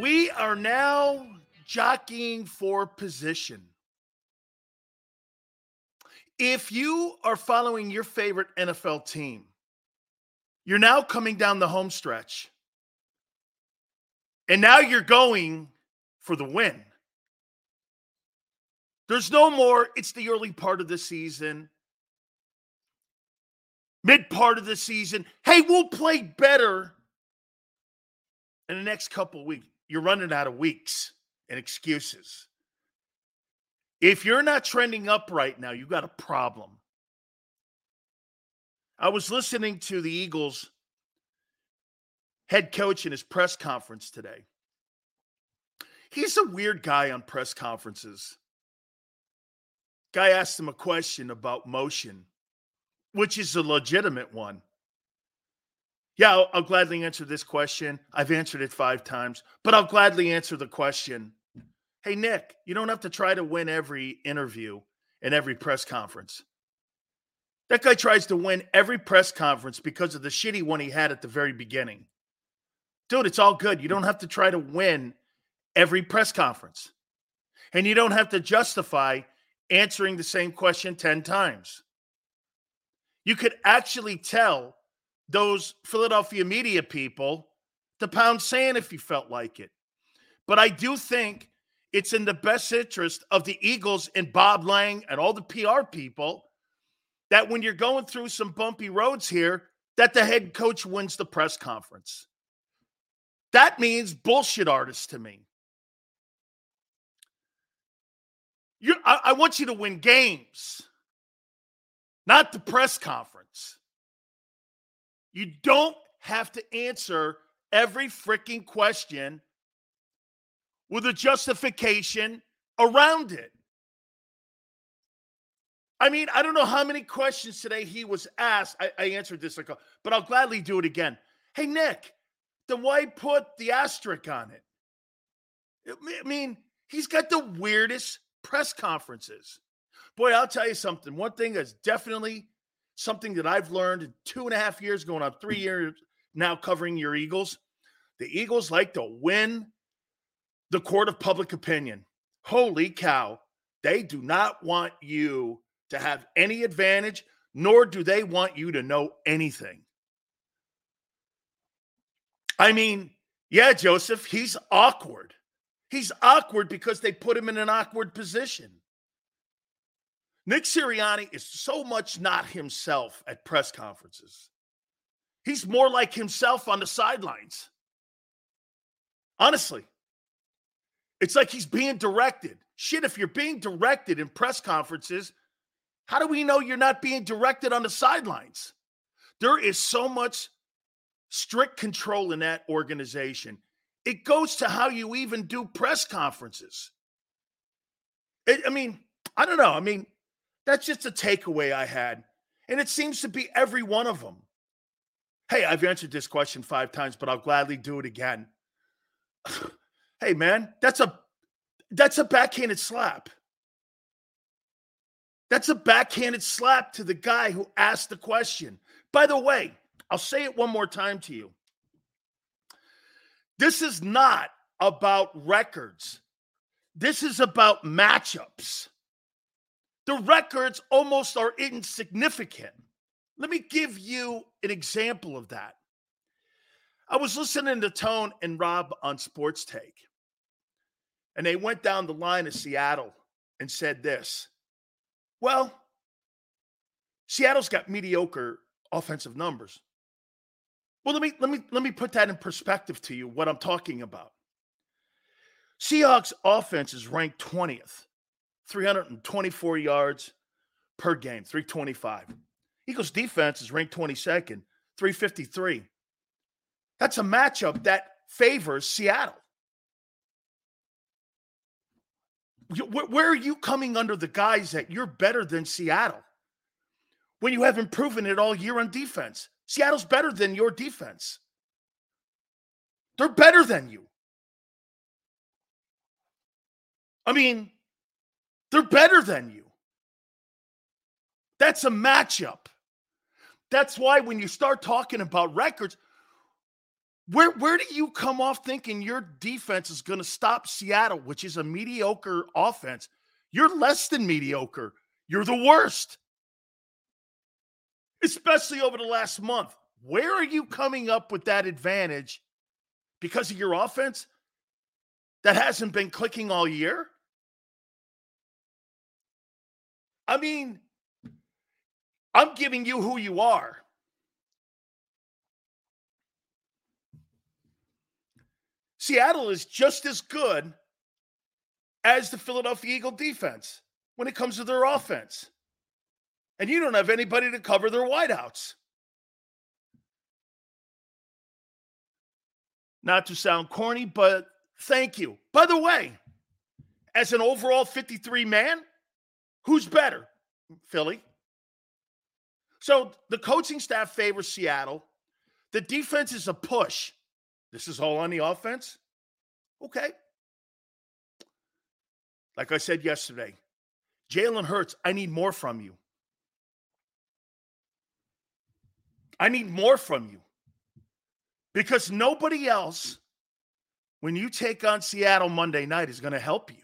We are now jockeying for position. If you are following your favorite NFL team, you're now coming down the home stretch. And now you're going for the win. There's no more, it's the early part of the season, mid part of the season. Hey, we'll play better in the next couple weeks. You're running out of weeks and excuses. If you're not trending up right now, you got a problem. I was listening to the Eagles head coach in his press conference today. He's a weird guy on press conferences. Guy asked him a question about motion, which is a legitimate one. Yeah, I'll, I'll, gladly answer this question. I've answered it five times, but I'll gladly answer the question. Hey, Nick, you don't have to try to win every interview and every press conference. That guy tries to win every press conference because of the shitty one he had at the very beginning. Dude, it's all good. You don't have to try to win every press conference. And you don't have to justify answering the same question 10 times. You could actually tell those Philadelphia media people to pound sand if you felt like it. But I do think it's in the best interest of the Eagles and Bob Lang and all the PR people that when you're going through some bumpy roads here, that the head coach wins the press conference. That means bullshit artists to me. I, I want you to win games, not the press conference. You don't have to answer every freaking question with a justification around it. I mean, I don't know how many questions today he was asked. I, I answered this, uh, but I'll gladly do it again. Hey, Nick, then why put the asterisk on it? I mean, he's got the weirdest press conferences. Boy, I'll tell you something. One thing that's definitely something that I've learned in two and a half years, going on three years now covering your Eagles. The Eagles like to win the court of public opinion. Holy cow. They do not want you to have any advantage, nor do they want you to know anything. I mean, yeah, Joseph, he's awkward. He's awkward because they put him in an awkward position. Nick Sirianni is so much not himself at press conferences. He's more like himself on the sidelines. Honestly, it's like he's being directed. Shit, if you're being directed in press conferences, how do we know you're not being directed on the sidelines? There is so much strict control in that organization. It goes to how you even do press conferences. It, I mean, I don't know. I mean, that's just a takeaway I had. And it seems to be every one of them. Hey, I've answered this question five times, but I'll gladly do it again. hey, man, that's a that's a backhanded slap. That's a backhanded slap to the guy who asked the question. By the way, I'll say it one more time to you. This is not about records. This is about matchups. The records almost are insignificant. Let me give you an example of that. I was listening to Tone and Rob on Sports Take, and they went down the line of Seattle and said this Well, Seattle's got mediocre offensive numbers. Well, let me let me let me put that in perspective to you what I'm talking about. Seahawks offense is ranked 20th 324 yards per game, 325. Eagles defense is ranked 22nd, 353. That's a matchup that favors Seattle. Where are you coming under the guise that you're better than Seattle when you haven't proven it all year on defense? Seattle's better than your defense. They're better than you. I mean, they're better than you. That's a matchup. That's why when you start talking about records, where where do you come off thinking your defense is going to stop Seattle, which is a mediocre offense? You're less than mediocre. You're the worst. Especially over the last month. Where are you coming up with that advantage because of your offense that hasn't been clicking all year? I mean, I'm giving you who you are. Seattle is just as good as the Philadelphia Eagle defense when it comes to their offense. And you don't have anybody to cover their wideouts. Not to sound corny, but thank you. By the way, as an overall 53 man, who's better? Philly. So the coaching staff favors Seattle. The defense is a push. This is all on the offense. Okay. Like I said yesterday, Jalen Hurts, I need more from you. I need more from you because nobody else, when you take on Seattle Monday night, is going to help you.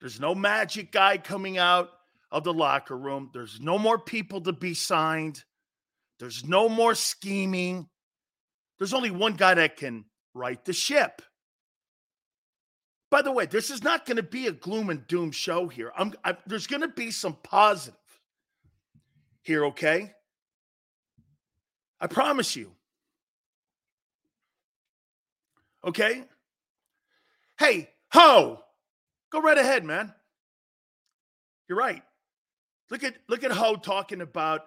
There's no magic guy coming out of the locker room. There's no more people to be signed. There's no more scheming. There's only one guy that can right the ship. By the way, this is not going to be a gloom and doom show here. I'm, I, there's going to be some positive here, okay? I promise you. Okay? Hey, ho! Go right ahead, man. You're right. Look at look at Ho talking about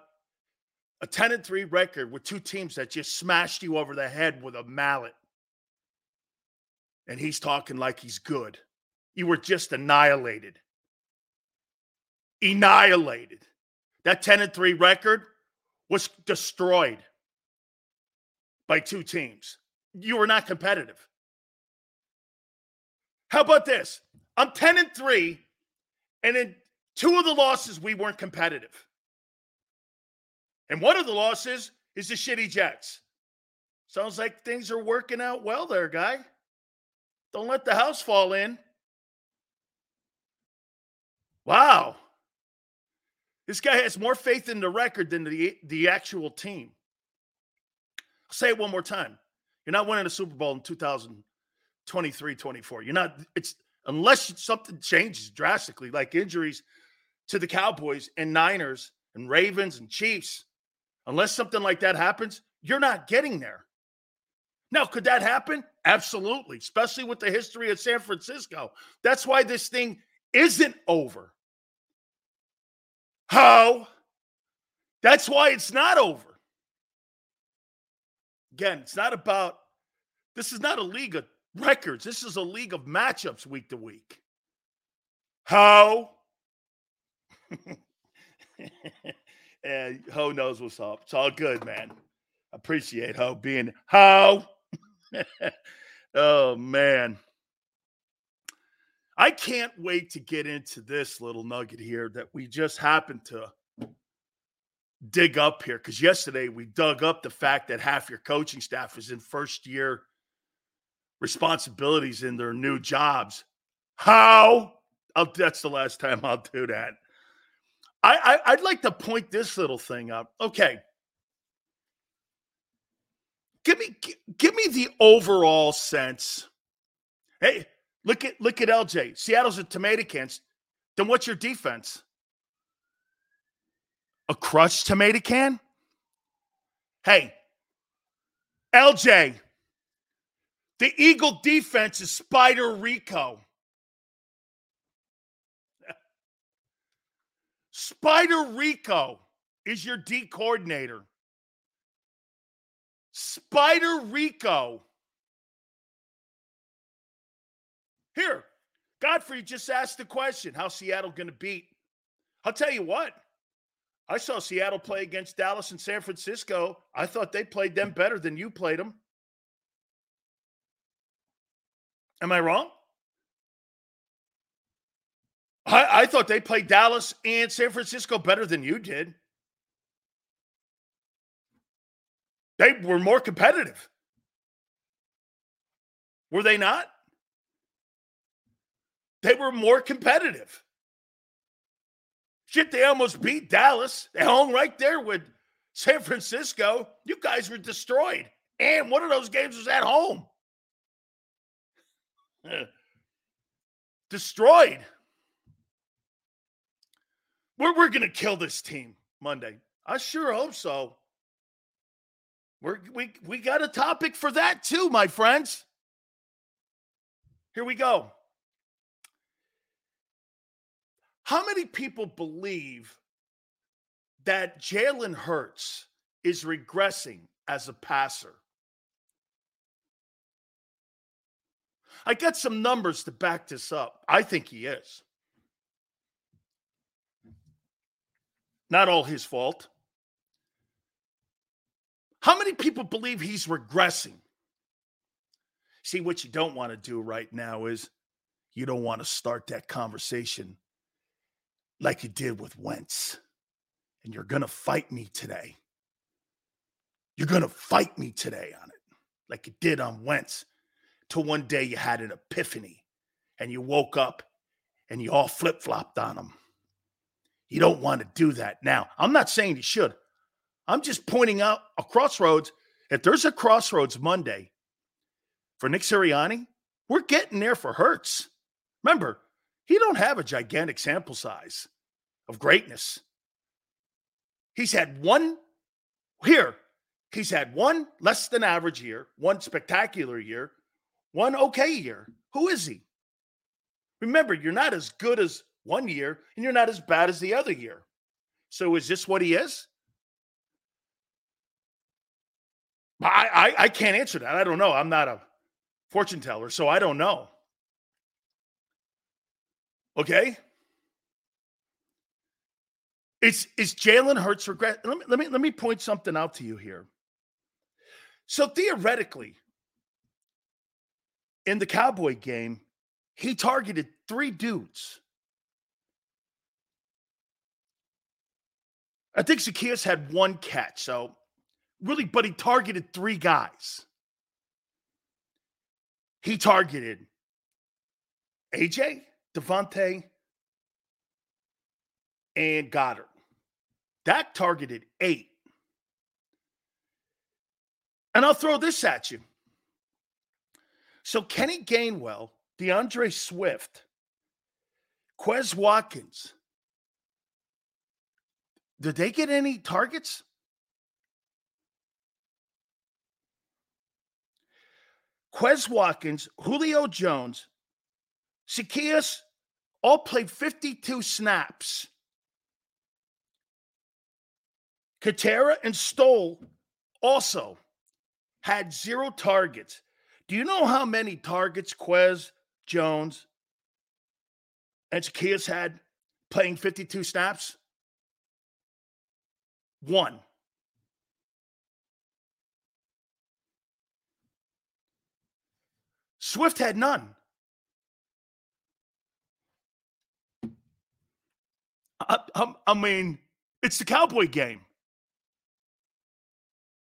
a 10 and 3 record with two teams that just smashed you over the head with a mallet. And he's talking like he's good. You were just annihilated. Annihilated. That 10 and 3 record was destroyed by two teams. You were not competitive. How about this? I'm 10 and 3, and in two of the losses, we weren't competitive. And one of the losses is the shitty Jets. Sounds like things are working out well there, guy. Don't let the house fall in. Wow. This guy has more faith in the record than the, the actual team. I'll say it one more time. You're not winning a Super Bowl in 2023 24. You're not, it's unless something changes drastically, like injuries to the Cowboys and Niners and Ravens and Chiefs. Unless something like that happens, you're not getting there. Now, could that happen? Absolutely, especially with the history of San Francisco. That's why this thing isn't over. How? That's why it's not over. Again, it's not about, this is not a league of records. This is a league of matchups week to week. How? and eh, Ho knows what's up. It's all good, man. Appreciate Ho being Ho. oh man. I can't wait to get into this little nugget here that we just happened to dig up here because yesterday we dug up the fact that half your coaching staff is in first year responsibilities in their new jobs. How? I'll, that's the last time I'll do that. I, I I'd like to point this little thing up. Okay. Give me give me the overall sense. Hey, look at look at LJ. Seattle's a tomato cans. Then what's your defense? A crushed tomato can? Hey, LJ, the Eagle defense is Spider Rico. Spider Rico is your D coordinator. Spider Rico. Here, Godfrey just asked the question How's Seattle going to beat? I'll tell you what, I saw Seattle play against Dallas and San Francisco. I thought they played them better than you played them. Am I wrong? I, I thought they played Dallas and San Francisco better than you did. They were more competitive. Were they not? They were more competitive. Shit, they almost beat Dallas. They hung right there with San Francisco. You guys were destroyed. And one of those games was at home. destroyed. We're, we're going to kill this team Monday. I sure hope so. We're, we, we got a topic for that too, my friends. Here we go. How many people believe that Jalen Hurts is regressing as a passer? I got some numbers to back this up. I think he is. Not all his fault. How many people believe he's regressing? See, what you don't want to do right now is you don't want to start that conversation like you did with Wentz. And you're going to fight me today. You're going to fight me today on it, like you did on Wentz. Till one day you had an epiphany and you woke up and you all flip flopped on him. You don't want to do that now. I'm not saying you should. I'm just pointing out a crossroads. If there's a crossroads Monday for Nick Sirianni, we're getting there for Hurts. Remember, he don't have a gigantic sample size of greatness. He's had one here. He's had one less than average year, one spectacular year, one okay year. Who is he? Remember, you're not as good as one year and you're not as bad as the other year. So is this what he is? I, I, I can't answer that. I don't know. I'm not a fortune teller, so I don't know. Okay. It's is Jalen Hurts regret? Let me let me let me point something out to you here. So theoretically, in the Cowboy game, he targeted three dudes. I think Zaccheaus had one catch. So really, but he targeted three guys. He targeted AJ, DeVonta, and Goedert. That targeted eight. And I'll throw this at you. So Kenny Gainwell, DeAndre Swift, Quez Watkins, did they get any targets? Quez Watkins, Julio Jones, Zaccheaus all played 52 snaps. Katera and Stoll also had zero targets. Do you know how many targets Quez, Jones, and Zaccheaus had playing 52 snaps? One. Swift had none. I, I, I, mean, it's the Cowboy game.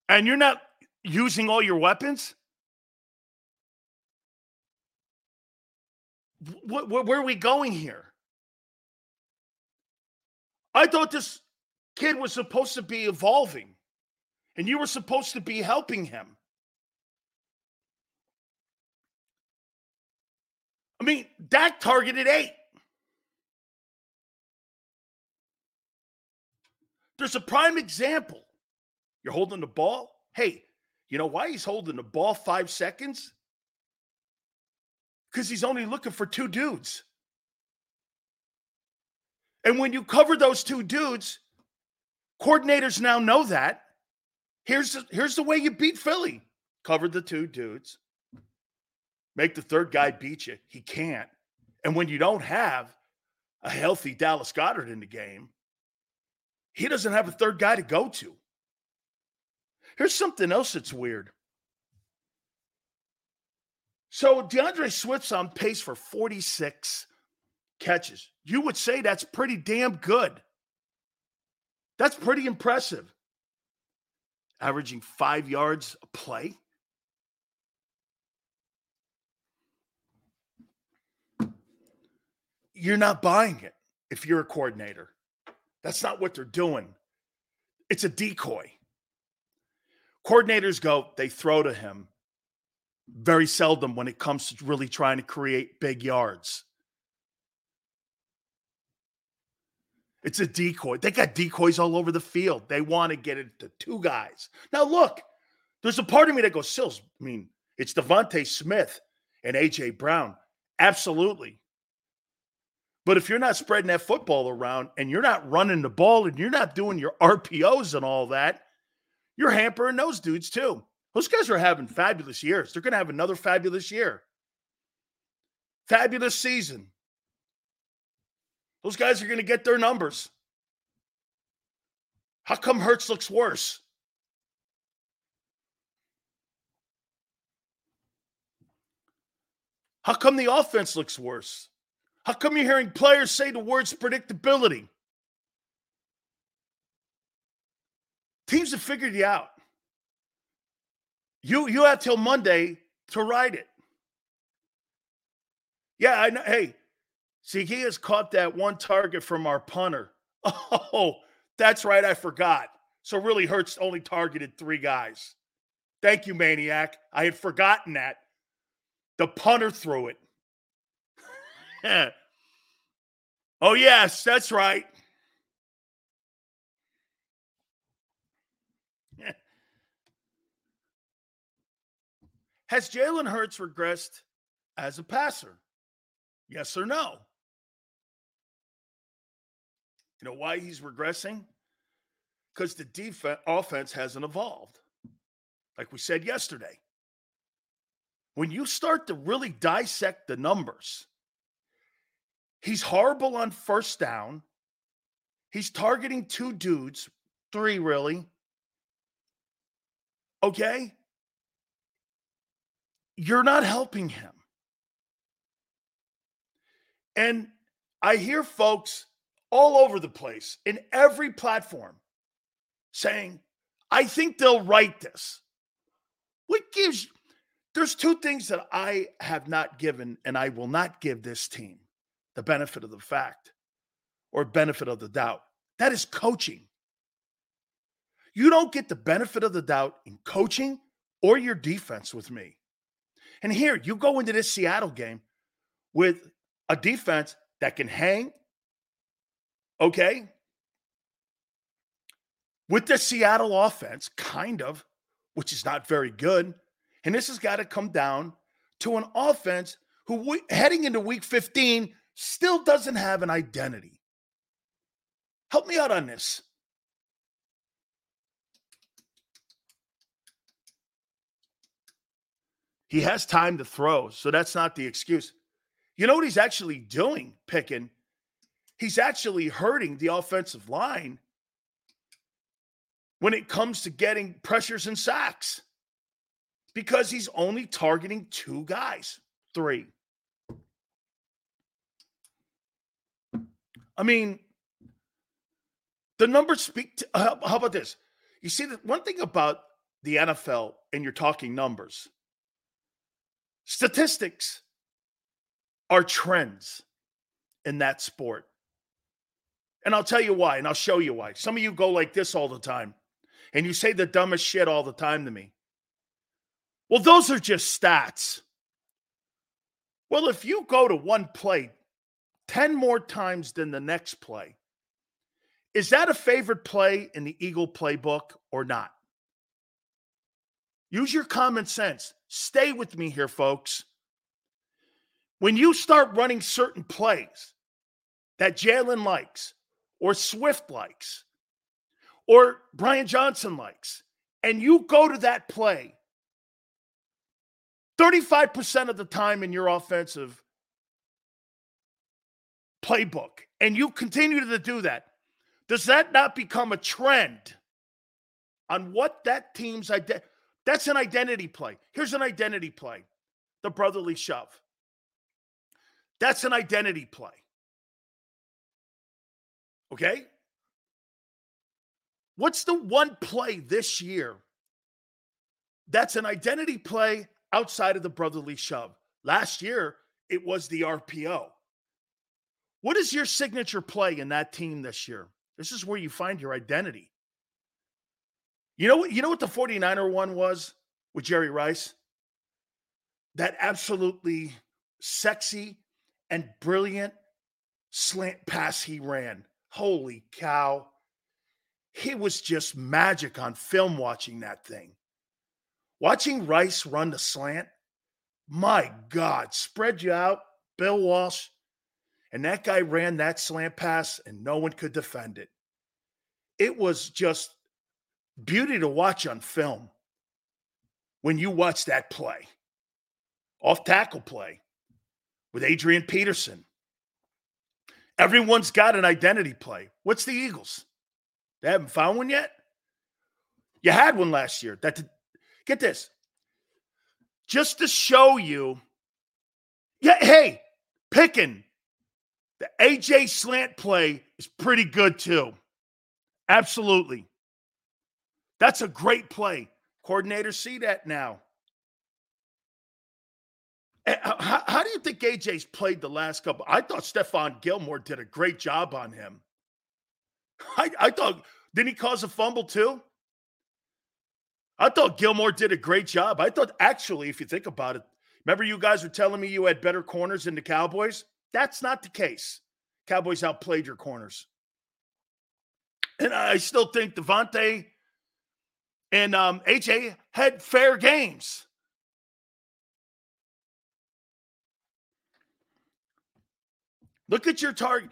And you're not using all your weapons? Wh- wh- where are we going here? I thought this kid was supposed to be evolving, and you were supposed to be helping him. I mean, Dak targeted eight. There's a prime example. You're holding the ball. Hey, you know why he's holding the ball five seconds? Because he's only looking for two dudes. And when you cover those two dudes, coordinators now know that. Here's the, here's the way you beat Philly. Cover the two dudes. Make the third guy beat you. He can't. And when you don't have a healthy Dallas Goedert in the game, he doesn't have a third guy to go to. Here's something else that's weird. So DeAndre Swift's on pace for 46 catches. You would say that's pretty damn good. That's pretty impressive. Averaging five yards a play. You're not buying it if you're a coordinator. That's not what they're doing. It's a decoy. Coordinators go, they throw to him very seldom when it comes to really trying to create big yards. It's a decoy. They got decoys all over the field. They want to get it to two guys. Now, look, there's a part of me that goes, Sills, I mean, it's DeVonta Smith and A.J. Brown. Absolutely. But if you're not spreading that football around and you're not running the ball and you're not doing your RPOs and all that, you're hampering those dudes too. Those guys are having fabulous years. They're going to have another fabulous year. Fabulous season. Those guys are going to get their numbers. How come Hurts looks worse? How come the offense looks worse? How come you're hearing players say the words predictability? Teams have figured you out. You you have till Monday to right it. Yeah, I know. Hey, See, he has caught that one target from our punter. Oh, that's right. I forgot. So really Hurts only targeted three guys. Thank you, Maniac. I had forgotten that. The punter threw it. oh, yes, that's right. Has Jalen Hurts regressed as a passer? Yes or no? You know why he's regressing? Because the defense offense hasn't evolved. Like we said yesterday. When you start to really dissect the numbers, he's horrible on first down. He's targeting two dudes, three really. Okay? You're not helping him. And I hear folks all over the place in every platform saying, I think they'll right this. What gives there's two things that I have not given and I will not give this team the benefit of the fact or benefit of the doubt. That is coaching. You don't get the benefit of the doubt in coaching or your defense with me. And here, you go into this Seattle game with a defense that can hang, Okay. With the Seattle offense, kind of, which is not very good. And this has got to come down to an offense who, heading into week 15, still doesn't have an identity. Help me out on this. He has time to throw, so that's not the excuse. You know what he's actually doing, picking? he's actually hurting the offensive line when it comes to getting pressures and sacks because he's only targeting two guys, three. I mean, the numbers speak to, how about this? You see, the one thing about the NFL, and you're talking numbers, statistics are trends in that sport. And I'll tell you why, and I'll show you why. Some of you go like this all the time, and you say the dumbest shit all the time to me. Well, those are just stats. Well, if you go to one play 10 more times than the next play, is that a favorite play in the Eagle playbook or not? Use your common sense. Stay with me here, folks. When you start running certain plays, that Jalen likes, or Swift likes, or Brian Johnson likes, and you go to that play 35% of the time in your offensive playbook, and you continue to do that, does that not become a trend on what that team's identity? That's an identity play. Here's an identity play the brotherly shove. That's an identity play. Okay? What's the one play this year that's an identity play outside of the brotherly shove? Last year, it was the RPO. What is your signature play in that team this year? This is where you find your identity. You know what? You know what the 49er one was with Jerry Rice? That absolutely sexy and brilliant slant pass he ran. Holy cow. He was just magic on film watching that thing. Watching Rice run the slant, my God, spread you out, Bill Walsh. And that guy ran that slant pass and no one could defend it. It was just beauty to watch on film when you watch that play. Off tackle play with Adrian Peterson. Everyone's got an identity play. What's the Eagles? They haven't found one yet? You had one last year. That get this. Just to show you. Yeah, hey, picking the AJ slant play is pretty good too. Absolutely. That's a great play. Coordinators see that now. How, how, do you think AJ's played the last couple? I thought Stephon Gilmore did a great job on him. I, I thought, didn't he cause a fumble too? I thought Gilmore did a great job. I thought, actually, if you think about it, remember you guys were telling me you had better corners than the Cowboys? That's not the case. Cowboys outplayed your corners. And I still think DeVonta and um, AJ had fair games. Look at your target.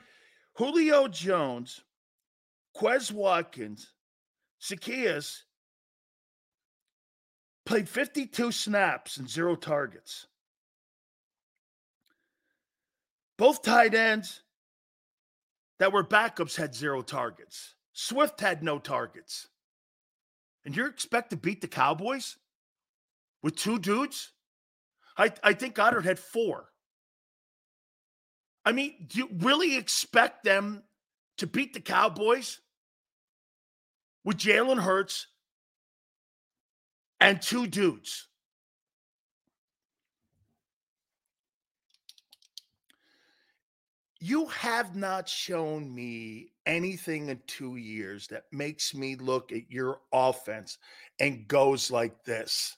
Julio Jones Quez Watkins, Zaccheaus played 52 snaps and zero targets. Both tight ends that were backups had zero targets. Swift had no targets. And you expect to beat the Cowboys with two dudes? I, I think Goedert had four. I mean, do you really expect them to beat the Cowboys with Jalen Hurts and two dudes. You have not shown me anything in two years that makes me look at your offense and goes like this.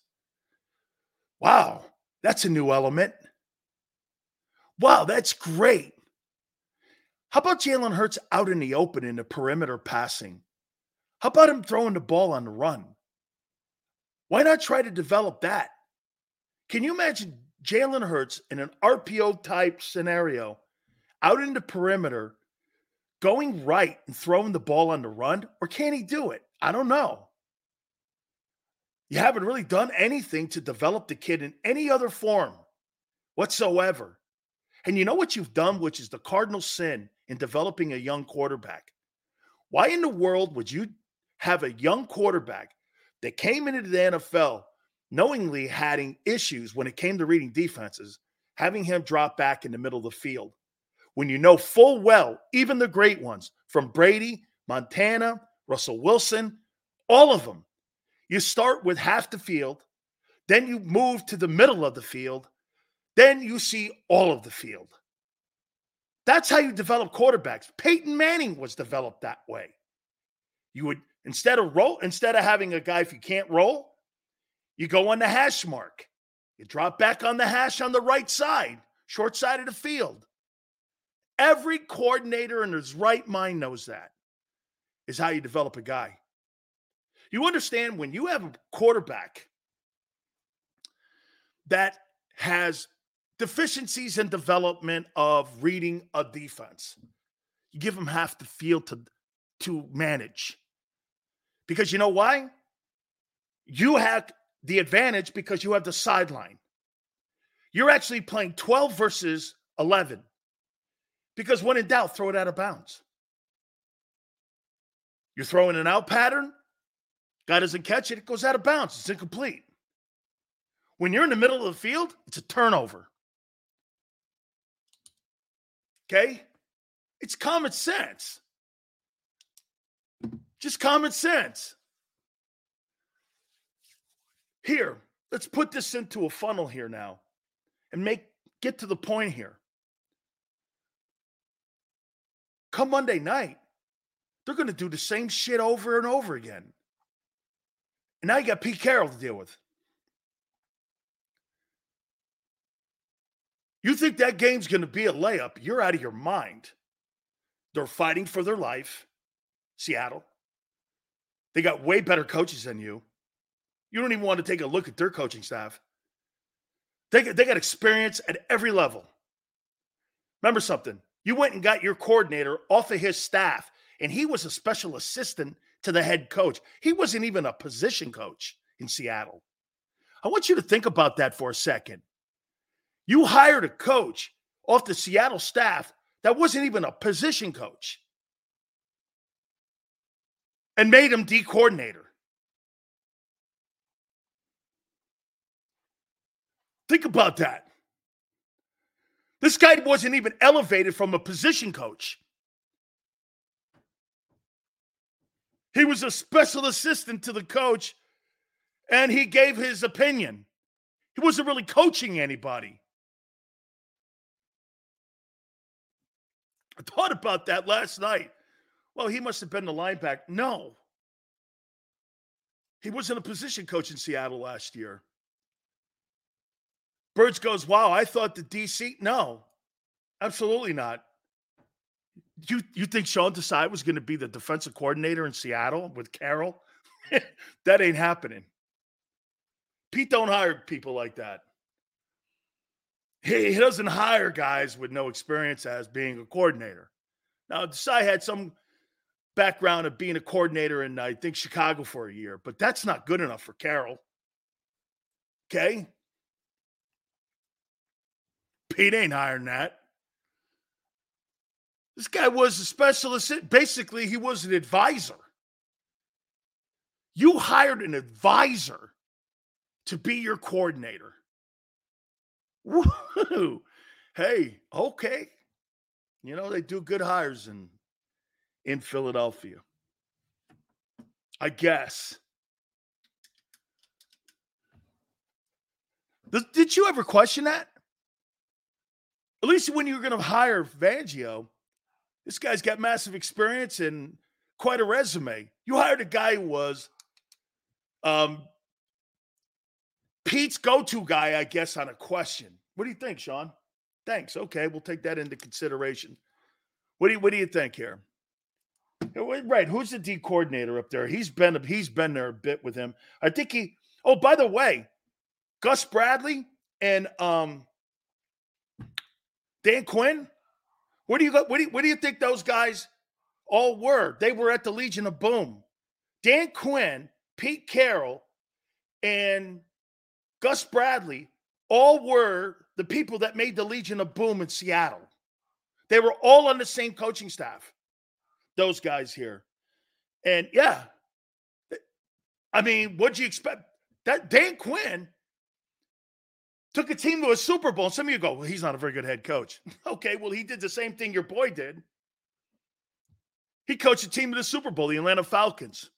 Wow, that's a new element. Wow, that's great. How about Jalen Hurts out in the open in the perimeter passing? How about him throwing the ball on the run? Why not try to develop that? Can you imagine Jalen Hurts in an RPO type scenario out in the perimeter going right and throwing the ball on the run? Or can he do it? I don't know. You haven't really done anything to develop the kid in any other form whatsoever. And you know what you've done, which is the cardinal sin in developing a young quarterback? Why in the world would you have a young quarterback that came into the NFL knowingly having issues when it came to reading defenses, having him drop back in the middle of the field. When you know full well, even the great ones from Brady, Montana, Russell Wilson, all of them, you start with half the field, then you move to the middle of the field, then you see all of the field. That's how you develop quarterbacks. Peyton Manning was developed that way. You would Instead of roll, instead of having a guy if you can't roll, you go on the hash mark. You drop back on the hash on the right side, short side of the field. Every coordinator in his right mind knows that is how you develop a guy. You understand when you have a quarterback that has deficiencies in development of reading a defense. you give him half the field to to manage. Because you know why? You have the advantage because you have the sideline. You're actually playing 12 versus 11. Because when in doubt, throw it out of bounds. You're throwing an out pattern, guy doesn't catch it, it goes out of bounds. It's incomplete. When you're in the middle of the field, it's a turnover. Okay? It's common sense. Just common sense. Here, let's put this into a funnel here now and make get to the point here. Come Monday night, they're going to do the same shit over and over again. And now you got Pete Carroll to deal with. You think that game's going to be a layup? You're out of your mind. They're fighting for their life, Seattle. They got way better coaches than you. You don't even want to take a look at their coaching staff. They, they got experience at every level. Remember something you went and got your coordinator off of his staff, and he was a special assistant to the head coach. He wasn't even a position coach in Seattle. I want you to think about that for a second. You hired a coach off the Seattle staff that wasn't even a position coach and made him D coordinator. Think about that. This guy wasn't even elevated from a position coach. He was a special assistant to the coach and he gave his opinion. He wasn't really coaching anybody. I thought about that last night. Well, he must have been the linebacker. No. He wasn't a position coach in Seattle last year. Birds goes, wow, I thought the DC. No, absolutely not. You you think Sean Desai was going to be the defensive coordinator in Seattle with Carroll? that ain't happening. Pete don't hire people like that. He, he doesn't hire guys with no experience as being a coordinator. Now, Desai had some background of being a coordinator in, I think, Chicago for a year, but that's not good enough for Carroll. Okay. Pete ain't hiring that. This guy was a specialist. Basically, he was an advisor. You hired an advisor to be your coordinator. Woo! Hey, okay. You know, they do good hires in in Philadelphia. I guess. Did you ever question that? At least when you were going to hire Fangio, this guy's got massive experience and quite a resume. You hired a guy who was um, Pete's go-to guy, I guess, on a question. What do you think, Sean? Thanks. Okay, we'll take that into consideration. What do you What do you think here? Right, who's the D coordinator up there? He's been he's been there a bit with him. I think he. Oh, by the way, Gus Bradley and um Dan Quinn. Where do you go? Where do you, where do you think those guys all were? They were at the Legion of Boom. Dan Quinn, Pete Carroll, and Gus Bradley all were the people that made the Legion of Boom in Seattle. They were all on the same coaching staff, those guys here. And yeah, I mean, what'd you expect? That Dan Quinn took a team to a Super Bowl. Some of you go, well, he's not a very good head coach. okay, well, he did the same thing your boy did. He coached a team to the Super Bowl, the Atlanta Falcons.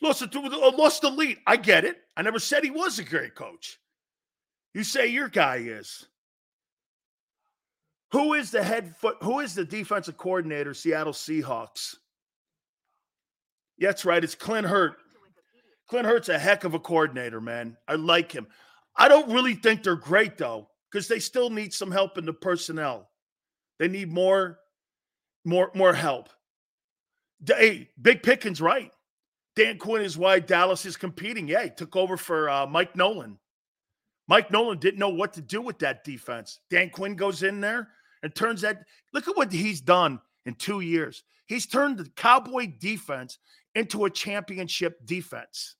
Lost, to, uh, lost the lead. I get it. I never said he was a great coach. You say your guy is. Who is the head foot? Who is the defensive coordinator, Seattle Seahawks? Yeah, that's right. It's Clint Hurtt. Clint Hurtt's a heck of a coordinator, man. I like him. I don't really think they're great though, because they still need some help in the personnel. They need more, more, more help. Hey, Big Pickens, right? Dan Quinn is why Dallas is competing. Yeah, he took over for uh, Mike Nolan. Mike Nolan didn't know what to do with that defense. Dan Quinn goes in there and turns that. Look at what he's done in two years. He's turned the Cowboy defense into a championship defense.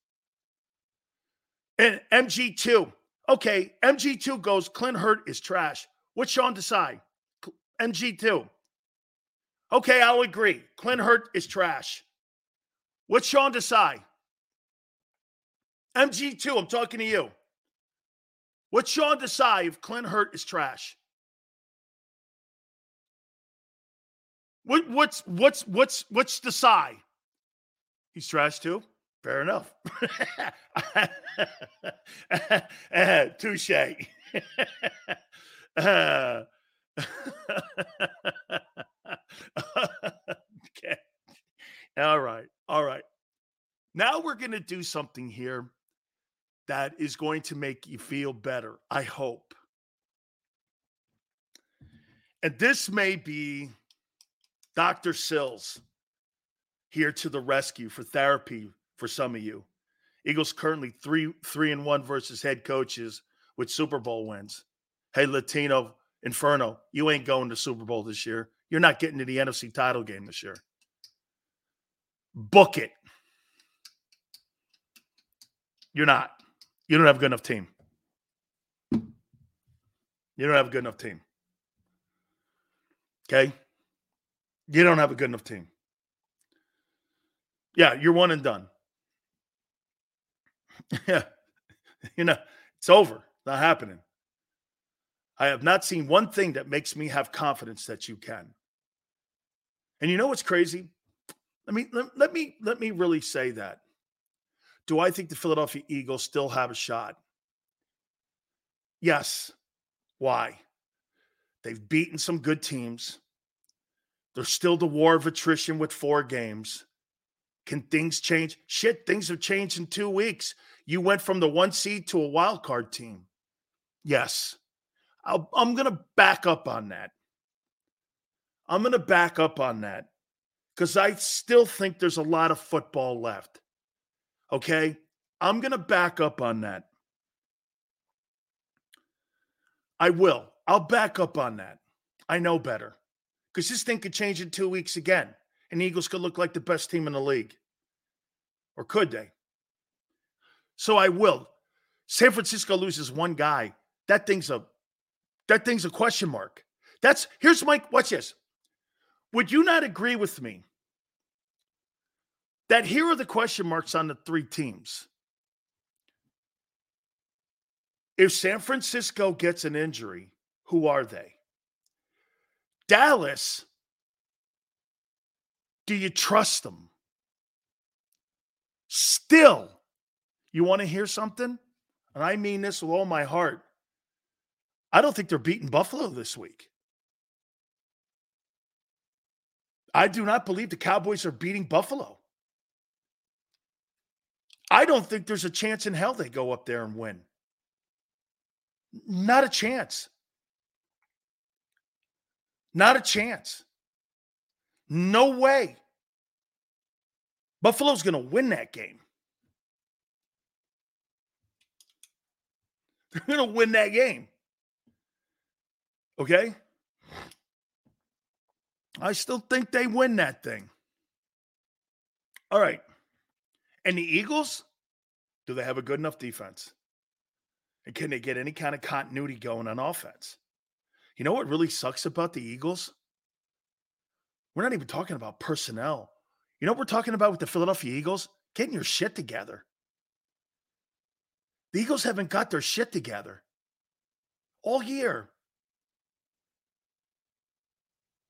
And MG2, okay, MG2 goes, Clint Hurtt is trash. What's Sean Desai? MG2. Okay, I'll agree. Clint Hurtt is trash. What's Sean Desai? MG2, I'm talking to you. What's Sean Desai if Clint Hurtt is trash? What, what's what's what's what's Desai? He's trash too. Fair enough. touche. okay. All right. All right. Now we're going to do something here that is going to make you feel better, I hope. And this may be Dr. Sills here to the rescue for therapy for some of you. Eagles currently three three and one versus head coaches with Super Bowl wins. Hey, Latino Inferno, you ain't going to Super Bowl this year. You're not getting to the NFC title game this year. Book it. You're not. You don't have a good enough team. You don't have a good enough team. Okay? You don't have a good enough team. Yeah, you're one and done. Yeah. you know, it's over. Not happening. I have not seen one thing that makes me have confidence that you can. And you know what's crazy? Let me let, let me let me really say that. Do I think the Philadelphia Eagles still have a shot? Yes. Why? They've beaten some good teams. There's still the war of attrition with four games. Can things change? Shit, things have changed in two weeks. You went from the one seed to a wild card team. Yes. i am going to back up on that. I'm going to back up on that because I still think there's a lot of football left. Okay. I'm going to back up on that. I will. I'll back up on that. I know better because this thing could change in two weeks again, and Eagles could look like the best team in the league. Or could they? So I will. San Francisco loses one guy. That thing's a that thing's a question mark. That's here's my watch this. Would you not agree with me that here are the question marks on the three teams? If San Francisco gets an injury, who are they? Dallas, do you trust them? Still, you want to hear something? And I mean this with all my heart. I don't think they're beating Buffalo this week. I do not believe the Cowboys are beating Buffalo. I don't think there's a chance in hell they go up there and win. Not a chance. Not a chance. No way. Buffalo's going to win that game. They're going to win that game. Okay? I still think they win that thing. All right. And the Eagles, do they have a good enough defense? And can they get any kind of continuity going on offense? You know what really sucks about the Eagles? We're not even talking about personnel. You know what we're talking about with the Philadelphia Eagles? Getting your shit together. The Eagles haven't got their shit together all year.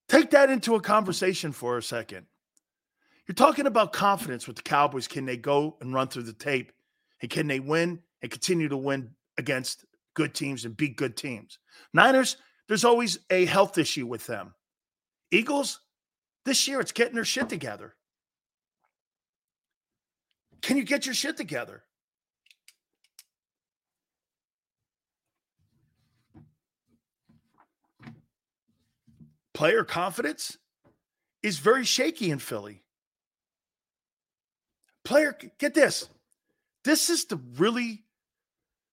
Take that into a conversation for a second. You're talking about confidence with the Cowboys. Can they go and run through the tape? And can they win and continue to win against good teams and beat good teams? Niners, there's always a health issue with them. Eagles, this year it's getting their shit together. Can you get your shit together? Player confidence is very shaky in Philly. Player, get this. This is the really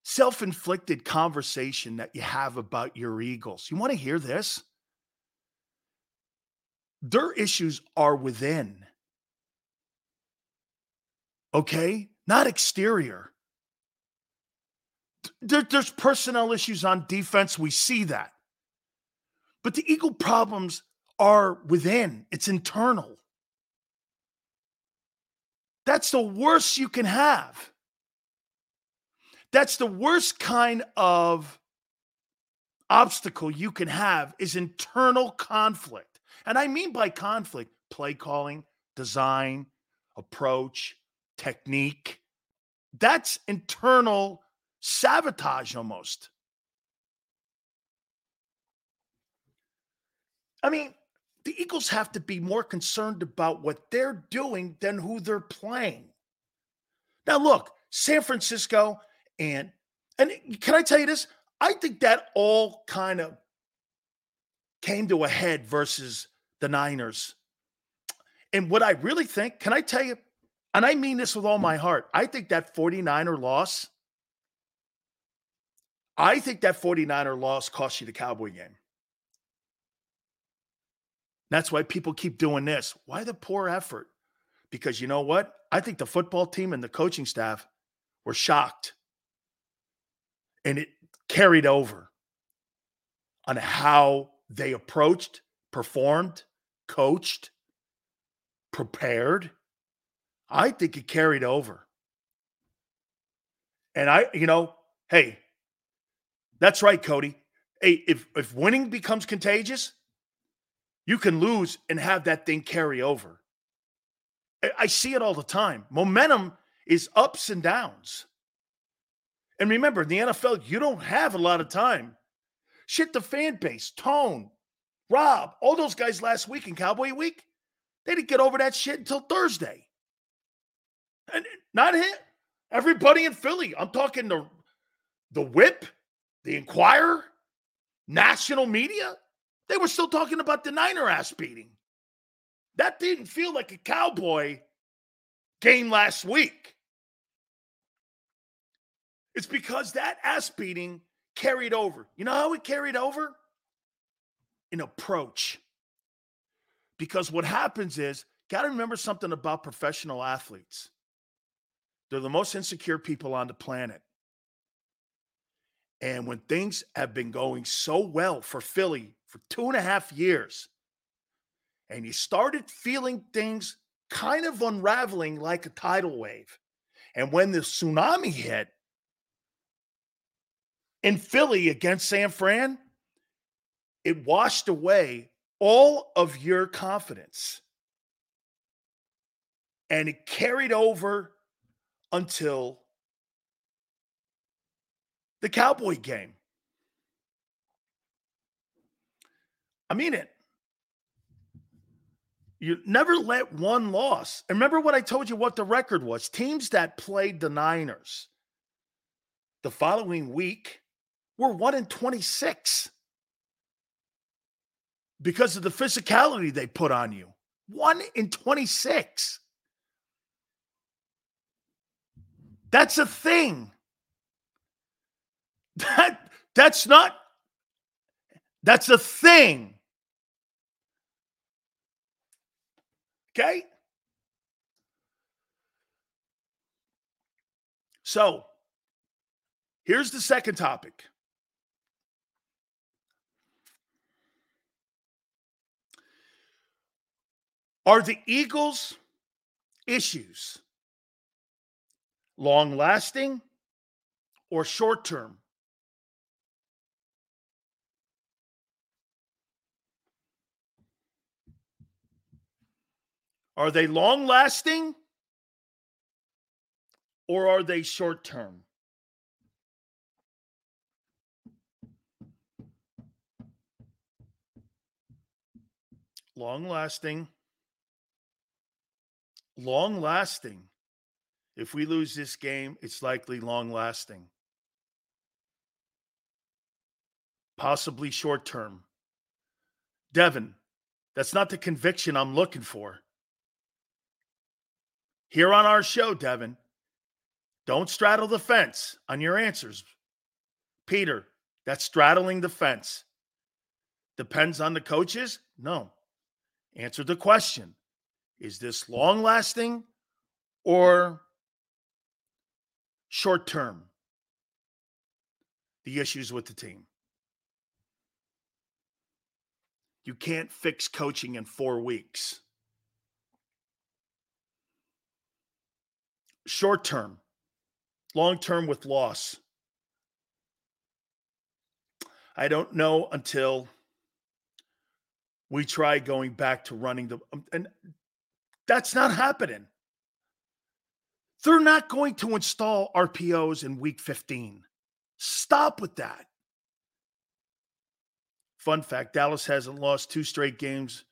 self inflicted conversation that you have about your Eagles. You want to hear this? Their issues are within. Okay? Not exterior. There, there's personnel issues on defense. We see that. But the Eagle problems are within, it's internal. That's the worst you can have. That's the worst kind of obstacle you can have is internal conflict. And I mean by conflict, play calling, design, approach, technique. That's internal sabotage almost. I mean, the Eagles have to be more concerned about what they're doing than who they're playing. Now, look, San Francisco and and can I tell you this? I think that all kind of came to a head versus the Niners. And what I really think, can I tell you, and I mean this with all my heart, I think that 49er loss, I think that 49er loss cost you the Cowboy game. That's why people keep doing this. Why the poor effort? Because you know what? I think the football team and the coaching staff were shocked. And it carried over on how they approached, performed, coached, prepared. I think it carried over. And I, you know, hey, that's right, Cody. Hey, if if winning becomes contagious, you can lose and have that thing carry over. I see it all the time. Momentum is ups and downs. And remember, in the NFL, you don't have a lot of time. Shit, the fan base, Tone, Rob, all those guys last week in Cowboy Week, they didn't get over that shit until Thursday. And not him. Everybody in Philly. I'm talking the the WIP, the Inquirer, national media. They were still talking about the Niner ass beating. That didn't feel like a cowboy game last week. It's because that ass beating carried over. You know how it carried over? An approach. Because what happens is, got to remember something about professional athletes. They're the most insecure people on the planet. And when things have been going so well for Philly for two and a half years, and you started feeling things kind of unraveling like a tidal wave. And when the tsunami hit in Philly against San Fran, it washed away all of your confidence. And it carried over until the Cowboy game. I mean it. You never let one loss. Remember what I told you what the record was teams that played the Niners the following week were 1 in 26 because of the physicality they put on you. 1 in 26. That's a thing. That that's not that's a thing. Okay? So, here's the second topic. Are the Eagles' issues long lasting or short term? Are they long lasting or are they short term? Long lasting. Long lasting. If we lose this game, it's likely long lasting. Possibly short term. Devin, that's not the conviction I'm looking for here on our show, Devin. Don't straddle the fence on your answers. Peter, that's straddling the fence. Depends on the coaches? No. Answer the question is this long lasting or short term? The issues with the team. You can't fix coaching in four weeks. Short term, long term with loss. I don't know until we try going back to running the um, and that's not happening. They're not going to install RPOs in week 15. Stop with that. Fun fact Dallas hasn't lost two straight games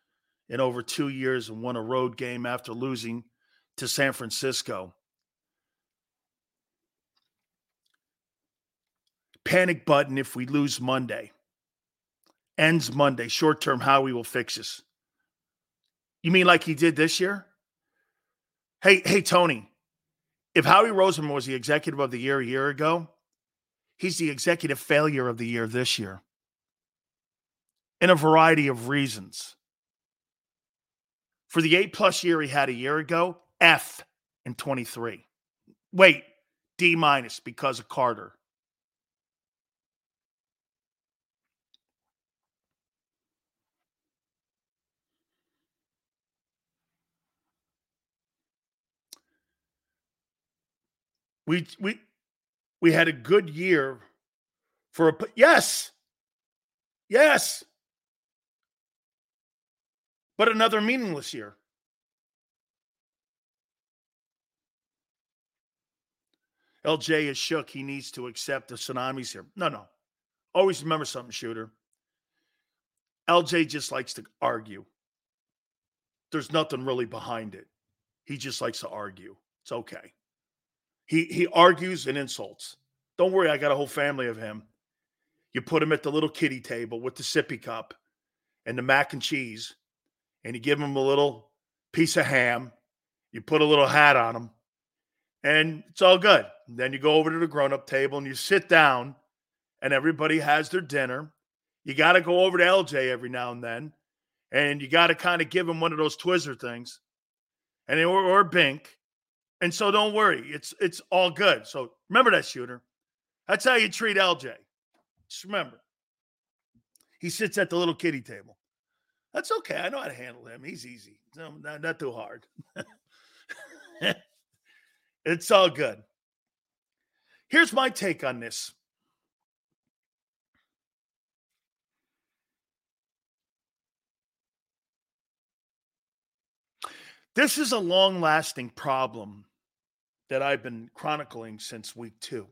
in over two years and won a road game after losing to San Francisco. Panic button if we lose Monday. Ends Monday. Short term, how we will fix this. You mean like he did this year? Hey, hey, Tony, if Howie Roseman was the executive of the year a year ago, he's the executive failure of the year this year in a variety of reasons. For the eight plus year he had a year ago, F in 23. Wait, D minus because of Carter. We we we had a good year for a yes. Yes. But another meaningless year. LJ is shook. He needs to accept the tsunamis here. No, no. Always remember something, shooter. LJ just likes to argue. There's nothing really behind it. He just likes to argue. It's okay. He he argues and insults. Don't worry, I got a whole family of him. You put him at the little kitty table with the sippy cup and the mac and cheese, and you give him a little piece of ham. You put a little hat on him, and it's all good. then you go over to the grown-up table and you sit down, and everybody has their dinner. You got to go over to LJ every now and then, and you got to kind of give him one of those Twizzler things, and or, or Bink, and so don't worry, it's it's all good. So remember that shooter. That's how you treat LJ. Just remember. He sits at the little kitty table. That's okay. I know how to handle him. He's easy. No, not, not too hard. it's all good. Here's my take on this. This is a long lasting problem that I've been chronicling since week two.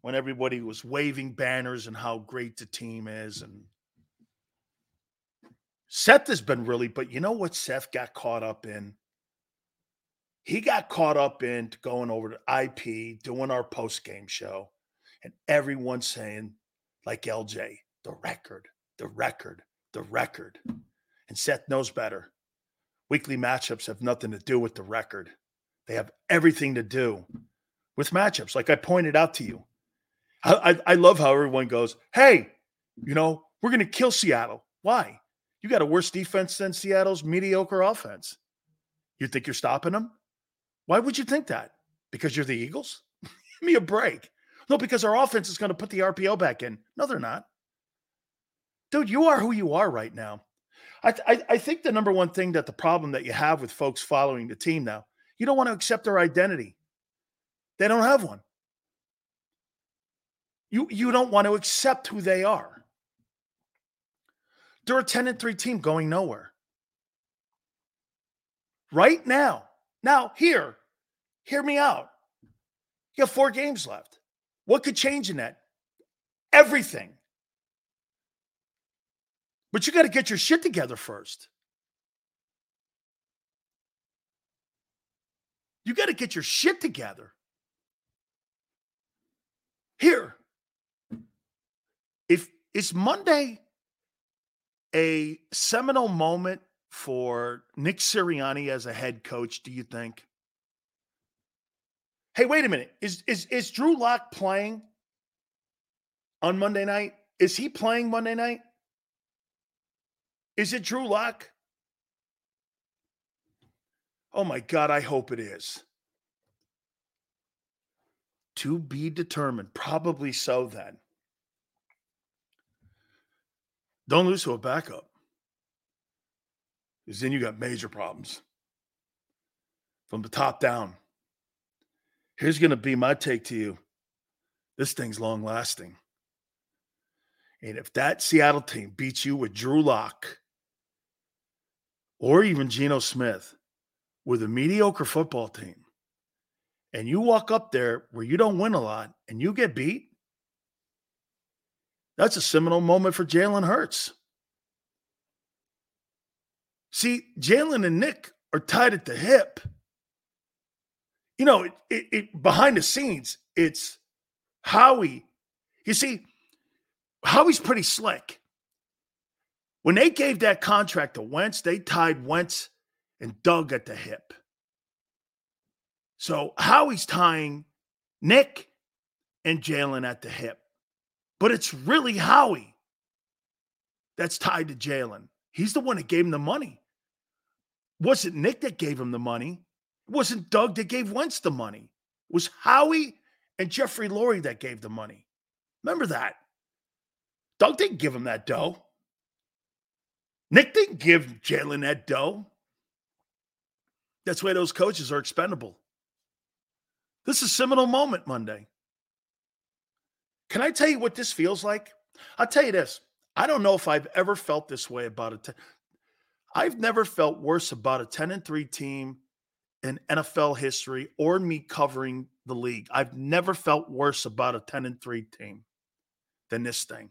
When everybody was waving banners and how great the team is. And Seth has been really, but you know what Seth got caught up in? He got caught up in going over to IP, doing our post game show, and everyone saying, like LJ, the record, the record, the record. And Seth knows better. Weekly matchups have nothing to do with the record. They have everything to do with matchups. Like I pointed out to you, I, I, I love how everyone goes, "Hey, you know, we're going to kill Seattle." Why? You got a worse defense than Seattle's mediocre offense. You think you're stopping them? Why would you think that? Because you're the Eagles? Give me a break. No, because our offense is going to put the RPO back in. No, they're not. Dude, you are who you are right now. I, I, I think the number one thing that the problem that you have with folks following the team now you don't want to accept their identity. They don't have one. You, you don't want to accept who they are. They're a 10 and 3 team going nowhere. Right now. Now, here, hear me out. You have four games left. What could change in that? Everything. But you got to get your shit together first. You got to get your shit together. Here, if is Monday a seminal moment for Nick Sirianni as a head coach, do you think? Hey, wait a minute. Is is is Drew Lock playing on Monday night? Is he playing Monday night? Is it Drew Lock? Oh my God, I hope it is. To be determined. Probably so then. Don't lose to a backup. Because then you got major problems from the top down. Here's going to be my take to you this thing's long lasting. And if that Seattle team beats you with Drew Lock or even Geno Smith with a mediocre football team, and you walk up there where you don't win a lot and you get beat, that's a seminal moment for Jalen Hurts. See, Jalen and Nick are tied at the hip. You know, it, it, it, behind the scenes, it's Howie. You see, Howie's pretty slick. When they gave that contract to Wentz, they tied Wentz and Doug at the hip. So Howie's tying Nick and Jalen at the hip. But it's really Howie that's tied to Jalen. He's the one that gave him the money. Wasn't Nick that gave him the money. Wasn't Doug that gave Wentz the money. It was Howie and Jeffrey Lurie that gave the money. Remember that. Doug didn't give him that dough. Nick didn't give Jalen that dough. That's why those coaches are expendable. This is a seminal moment Monday. Can I tell you what this feels like? I'll tell you this. I don't know if I've ever felt this way about it. I've never felt worse about a 10 and 3 team in NFL history or me covering the league. I've never felt worse about a 10 and 3 team than this thing.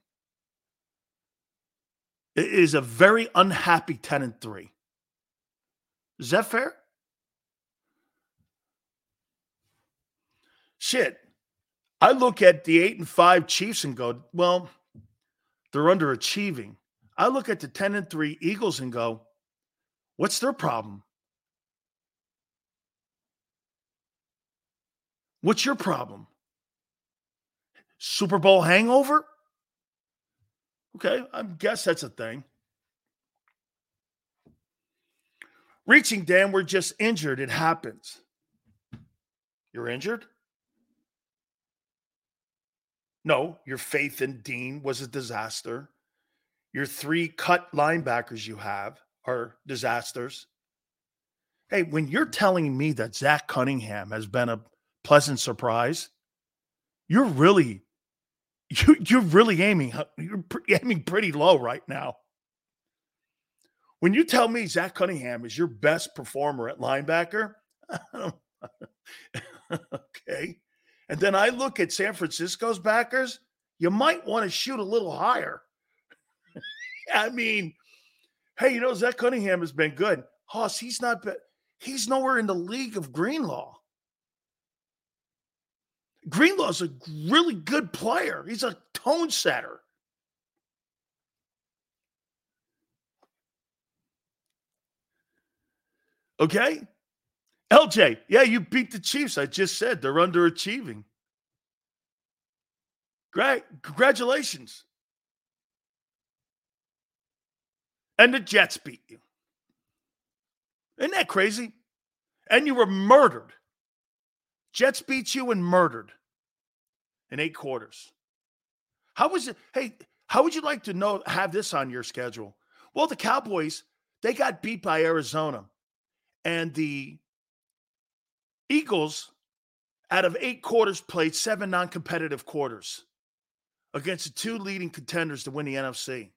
It is a very unhappy 10 and 3. Is that fair? Shit. I look at the 8 and 5 Chiefs and go, well, they're underachieving. I look at the 10 and 3 Eagles and go, What's their problem? What's your problem? Super Bowl hangover? Okay, I guess that's a thing. Reaching, Dan, we're just injured. It happens. You're injured? No, your faith in Dean was a disaster. Your three cut linebackers you have are disasters. Hey, when you're telling me that Zach Cunningham has been a pleasant surprise, you're really you, you're really aiming you're aiming pretty low right now. When you tell me Zach Cunningham is your best performer at linebacker, okay. And then I look at San Francisco's backers, you might want to shoot a little higher. I mean, Hey, you know, Zach Cunningham has been good. Hoss, he's not bad. He's nowhere in the league of Greenlaw. Greenlaw's a really good player. He's a tone setter. Okay. LJ, yeah, you beat the Chiefs. I just said they're underachieving. Great. Congratulations. and the Jets beat you. Isn't that crazy? And you were murdered. Jets beat you and murdered in eight quarters. How was it? Hey, how would you like to know have this on your schedule? Well, the Cowboys, they got beat by Arizona. And the Eagles, out of eight quarters, played seven non competitive quarters against the two leading contenders to win the NFC.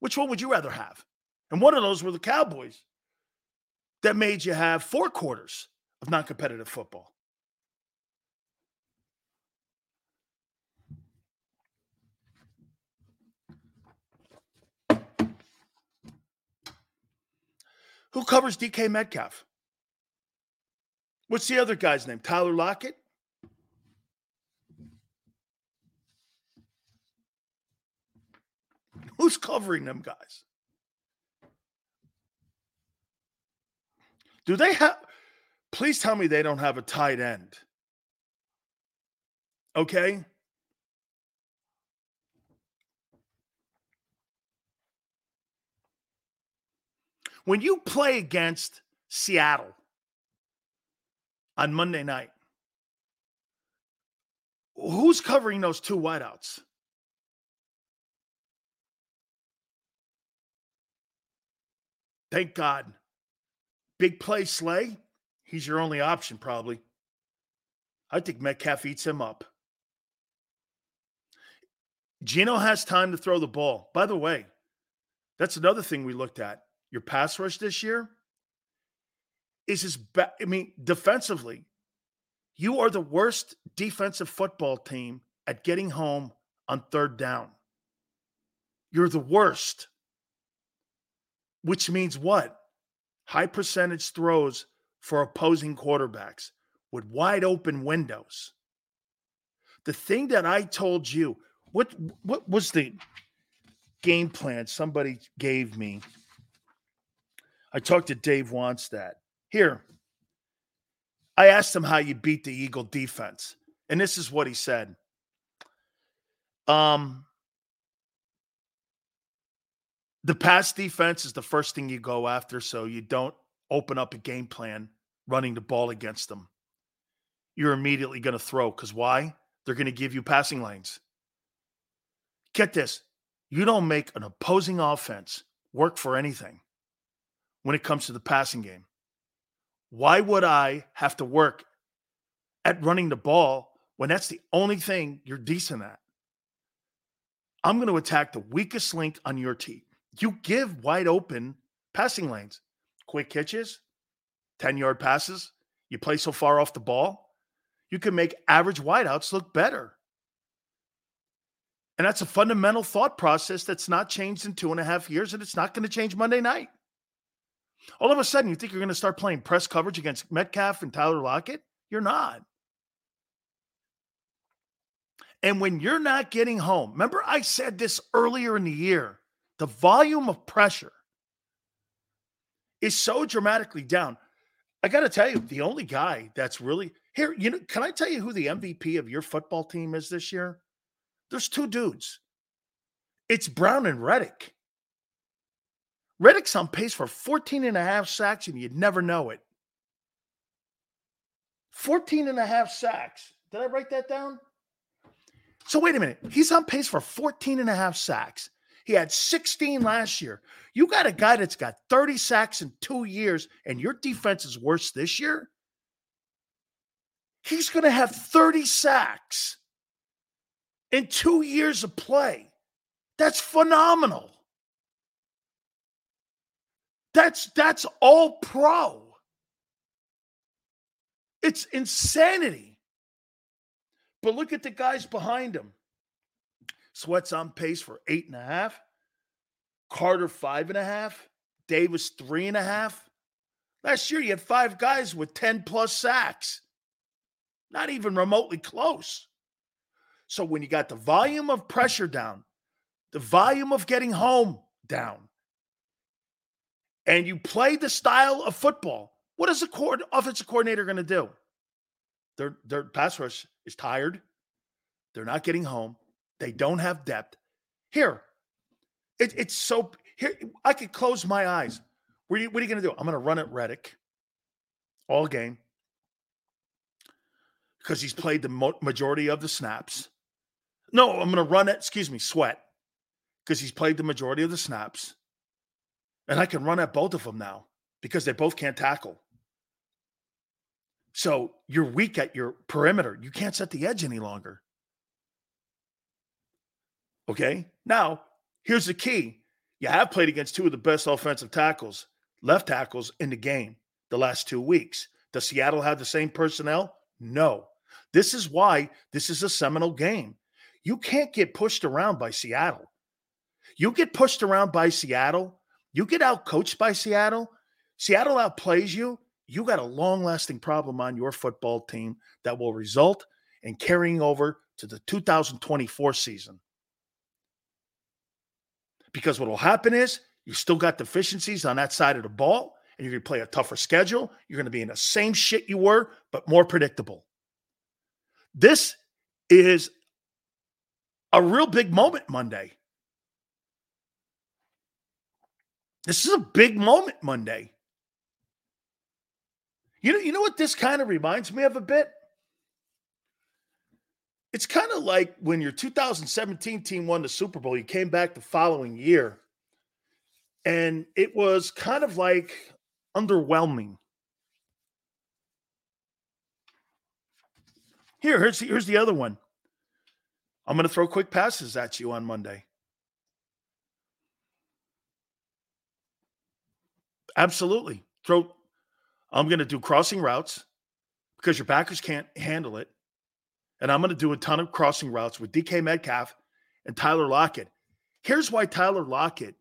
Which one would you rather have? And one of those were the Cowboys that made you have four quarters of non competitive football. Who covers DK Metcalf? What's the other guy's name? Tyler Lockett? Who's covering them guys? Do they have, please tell me they don't have a tight end. Okay. When you play against Seattle on Monday night, who's covering those two wideouts? Thank God. Big play Slay, he's your only option, probably. I think Metcalf eats him up. Geno has time to throw the ball. By the way, that's another thing we looked at. Your pass rush this year is as bad. I mean, defensively, you are the worst defensive football team at getting home on third down. You're the worst. Which means what? High percentage throws for opposing quarterbacks with wide open windows. The thing that I told you, what what was the game plan somebody gave me? I talked to Dave Wannstedt. Here, I asked him how you beat the Eagle defense, and this is what he said. Um, the pass defense is the first thing you go after, so you don't open up a game plan running the ball against them. You're immediately going to throw because why? They're going to give you passing lanes. Get this you don't make an opposing offense work for anything when it comes to the passing game. Why would I have to work at running the ball when that's the only thing you're decent at? I'm going to attack the weakest link on your team. You give wide open passing lanes, quick hitches, 10 yard passes. You play so far off the ball, you can make average wideouts look better. And that's a fundamental thought process that's not changed in two and a half years, and it's not going to change Monday night. All of a sudden, you think you're going to start playing press coverage against Metcalf and Tyler Lockett? You're not. And when you're not getting home, remember I said this earlier in the year the volume of pressure is so dramatically down. I got to tell you, the only guy that's really here, you know, can I tell you who the MVP of your football team is this year? There's two dudes. It's Brown and Reddick. Reddick's on pace for 14 and a half sacks, and you'd never know it. 14 and a half sacks. Did I write that down? So wait a minute. He's on pace for 14 and a half sacks. He had 16 last year. You got a guy that's got 30 sacks in two years, and your defense is worse this year? He's going to have 30 sacks in two years of play. That's phenomenal. That's that's all pro. It's insanity. But look at the guys behind him. Sweat's on pace for eight and a half. Carter, five and a half. Davis, three and a half. Last year, you had five guys with 10 plus sacks. Not even remotely close. So when you got the volume of pressure down, the volume of getting home down, and you play the style of football, what is the co- offensive coordinator going to do? Their their pass rush is tired. They're not getting home. They don't have depth. Here, it, it's so here. I could close my eyes. What are you, you going to do? I'm going to run at Reddick all game because he's played the mo- majority of the snaps. No, I'm going to run it. Excuse me, Sweat because he's played the majority of the snaps. And I can run at both of them now because they both can't tackle. So you're weak at your perimeter. You can't set the edge any longer. Okay. Now, here's the key you have played against two of the best offensive tackles, left tackles in the game the last two weeks. Does Seattle have the same personnel? No. This is why this is a seminal game. You can't get pushed around by Seattle. You get pushed around by Seattle, you get out coached by Seattle, Seattle outplays you, you got a long lasting problem on your football team that will result in carrying over to the 2024 season. Because what will happen is you still got deficiencies on that side of the ball, and you're going to play a tougher schedule. You're going to be in the same shit you were, but more predictable. This is a real big moment Monday. This is a big moment Monday. You know, you know what this kind of reminds me of a bit? It's kind of like when your 2017 team won the Super Bowl, you came back the following year, and it was kind of like underwhelming. Here, here's the, here's the other one. I'm going to throw quick passes at you on Monday. Absolutely. Throw I'm going to do crossing routes because your backers can't handle it. And I'm going to do a ton of crossing routes with DK Metcalf and Tyler Lockett. Here's why Tyler Lockett.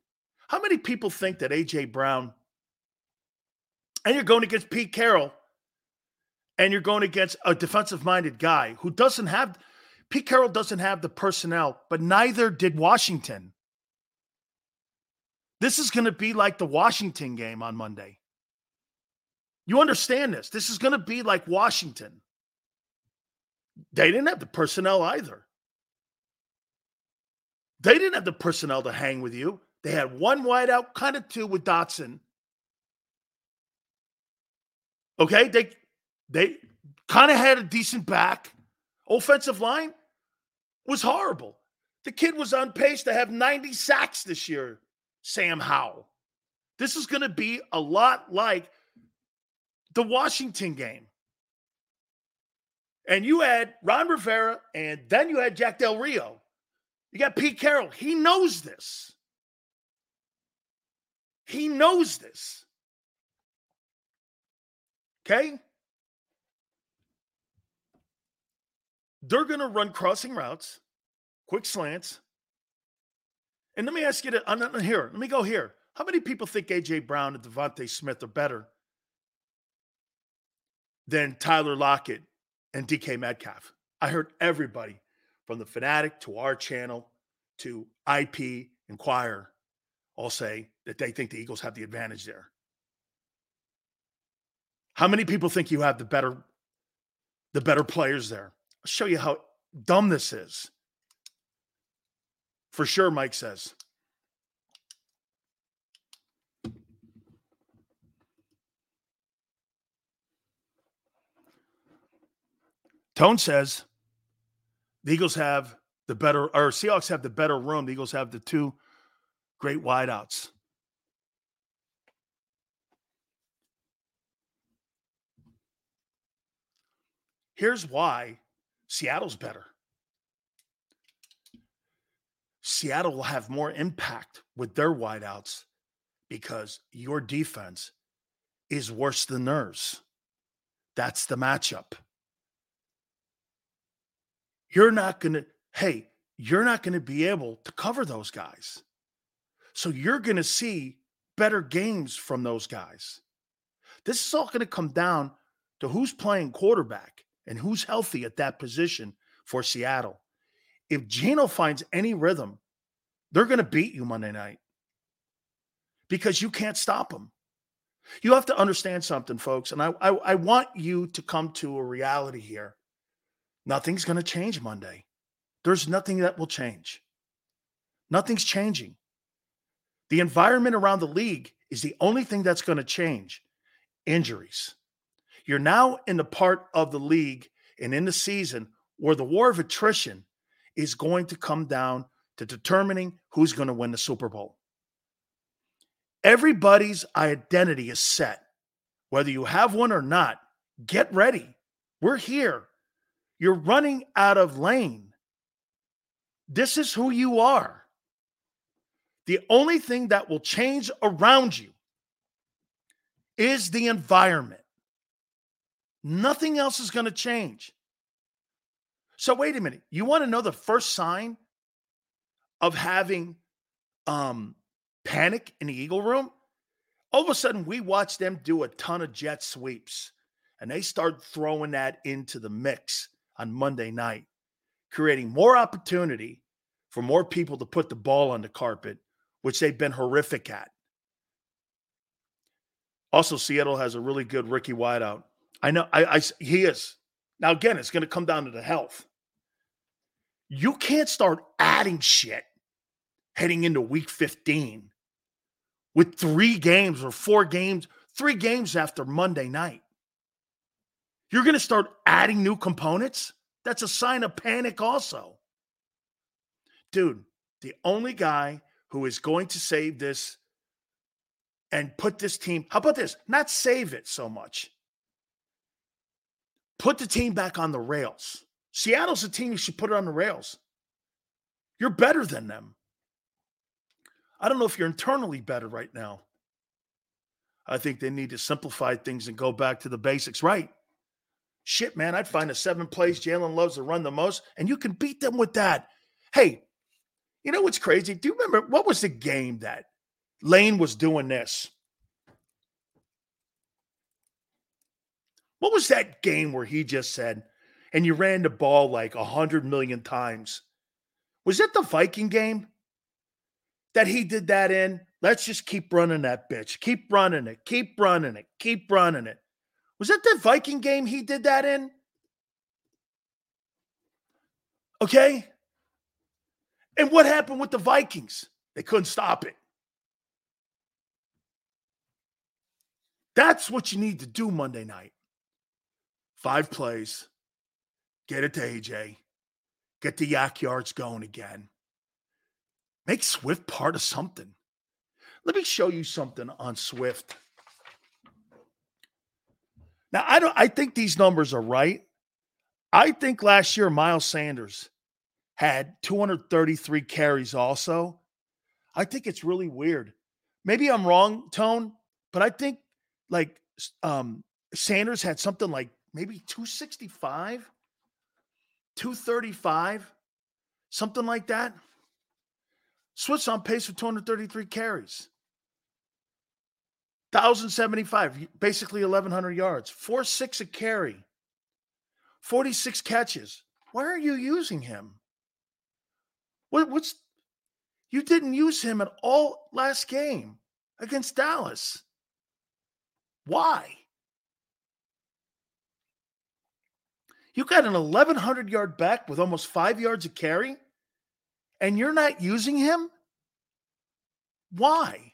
How many people think that AJ Brown and you're going against Pete Carroll and you're going against a defensive minded guy who doesn't have Pete Carroll doesn't have the personnel, but neither did Washington. This is going to be like the Washington game on Monday. You understand this. This is going to be like Washington. They didn't have the personnel either. They didn't have the personnel to hang with you. They had one wideout, kind of two with Dotson. Okay, they they kind of had a decent back. Offensive line was horrible. The kid was on pace to have 90 sacks this year, Sam Howell. This is going to be a lot like the Washington game. And you had Ron Rivera, and then you had Jack Del Rio. You got Pete Carroll. He knows this. He knows this. Okay? They're going to run crossing routes, quick slants. And let me ask you to, uh, I'm here. Let me go here. How many people think A.J. Brown and DeVonta Smith are better than Tyler Lockett and DK Metcalf. I heard everybody from the Fanatic to our channel to IP Inquirer all say that they think the Eagles have the advantage there. How many people think you have the better the better players there? I'll show you how dumb this is. For sure, Mike says. Tone says the Eagles have the better, or Seahawks have the better room. The Eagles have the two great wideouts. Here's why Seattle's better. Seattle will have more impact with their wideouts because your defense is worse than theirs. That's the matchup you're not going to, hey, you're not going to be able to cover those guys. So you're going to see better games from those guys. This is all going to come down to who's playing quarterback and who's healthy at that position for Seattle. If Geno finds any rhythm, they're going to beat you Monday night because you can't stop them. You have to understand something, folks, and I, I, I want you to come to a reality here. Nothing's going to change Monday. There's nothing that will change. Nothing's changing. The environment around the league is the only thing that's going to change injuries. You're now in the part of the league and in the season where the war of attrition is going to come down to determining who's going to win the Super Bowl. Everybody's identity is set. Whether you have one or not, get ready. We're here. You're running out of lane. This is who you are. The only thing that will change around you is the environment. Nothing else is going to change. So, wait a minute. You want to know the first sign of having um, panic in the Eagle room? All of a sudden, we watch them do a ton of jet sweeps and they start throwing that into the mix on Monday night, creating more opportunity for more people to put the ball on the carpet, which they've been horrific at. Also, Seattle has a really good Ricky wideout. I know I, I he is. Now again, it's going to come down to the health. You can't start adding shit heading into week 15 with three games or four games, three games after Monday night. You're going to start adding new components? That's a sign of panic, also. Dude, the only guy who is going to save this and put this team, how about this? Not save it so much. Put the team back on the rails. Seattle's a team you should put it on the rails. You're better than them. I don't know if you're internally better right now. I think they need to simplify things and go back to the basics. Right. Shit, man, I'd find a seven plays Jalen loves to run the most, and you can beat them with that. Hey, you know what's crazy? Do you remember what was the game that Lane was doing this? What was that game where he just said, and you ran the ball like a hundred million times? Was it the Viking game that he did that in? Let's just keep running that bitch. Keep running it. Keep running it. Keep running it. Was that the Viking game he did that in? Okay. And what happened with the Vikings? They couldn't stop it. That's what you need to do Monday night. Five plays, get it to AJ, get the YAC yards going again. Make Swift part of something. Let me show you something on Swift. Now, I don't I think these numbers are right. I think last year Miles Sanders had 233 carries also. I think it's really weird. Maybe I'm wrong, Tone, but I think like um Sanders had something like maybe 265, 235, something like that. Swift's on pace for 233 carries. 1,075, basically 1,100 yards, 4 6 a carry, 46 catches. Why are you using him? What, what's you didn't use him at all last game against Dallas. Why? You got an 1,100 yard back with almost five yards of carry, and you're not using him? Why?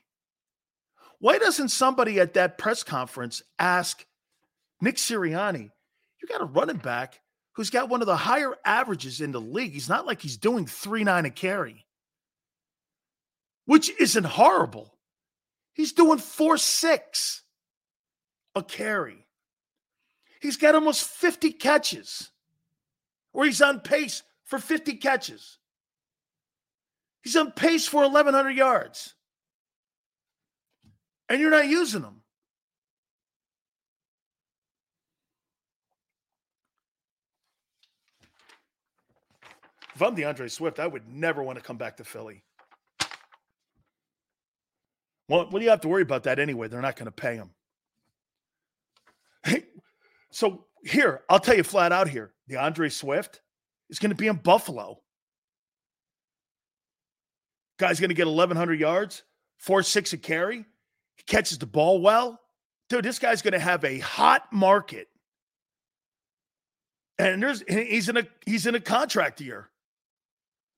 Why doesn't somebody at that press conference ask Nick Sirianni, you got a running back who's got one of the higher averages in the league. He's not like he's doing 3 9 a carry, which isn't horrible. He's doing 4 6 a carry. He's got almost 50 catches, or he's on pace for 50 catches. He's on pace for 1,100 yards and you're not using them. If I'm DeAndre Swift, I would never want to come back to Philly. Well, what do you have to worry about that anyway? They're not going to pay him. So here, I'll tell you flat out here DeAndre Swift is going to be in Buffalo. Guy's going to get 1,100 yards, four, six a carry. He catches the ball well. Dude, this guy's going to have a hot market. And there's he's in a he's in a contract year.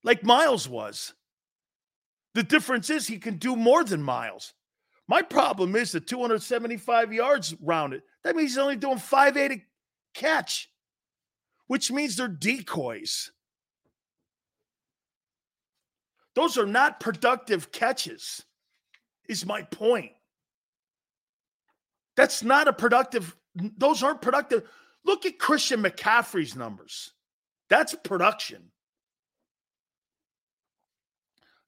Like Miles was. The difference is he can do more than Miles. My problem is the 275 yards rounded. That means he's only doing 5'8 a catch, which means they're decoys. Those are not productive catches, is my point. That's not a productive, those aren't productive. Look at Christian McCaffrey's numbers. That's production.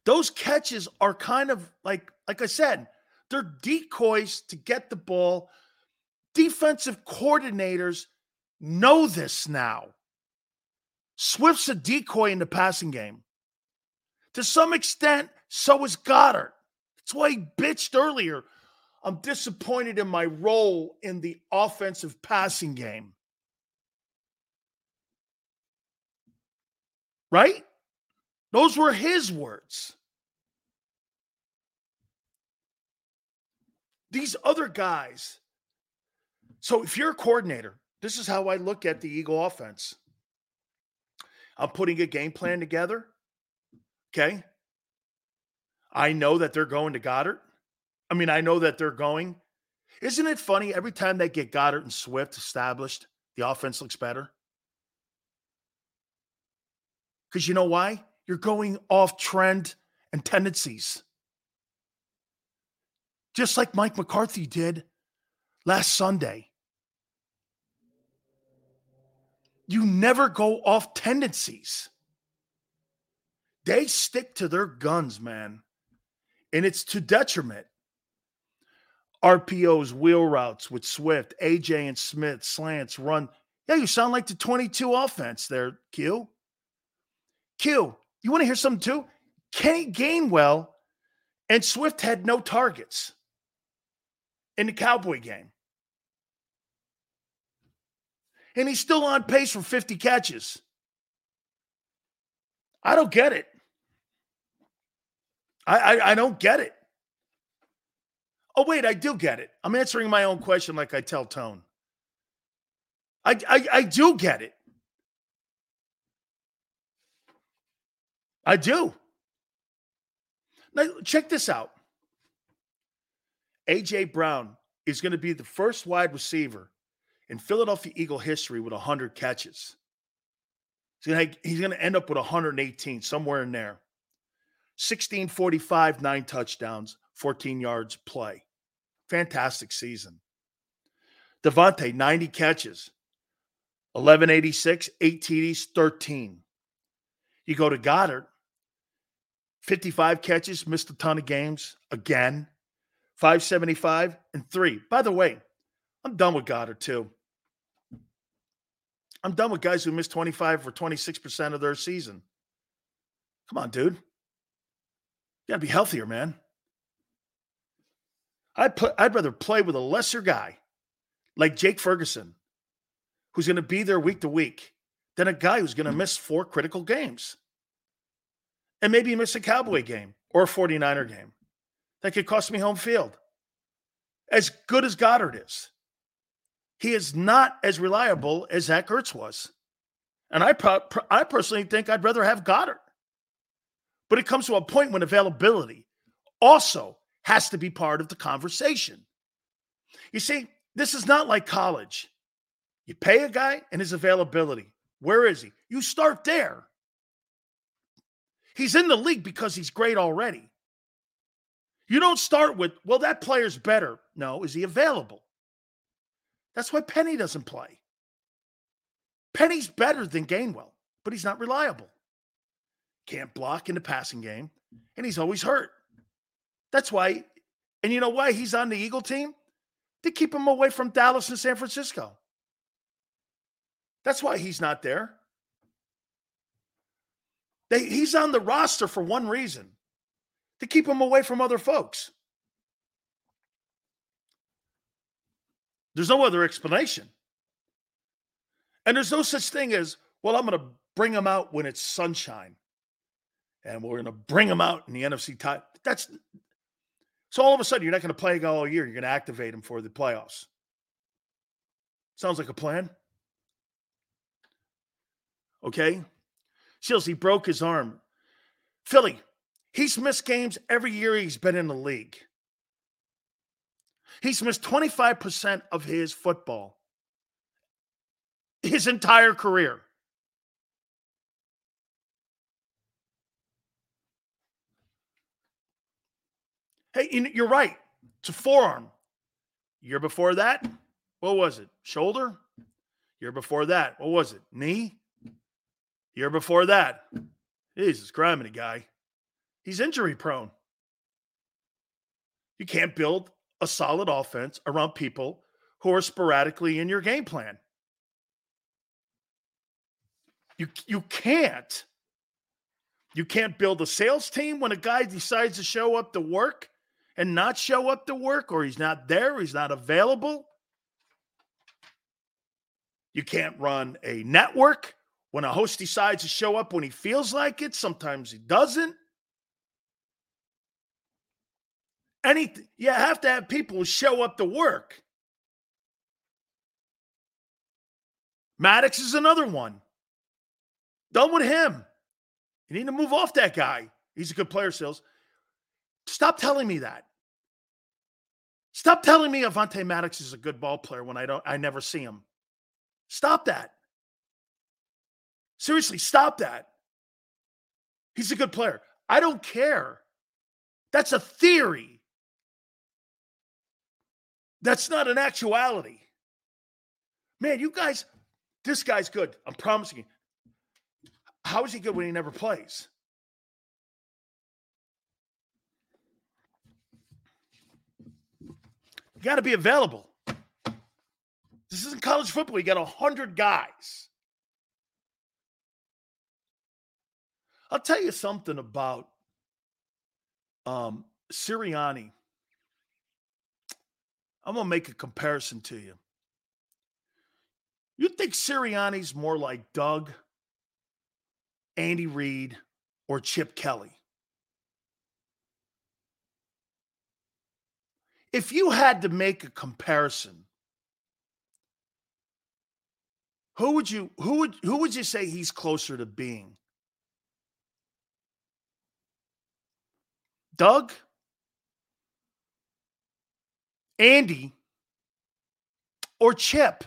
Those catches are kind of like, like I said, they're decoys to get the ball. Defensive coordinators know this now. Swift's a decoy in the passing game. To some extent, so is Goedert. That's why he bitched earlier I'm disappointed in my role in the offensive passing game. Right? Those were his words. These other guys. So if you're a coordinator, this is how I look at the Eagle offense. I'm putting a game plan together. Okay. I know that they're going to Goedert. I mean, I know that they're going. Isn't it funny every time they get Goedert and Swift established, the offense looks better? Because you know why? You're going off trend and tendencies. Just like Mike McCarthy did last Sunday. You never go off tendencies. They stick to their guns, man. And it's to detriment. RPOs, wheel routes with Swift, AJ and Smith, slants, run. Yeah, you sound like the 22 offense there, Q. Q, you want to hear something too? Kenny Gainwell and Swift had no targets in the Cowboy game. And he's still on pace for 50 catches. I don't get it. I, I, I don't get it. Oh, wait, I do get it. I'm answering my own question like I tell Tone. I, I, I do get it. I do. Now, check this out. A.J. Brown is going to be the first wide receiver in Philadelphia Eagle history with 100 catches. He's going to, he's to end up with 118, somewhere in there. 1645, nine touchdowns, 14 yards play. Fantastic season. DeVonta, 90 catches, 1186, eight TDs, 13. You go to Goedert, 55 catches, missed a ton of games again, 575 and three. By the way, I'm done with Goedert too. I'm done with guys who miss 25 or 26% of their season. Come on, dude. You got to be healthier, man. I'd, put, I'd rather play with a lesser guy like Jake Ferguson, who's going to be there week to week, than a guy who's going to mm-hmm. miss four critical games. And maybe miss a Cowboy mm-hmm. game or a 49er game. That could cost me home field. As good as Goedert is, he is not as reliable as Zach Ertz was. And I, pro- I personally think I'd rather have Goedert. But it comes to a point when availability also has to be part of the conversation. You see, this is not like college. You pay a guy and his availability. Where is he? You start there. He's in the league because he's great already. You don't start with, well, that player's better. No, is he available? That's why Penny doesn't play. Penny's better than Gainwell, but he's not reliable. Can't block in the passing game, and he's always hurt. That's why, and you know why he's on the Eagle team? To keep him away from Dallas and San Francisco. That's why he's not there. They, he's on the roster for one reason to keep him away from other folks. There's no other explanation. And there's no such thing as, well, I'm going to bring him out when it's sunshine. And we're going to bring him out in the NFC title. That's so all of a sudden you're not going to play all year. You're going to activate him for the playoffs. Sounds like a plan. Okay. Seals, he broke his arm. Philly, he's missed games every year he's been in the league. He's missed 25% of his football his entire career. Hey, you're right. It's a forearm. Year before that, what was it? Shoulder? Year before that, what was it? Knee? Year before that, Jesus, criminy guy. He's injury prone. You can't build a solid offense around people who are sporadically in your game plan. You, you can't. You can't build a sales team when a guy decides to show up to work and not show up to work or he's not there, he's not available. You can't run a network when a host decides to show up when he feels like it, sometimes he doesn't. Anything you have to have people show up to work. Maddox is another one. Done with him. You need to move off that guy. He's a good player, Sills. Stop telling me that. Stop telling me Avonte Maddox is a good ball player when I don't I never see him. Stop that. Seriously, stop that. He's a good player. I don't care. That's a theory. That's not an actuality. Man, you guys, this guy's good. I'm promising you. How is he good when he never plays? You got to be available. This isn't college football. You got a hundred guys. I'll tell you something about um, Sirianni. I'm gonna make a comparison to you. You think Sirianni's more like Doug, Andy Reid, or Chip Kelly? If you had to make a comparison, who would you who would who would you say he's closer to being? Doug, Andy, or Chip?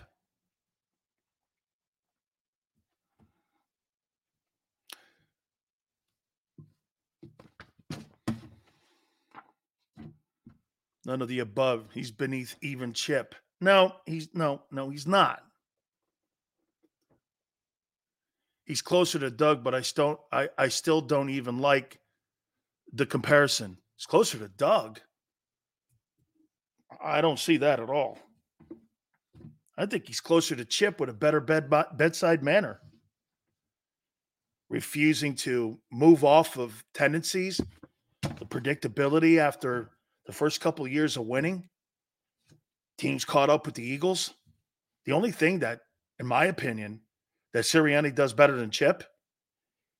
None of the above. He's beneath even Chip. No, he's no, no, he's not. He's closer to Doug, but I still I, I still don't even like the comparison. He's closer to Doug. I don't see that at all. I think he's closer to Chip with a better bed bedside manner. Refusing to move off of tendencies, the predictability after the first couple of years of winning, teams caught up with the Eagles. The only thing that, in my opinion, that Sirianni does better than Chip,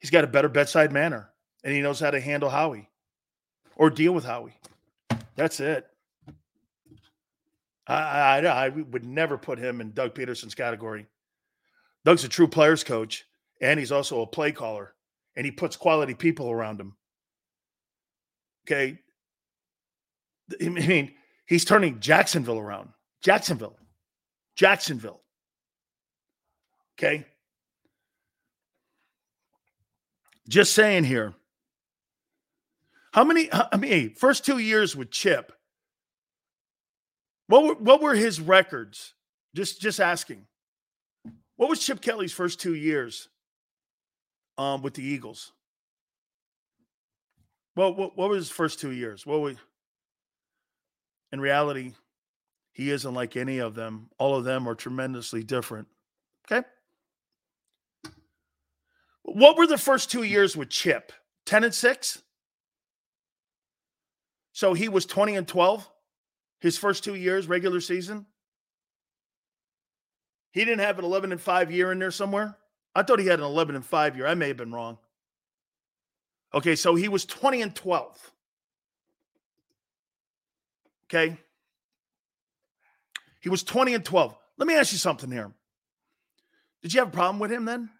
he's got a better bedside manner and he knows how to handle Howie or deal with Howie. That's it. I, I, I would never put him in Doug Pederson's category. Doug's a true players coach, and he's also a play caller, and he puts quality people around him. Okay, I mean, he's turning Jacksonville around. Jacksonville. Jacksonville. Okay. Just saying here. How many, I mean, first two years with Chip, what were, what were his records? Just just asking. What was Chip Kelly's first two years um, with the Eagles? Well, what, what was his first two years? What we in reality, he isn't like any of them. All of them are tremendously different. Okay. What were the first two years with Chip? 10 and 6? So he was 20 and 12 his first two years, regular season. He didn't have an 11 and 5 year in there somewhere. I thought he had an 11 and 5 year. I may have been wrong. Okay, so he was 20 and 12. Okay. He was 20 and 12. Let me ask you something here. Did you have a problem with him then,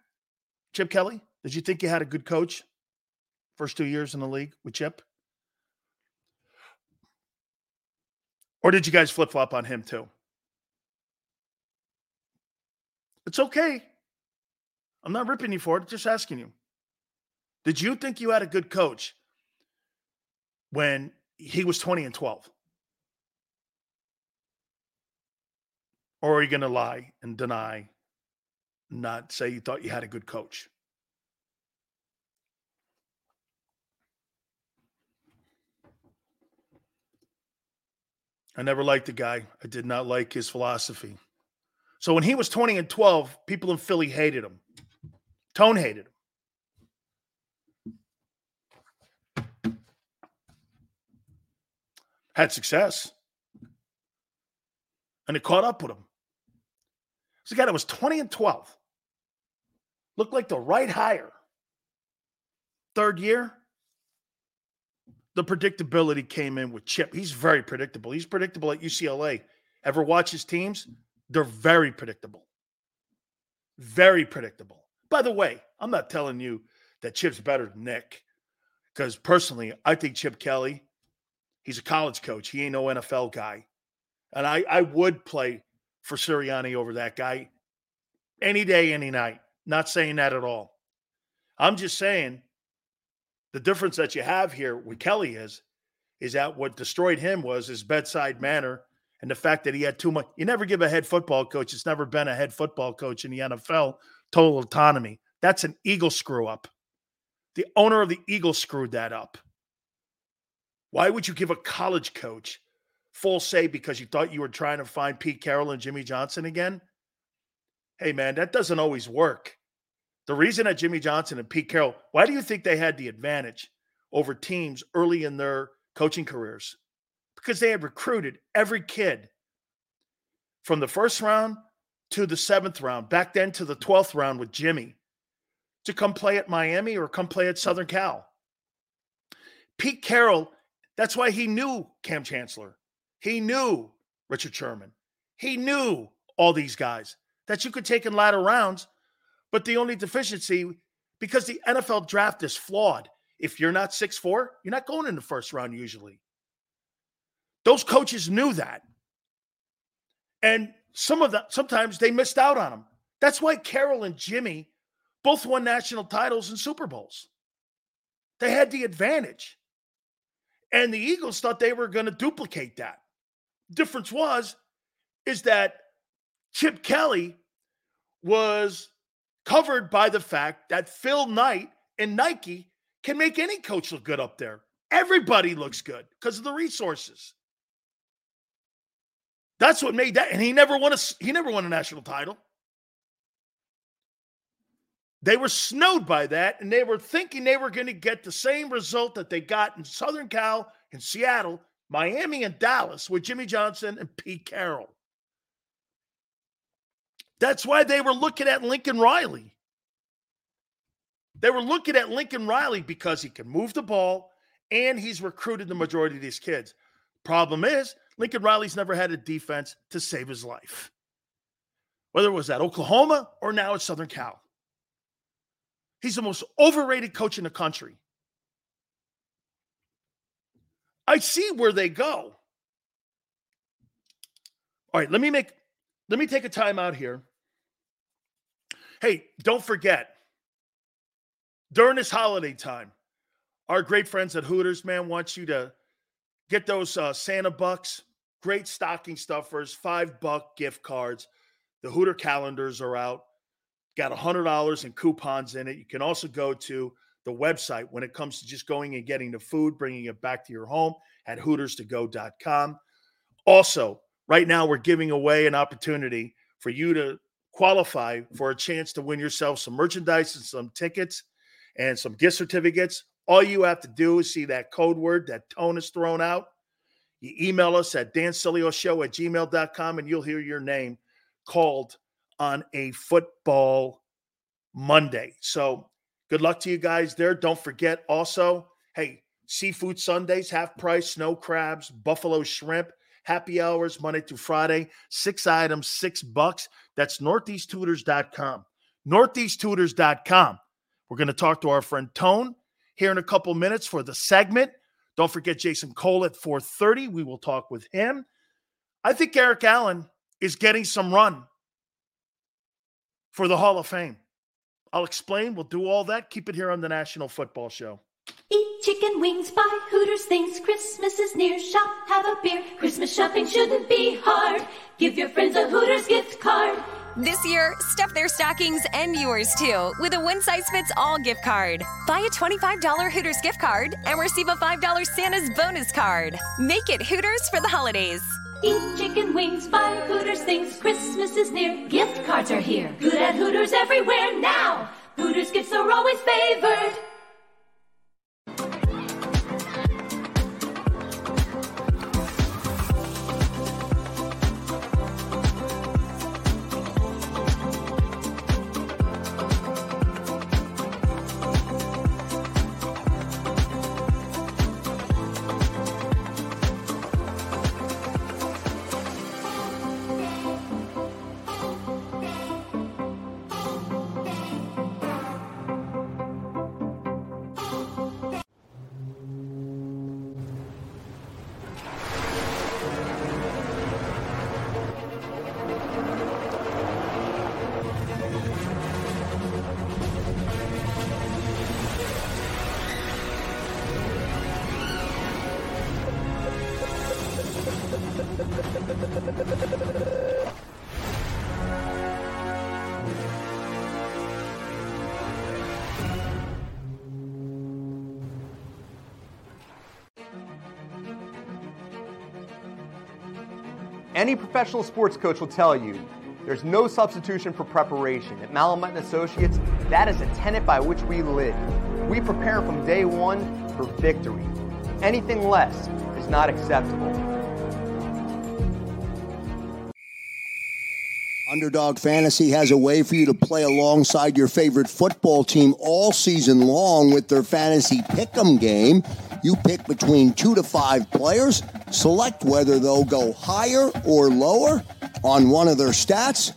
Chip Kelly? Did you think you had a good coach first two years in the league with Chip? Or did you guys flip flop on him too? It's okay. I'm not ripping you for it, just asking you. Did you think you had a good coach when he was 20 and 12? Or are you going to lie and deny, not say you thought you had a good coach? I never liked the guy. I did not like his philosophy. So when he was 20 and 12, people in Philly hated him. Tone hated him. Had success. And it caught up with him. A guy that was 20 and 12. Looked like the right hire. Third year, the predictability came in with Chip. He's very predictable. He's predictable at UCLA. Ever watch his teams? They're very predictable. Very predictable. By the way, I'm not telling you that Chip's better than Nick, because personally, I think Chip Kelly, he's a college coach. He ain't no NFL guy. And I, I would play for Sirianni over that guy any day, any night. Not saying that at all. I'm just saying the difference that you have here with Kelly is, is that what destroyed him was his bedside manner and the fact that he had too much. You never give a head football coach, it's never been a head football coach in the NFL, total autonomy. That's an Eagle screw up. The owner of the Eagles screwed that up. Why would you give a college coach full say because you thought you were trying to find Pete Carroll and Jimmy Johnson again? Hey, man, that doesn't always work. The reason that Jimmy Johnson and Pete Carroll, why do you think they had the advantage over teams early in their coaching careers? Because they had recruited every kid from the first round to the seventh round, back then to the 12th round with Jimmy, to come play at Miami or come play at Southern Cal. Pete Carroll that's why he knew Kam Chancellor. He knew Richard Sherman. He knew all these guys that you could take in latter rounds. But the only deficiency, because the NFL draft is flawed. If you're not six four, you're not going in the first round usually. Those coaches knew that. And some of them, sometimes they missed out on them. That's why Carroll and Jimmy both won national titles and Super Bowls. They had the advantage. And the Eagles thought they were going to duplicate that. Difference was is that Chip Kelly was covered by the fact that Phil Knight and Nike can make any coach look good up there. Everybody looks good because of the resources. That's what made that. And he never won a he never won a national title. They were snowed by that, and they were thinking they were going to get the same result that they got in Southern Cal, in Seattle, Miami, and Dallas with Jimmy Johnson and Pete Carroll. That's why they were looking at Lincoln Riley. They were looking at Lincoln Riley because he can move the ball and he's recruited the majority of these kids. Problem is, Lincoln Riley's never had a defense to save his life, whether it was at Oklahoma or now at Southern Cal. He's the most overrated coach in the country. I see where they go. All right, let me make let me take a time out here. Hey, don't forget during this holiday time, our great friends at Hooters, man, want you to get those uh, Santa bucks, great stocking stuffers, five buck gift cards. The Hooter calendars are out got $100 in coupons in it. You can also go to the website when it comes to just going and getting the food, bringing it back to your home at hooterstogo.com. Also, right now, we're giving away an opportunity for you to qualify for a chance to win yourself some merchandise and some tickets and some gift certificates. All you have to do is see that code word that Tone is thrown out. You email us at dansileoshow at gmail.com and you'll hear your name called on a football Monday. So good luck to you guys there. Don't forget also, hey, seafood Sundays, half price, snow crabs, buffalo shrimp, happy hours Monday through Friday, six items, six bucks. That's northeasthooters.com. Northeasthooters.com. We're going to talk to our friend Tone here in a couple minutes for the segment. Don't forget Jason Cole at 4:30. We will talk with him. I think Eric Allen is getting some run for the Hall of Fame. I'll explain. We'll do all that. Keep it here on the National Football Show. Eat chicken wings, buy Hooters things. Christmas is near. Shop, have a beer. Christmas shopping shouldn't be hard. Give your friends a Hooters gift card. This year, stuff their stockings and yours too with a one size fits all gift card. Buy a $25 Hooters gift card and receive a $5 Santa's bonus card. Make it Hooters for the holidays. Eat chicken wings, buy Hooters things. Christmas is near. Gift cards are here. Good at Hooters everywhere now. Hooters gifts are always favored. Any professional sports coach will tell you there's no substitution for preparation. At Malamut and Associates, that is a tenet by which we live. We prepare from day one for victory. Anything less is not acceptable. Underdog Fantasy has a way for you to play alongside your favorite football team all season long with their fantasy pick'em game. You pick between two to five players, select whether they'll go higher or lower on one of their stats,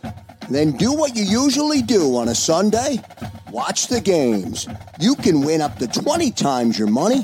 then do what you usually do on a Sunday. Watch the games. You can win up to 20 times your money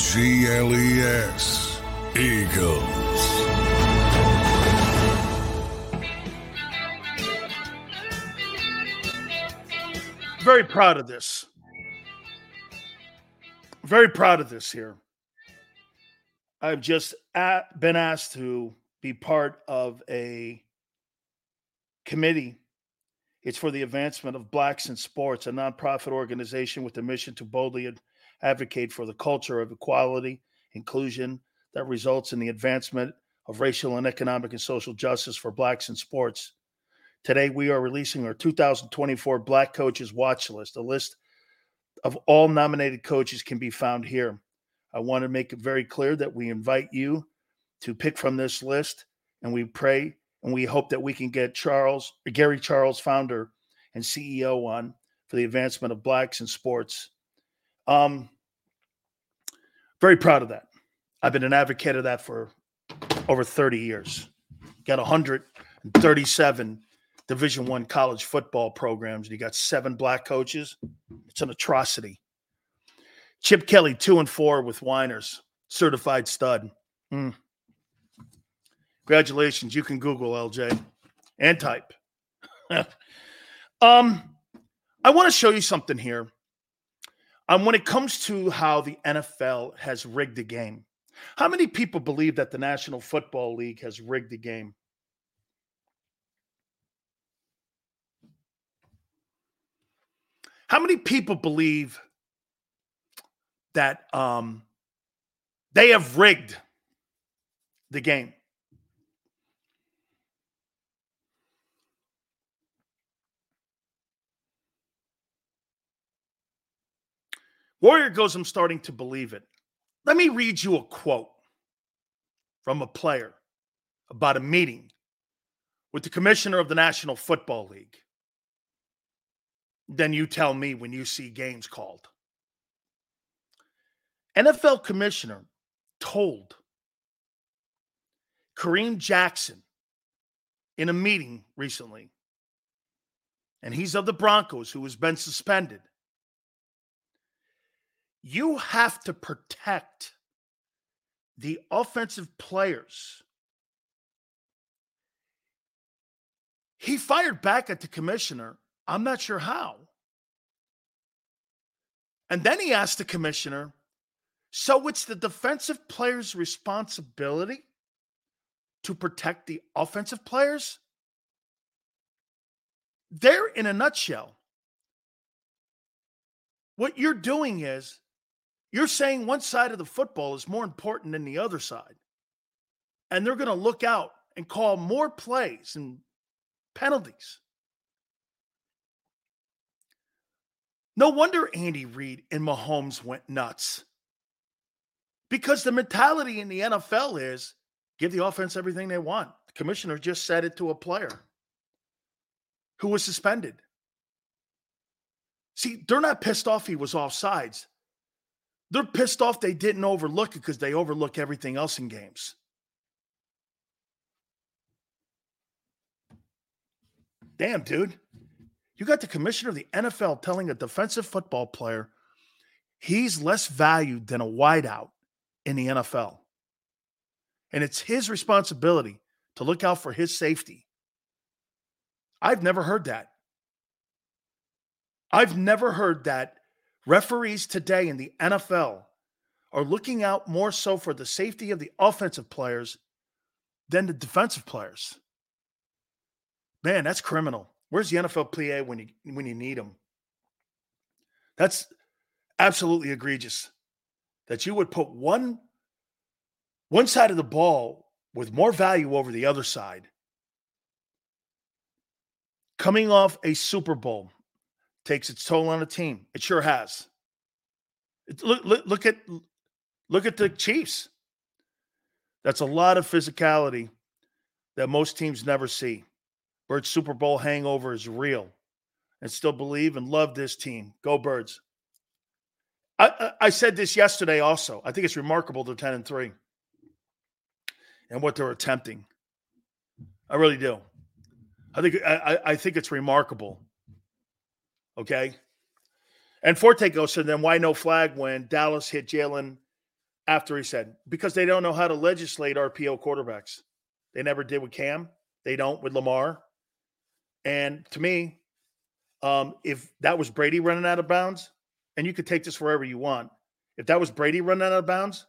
G L E S. Eagles. Very proud of this. Very proud of this here. I've just at, been asked to be part of a committee. It's for the advancement of blacks in sports, a nonprofit organization with a mission to boldly advocate for the culture of equality, inclusion that results in the advancement of racial and economic and social justice for blacks in sports. Today, we are releasing our 2024 Black Coaches Watch List. A list of all nominated coaches can be found here. I want to make it very clear that we invite you to pick from this list, and we pray and we hope that we can get Charles, Gary Charles, founder and CEO, on for the advancement of blacks in sports. Um, very proud of that. I've been an advocate of that for over 30 years. Got 137 Division One college football programs, and you got seven black coaches. It's an atrocity. Chip Kelly, two and four with Winers, certified stud. Mm. Congratulations. You can Google LJ and type. um, I want to show you something here. Um, when it comes to how the NFL has rigged the game, how many people believe that the National Football League has rigged the game? How many people believe that um, they have rigged the game? Warrior goes, I'm starting to believe it. Let me read you a quote from a player about a meeting with the commissioner of the National Football League. Then you tell me when you see games called. NFL commissioner told Kareem Jackson in a meeting recently, and he's of the Broncos who has been suspended you have to protect the offensive players. He fired back at the commissioner. I'm not sure how. And then he asked the commissioner, so it's the defensive players' responsibility to protect the offensive players? There, in a nutshell, what you're doing is you're saying one side of the football is more important than the other side. And they're going to look out and call more plays and penalties. No wonder Andy Reid and Mahomes went nuts. Because the mentality in the NFL is give the offense everything they want. The commissioner just said it to a player who was suspended. See, they're not pissed off he was off sides. They're pissed off they didn't overlook it because they overlook everything else in games. Damn, dude. You got the commissioner of the NFL telling a defensive football player he's less valued than a wideout in the NFL. And it's his responsibility to look out for his safety. I've never heard that. I've never heard that referees today in the NFL are looking out more so for the safety of the offensive players than the defensive players. Man, that's criminal. Where's the NFLPA when you when you need them? That's absolutely egregious. That you would put one one side of the ball with more value over the other side. Coming off a Super Bowl takes its toll on a team. It sure has. Look, look, look at look at the Chiefs. That's a lot of physicality that most teams never see. Birds Super Bowl hangover is real and still believe and love this team. Go Birds. I, I said this yesterday also. I think it's remarkable they're 10 and 3 and what they're attempting. I really do. I think I, I think it's remarkable. Okay. And Forte goes, so then why no flag when Dallas hit Jalen after he said, because they don't know how to legislate RPO quarterbacks. They never did with Cam. They don't with Lamar. And to me, um, if that was Brady running out of bounds, and you could take this wherever you want, if that was Brady running out of bounds,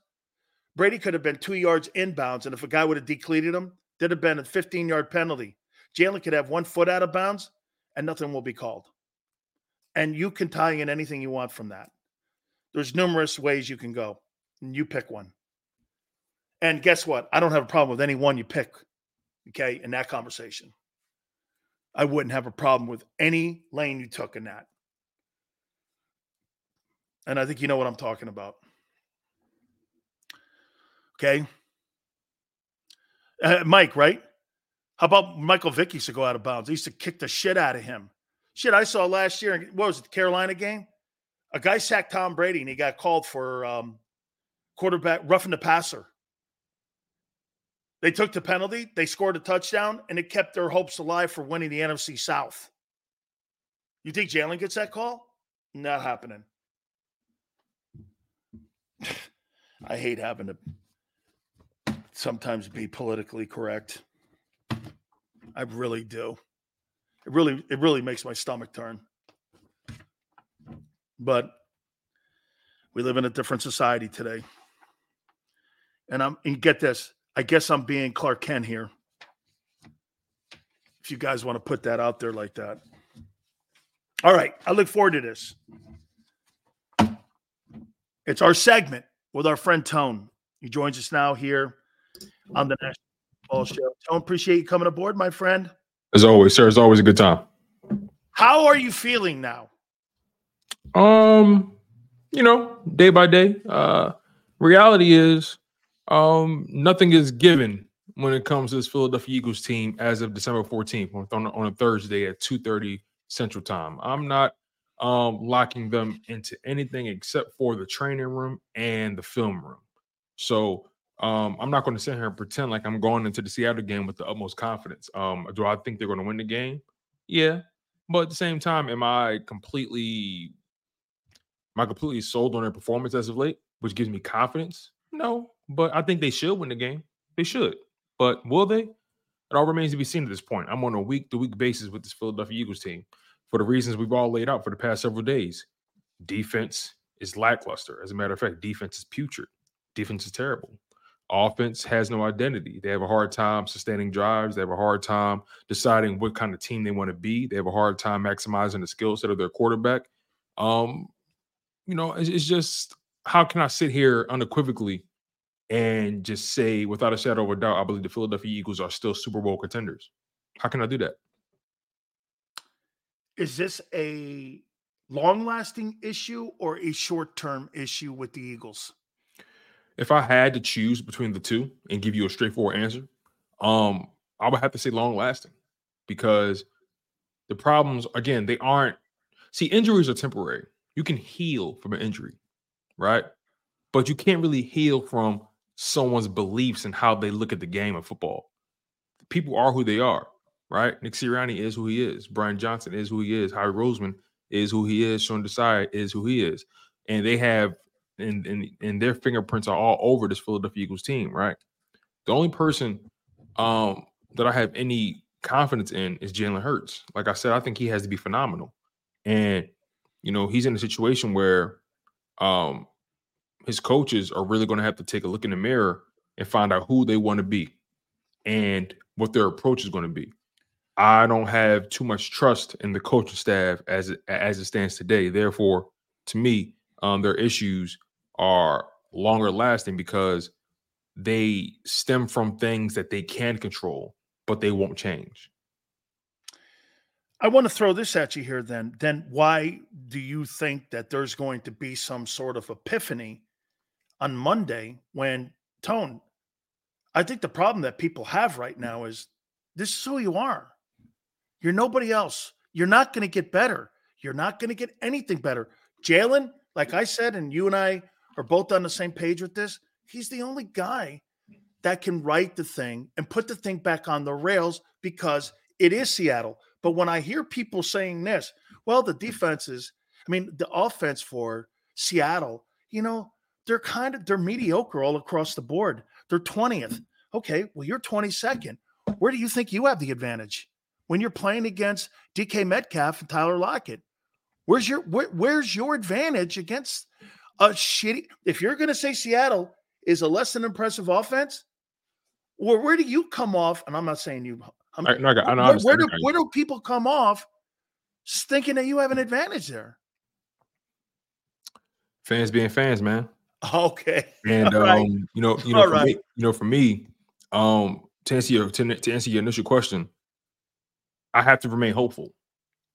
Brady could have been two yards inbounds. And if a guy would have decleated him, there'd have been a 15 yard penalty. Jalen could have one foot out of bounds and nothing will be called. And you can tie in anything you want from that. There's numerous ways you can go, and you pick one. And guess what? I don't have a problem with any one you pick, okay, in that conversation. I wouldn't have a problem with any lane you took in that. And I think you know what I'm talking about. Okay. Uh, Mike, right? How about Michael Vick used to go out of bounds? He used to kick the shit out of him. Shit, I saw last year. What was it, the Carolina game? A guy sacked Tom Brady and he got called for um, quarterback roughing the passer. They took the penalty, they scored a touchdown, and it kept their hopes alive for winning the NFC South. You think Jalen gets that call? Not happening. I hate having to sometimes be politically correct. I really do. It really, it really makes my stomach turn. But we live in a different society today. And I'm and get this, I guess I'm being Clark Kent here. If you guys want to put that out there like that. All right. I look forward to this. It's our segment with our friend Tone. He joins us now here on the National Ball Show. Tone, appreciate you coming aboard, my friend. As always, sir. It's always a good time. How are you feeling now? Um, you know, day by day. Uh reality is um nothing is given when it comes to this Philadelphia Eagles team as of December 14th on, on a Thursday at 2:30 Central Time. I'm not um, locking them into anything except for the training room and the film room. So um, I'm not going to sit here and pretend like I'm going into the Seattle game with the utmost confidence. Um, do I think they're going to win the game? Yeah, but at the same time, am I completely, am I completely sold on their performance as of late, which gives me confidence? No, but I think they should win the game. They should, but will they? It all remains to be seen at this point. I'm on a week to week basis with this Philadelphia Eagles team for the reasons we've all laid out for the past several days. Defense is lackluster. As a matter of fact, defense is putrid. Defense is terrible. Offense has no identity. They have a hard time sustaining drives. They have a hard time deciding what kind of team they want to be. They have a hard time maximizing the skill set of their quarterback. Um, you know, it's, it's just how can I sit here unequivocally and just say without a shadow of a doubt, I believe the Philadelphia Eagles are still Super Bowl contenders. How can I do that? Is this a long lasting issue or a short term issue with the Eagles? If I had to choose between the two and give you a straightforward answer, um, I would have to say long lasting because the problems, again, they aren't. See, injuries are temporary. You can heal from an injury, right? But you can't really heal from someone's beliefs and how they look at the game of football. People are who they are right? Nick Sirianni is who he is. Brian Johnson is who he is. Howie Roseman is who he is. Sean Desai is who he is. And they have and, and and their fingerprints are all over this Philadelphia Eagles team, right? The only person um that I have any confidence in is Jalen Hurts. Like I said, I think he has to be phenomenal. And you know, he's in a situation where um his coaches are really going to have to take a look in the mirror and find out who they want to be and what their approach is going to be. I don't have too much trust in the coaching staff as it, as it stands today. Therefore, to me, um, their issues are longer lasting because they stem from things that they can control, but they won't change. I want to throw this at you here then. Then why do you think that there's going to be some sort of epiphany on Monday when Tone? I think the problem that people have right now is this is who you are. You're nobody else. You're not going to get better. You're not going to get anything better. Jalen, like I said, and you and I are both on the same page with this, he's the only guy that can write the thing and put the thing back on the rails because it is Seattle. But when I hear people saying this, well, the defenses, I mean, the offense for Seattle, you know, they're kind of they're mediocre all across the board. They're 20th. Okay, well, you're 22nd. Where do you think you have the advantage when you're playing against DK Metcalf and Tyler Lockett? Where's your where, where's your advantage against a shitty? If you're going to say Seattle is a less than impressive offense, or where do you come off? And I'm not saying you. I'm, I, no, I, I, where, where do where do people come off thinking that you have an advantage there? Fans being fans, man. Okay. And um, right. you know, you know, for right. me, you know, for me, um, to answer your to, to answer your initial question, I have to remain hopeful,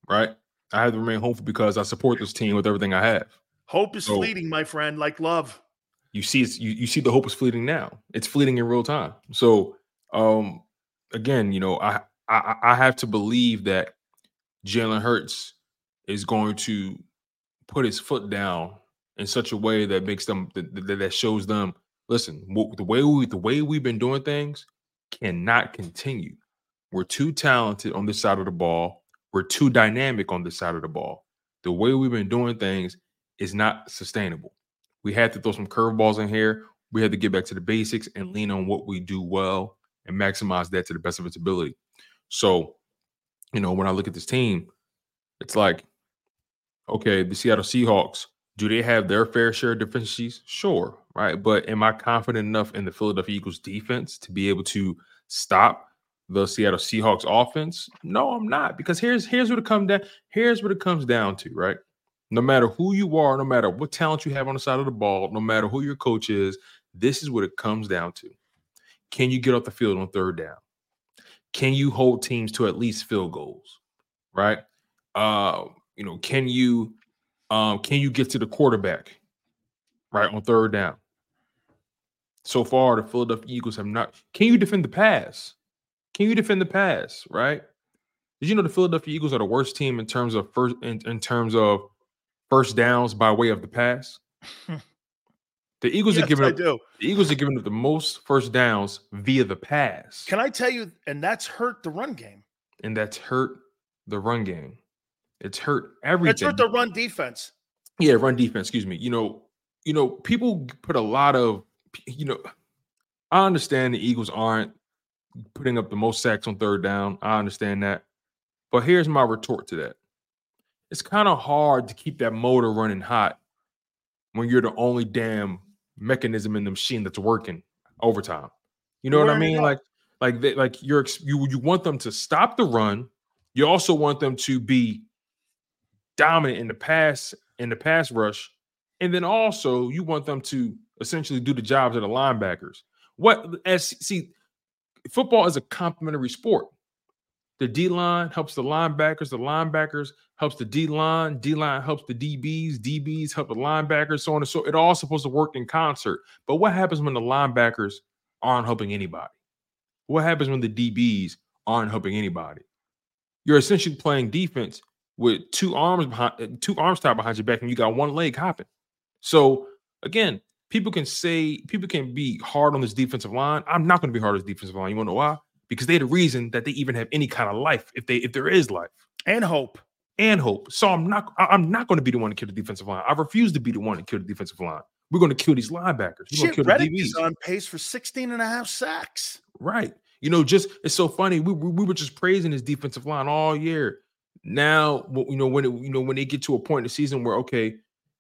right? I have to remain hopeful because I support this team with everything I have. Hope is so, fleeting, my friend, like love. You see, it's you, you see the hope is fleeting now. It's fleeting in real time. So, um, again, you know, I I, I have to believe that Jalen Hurts is going to put his foot down in such a way that makes them that, that shows them listen the way we the way we've been doing things cannot continue we're too talented on this side of the ball we're too dynamic on this side of the ball the way we've been doing things is not sustainable we had to throw some curveballs in here we had to get back to the basics and lean on what we do well and maximize that to the best of its ability so you know when i look at this team it's like okay the seattle seahawks do they have their fair share of deficiencies? Sure, right. But am I confident enough in the Philadelphia Eagles defense to be able to stop the Seattle Seahawks offense? No, I'm not. Because here's here's what it comes down. Here's what it comes down to, right? No matter who you are, no matter what talent you have on the side of the ball, no matter who your coach is, this is what it comes down to. Can you get off the field on third down? Can you hold teams to at least field goals? Right? Uh, you know, can you um, can you get to the quarterback right on third down? So far, the Philadelphia Eagles have not. Can you defend the pass? Can you defend the pass? Right? Did you know the Philadelphia Eagles are the worst team in terms of first in, in terms of first downs by way of the pass? Hmm. The Eagles yes, are giving I up. Do. The Eagles are giving up the most first downs via the pass. Can I tell you? And that's hurt the run game. And that's hurt the run game. It's hurt everything. It's hurt the run defense. Yeah, run defense. Excuse me. You know, you know, people put a lot of, you know, I understand the Eagles aren't putting up the most sacks on third down. I understand that, but here's my retort to that: it's kind of hard to keep that motor running hot when you're the only damn mechanism in the machine that's working overtime. You know what I mean? Like, like they, like you're you you want them to stop the run. You also want them to be dominant in the pass in the pass rush, and then also you want them to essentially do the jobs of the linebackers. What as see, football is a complementary sport. The D line helps the linebackers. The linebackers helps the D line. D line helps the DBs. DBs help the linebackers. So on and so. It all supposed to work in concert. But what happens when the linebackers aren't helping anybody? What happens when the DBs aren't helping anybody? You're essentially playing defense with two arms behind, two arms tied behind your back, and you got one leg hopping. So again, people can say people can be hard on this defensive line. I'm not going to be hard on this defensive line. You want to know why? Because they're the reason that they even have any kind of life, if they if there is life and hope and hope. So I'm not I'm not going to be the one to kill the defensive line. I refuse to be the one to kill the defensive line. We're going to kill these linebackers. We're Shit, Reddick is on pace for 16 and a half sacks. Right. You know, just it's so funny. We, we, we were just praising his defensive line all year. Now, you know, when it, you know when they get to a point in the season where okay,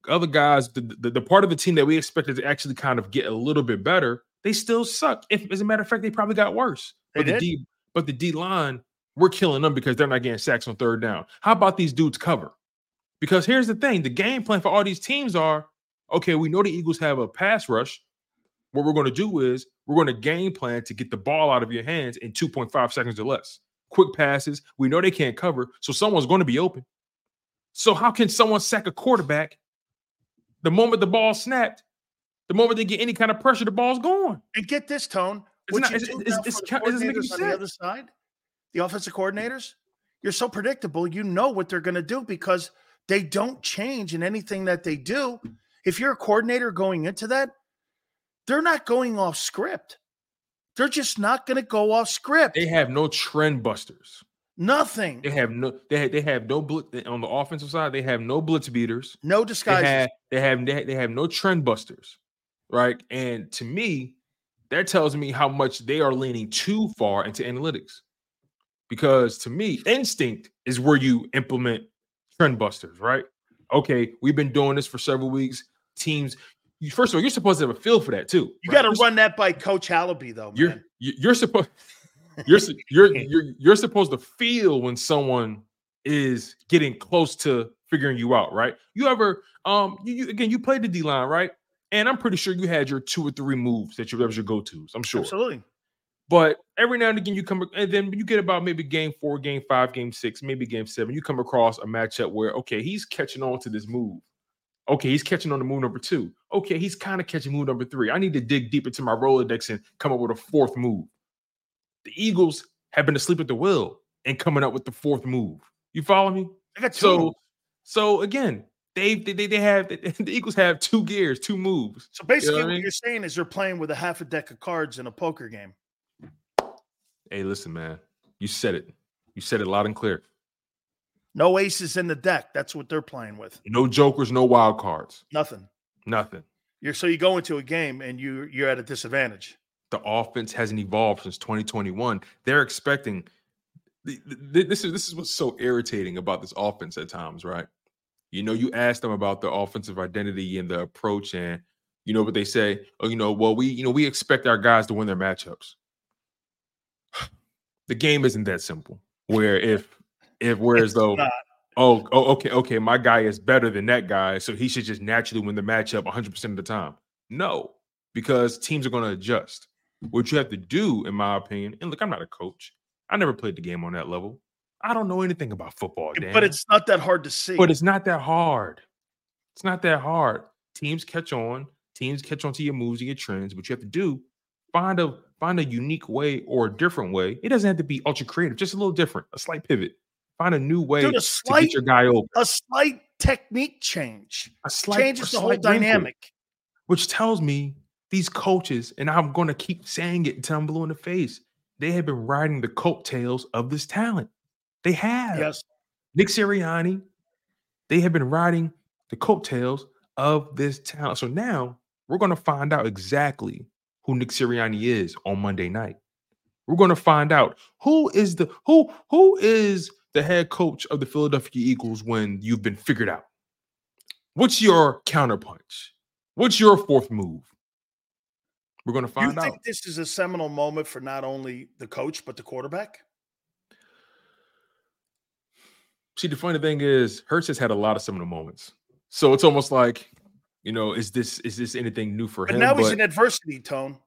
other guys, the, the, the part of the team that we expected to actually kind of get a little bit better, they still suck. If as a matter of fact, they probably got worse. They but the did. D, but the D line, we're killing them because they're not getting sacks on third down. How about these dudes cover? Because here's the thing: the game plan for all these teams are okay. We know the Eagles have a pass rush. What we're going to do is we're going to game plan to get the ball out of your hands in 2.5 seconds or less. Quick passes. We know they can't cover, so someone's going to be open. So how can someone sack a quarterback the moment the ball snapped? The moment they get any kind of pressure, the ball's gone. And get this tone. It's not- it's- do it's, it's, the it doesn't make any the other side, the offensive coordinators, you're so predictable. You know what they're going to do because they don't change in anything that they do. If you're a coordinator going into that, they're not going off script. They're just not going to go off script. They have no trend busters. Nothing. They have no. They have, they have no blitz on the offensive side. They have no blitz beaters. No They disguises. have they have they have, they have no trend busters, right? And to me, that tells me how much they are leaning too far into analytics. Because to me, instinct is where you implement trend busters, right? Okay, we've been doing this for several weeks. Teams, you, first of all, you're supposed to have a feel for that too. you right? got to run that by Coach Hallaby, though, you're man. you're supposed you're, you're you're you're supposed to feel when someone is getting close to figuring you out, right? You ever um you, you again you played the D line, right? And I'm pretty sure you had your two or three moves that you that was your go tos. I'm sure. Absolutely. But every now and again, you come and then you get about maybe game four, game five, game six, maybe game seven. You come across a matchup where okay, he's catching on to this move. Okay, he's catching on to move number two. Okay, he's kind of catching move number three. I need to dig deep into my Rolodex and come up with a fourth move. The Eagles have been asleep at the wheel and coming up with the fourth move. You follow me? I got two. So, so again, they they they, they have the Eagles have two gears, two moves. So basically, what I what mean? you're saying is you're playing with a half a deck of cards in a poker game. Hey, listen, man, you said it. You said it loud and clear. No aces in the deck. That's what they're playing with. No jokers, no wild cards, Nothing. nothing. You're so you go into a game and you you're at a disadvantage. The offense hasn't evolved since 2021. They're expecting th- th- this is this is what's so irritating about this offense at times, right? You know, you ask them about the offensive identity and the approach, and you know what they say. Oh, you know, well, we you know we expect our guys to win their matchups. The game isn't that simple. Where if if whereas though not. oh oh okay okay my guy is better than that guy, so he should just naturally win the matchup 100 percent of the time. No, because teams are going to adjust. What you have to do, in my opinion, and look, I'm not a coach. I never played the game on that level. I don't know anything about football, Dan. But it's not that hard to see. but it's not that hard. It's not that hard. Teams catch on. Teams catch on to your moves and your trends. What you have to do, find a find a unique way or a different way. It doesn't have to be ultra creative, just a little different, a slight pivot. Find a new way Dude, a to slight- get your guy open. a slight technique change A slight changes a the whole dynamic. which tells me these coaches, and I'm going to keep saying it until I'm blue in the face. They have been riding the coattails of this talent. They have. Yes. Nick Sirianni, they have been riding the coattails of this talent. So now we're going to find out exactly who Nick Sirianni is on Monday night. We're going to find out who is the who who is the head coach of the Philadelphia Eagles when you've been figured out. What's your counterpunch? What's your fourth move? We're going to find You find think out. this is a seminal moment for not only the coach but the quarterback? See, the funny thing is, Hurts has had a lot of similar moments. So it's almost like, you know, is this is this anything new for But him? now he's in adversity, Tone.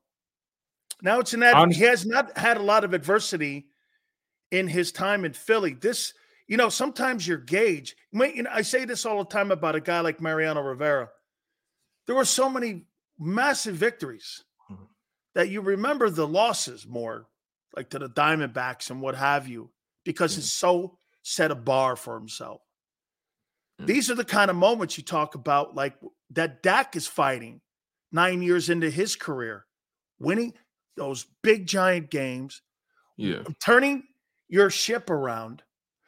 Now it's in that he has not had a lot of adversity in his time in Philly. This, you know, sometimes your gauge. You know, I say this all the time about a guy like Mariano Rivera. There were so many massive victories Mhm. that you remember the losses more, like to the Diamondbacks and what have you, because Mm. it's so set a bar for himself. Mm. These are the kind of moments you talk about, like that Dak is fighting nine years into his career, winning those big giant games, Yeah. turning your ship around.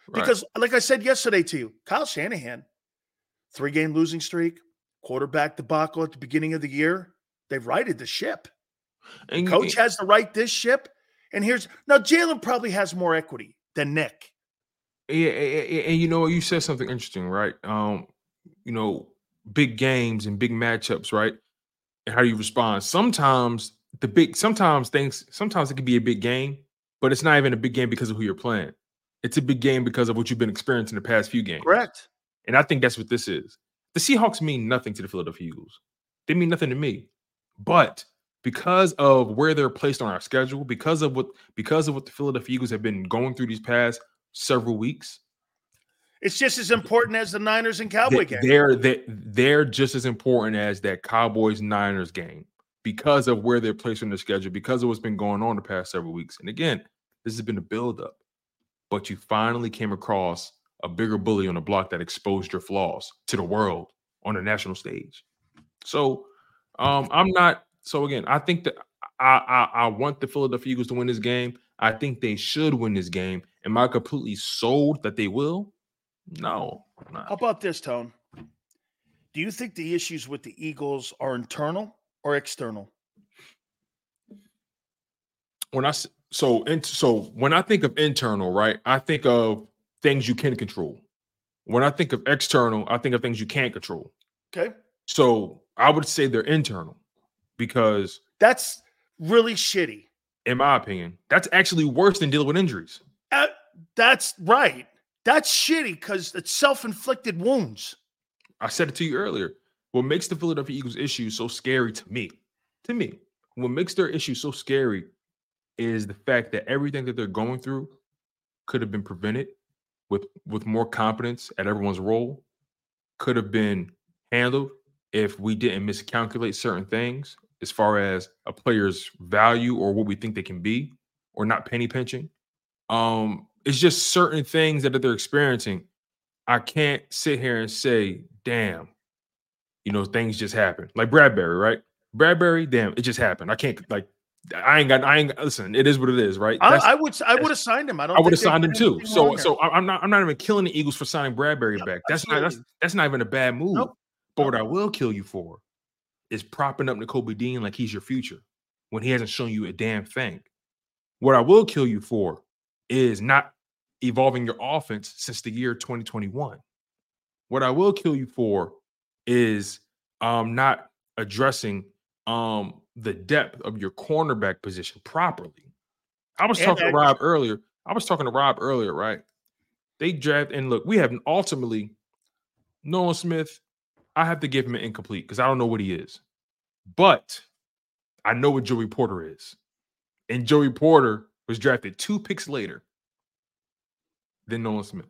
Right. Because, like I said yesterday to you, Kyle Shanahan, three game losing streak, quarterback debacle at the beginning of the year. They've righted the ship. and, Coach has to right this ship. And here's now Jalen probably has more equity than Nick. Yeah, and, you know? You said something interesting, right? Um, you know, big games and big matchups, right? And how do you respond? Sometimes the big, sometimes things, sometimes it can be a big game, but it's not even a big game because of who you're playing. It's a big game because of what you've been experiencing the past few games. Correct. And I think that's what this is. The Seahawks mean nothing to the Philadelphia Eagles. They mean nothing to me. But because of where they're placed on our schedule, because of what because of what the Philadelphia Eagles have been going through these past several weeks, It's just as important as the Niners and Cowboy game. they're they, they're just as important as that Cowboys Niners game because of where they're placed on the schedule, because of what's been going on the past several weeks. And again, this has been a buildup, but you finally came across a bigger bully on the block that exposed your flaws to the world on the national stage. So um, I'm not. So again, I think that I, I I want the Philadelphia Eagles to win this game. I think they should win this game. Am I completely sold that they will? No, not. How about this, Tone? Do you think the issues with the Eagles are internal or external? When I so in, so when I think of internal, right, I think of things you can control. When I think of external, I think of things you can't control. Okay. So I would say they're internal because, That's really shitty. In my opinion, that's actually worse than dealing with injuries. Uh, that's right. That's shitty because it's self inflicted wounds. I said it to you earlier. What makes the Philadelphia Eagles issue so scary to me, to me, what makes their issue so scary is the fact that everything that they're going through could have been prevented with with more competence at everyone's role, could have been handled if we didn't miscalculate certain things as far as a player's value or what we think they can be, or not penny pinching. Um, it's just certain things that they're experiencing. I can't sit here and say, damn, you know, things just happen. Like Bradbury, right? Bradbury, damn, it just happened. I can't like I ain't got I ain't listen, it is what it is, right? I, I would I would have signed him. I don't. I would have signed him too. So wrong there. so I'm not I'm not even killing the Eagles for signing Bradbury Yeah, back. That's not that's that's not even a bad move. Nope. But what I will kill you for is propping up Nakobe Dean like he's your future when he hasn't shown you a damn thing. What I will kill you for is not evolving your offense since the year 2021. What I will kill you for is um not addressing um the depth of your cornerback position properly. I was And talking to. Rob earlier. I was talking to Rob earlier, right? They draft and look, we have ultimately Nolan Smith. I have to give him an incomplete because I don't know what he is, but I know what Joey Porter is, and Joey Porter was drafted two picks later than Nolan Smith.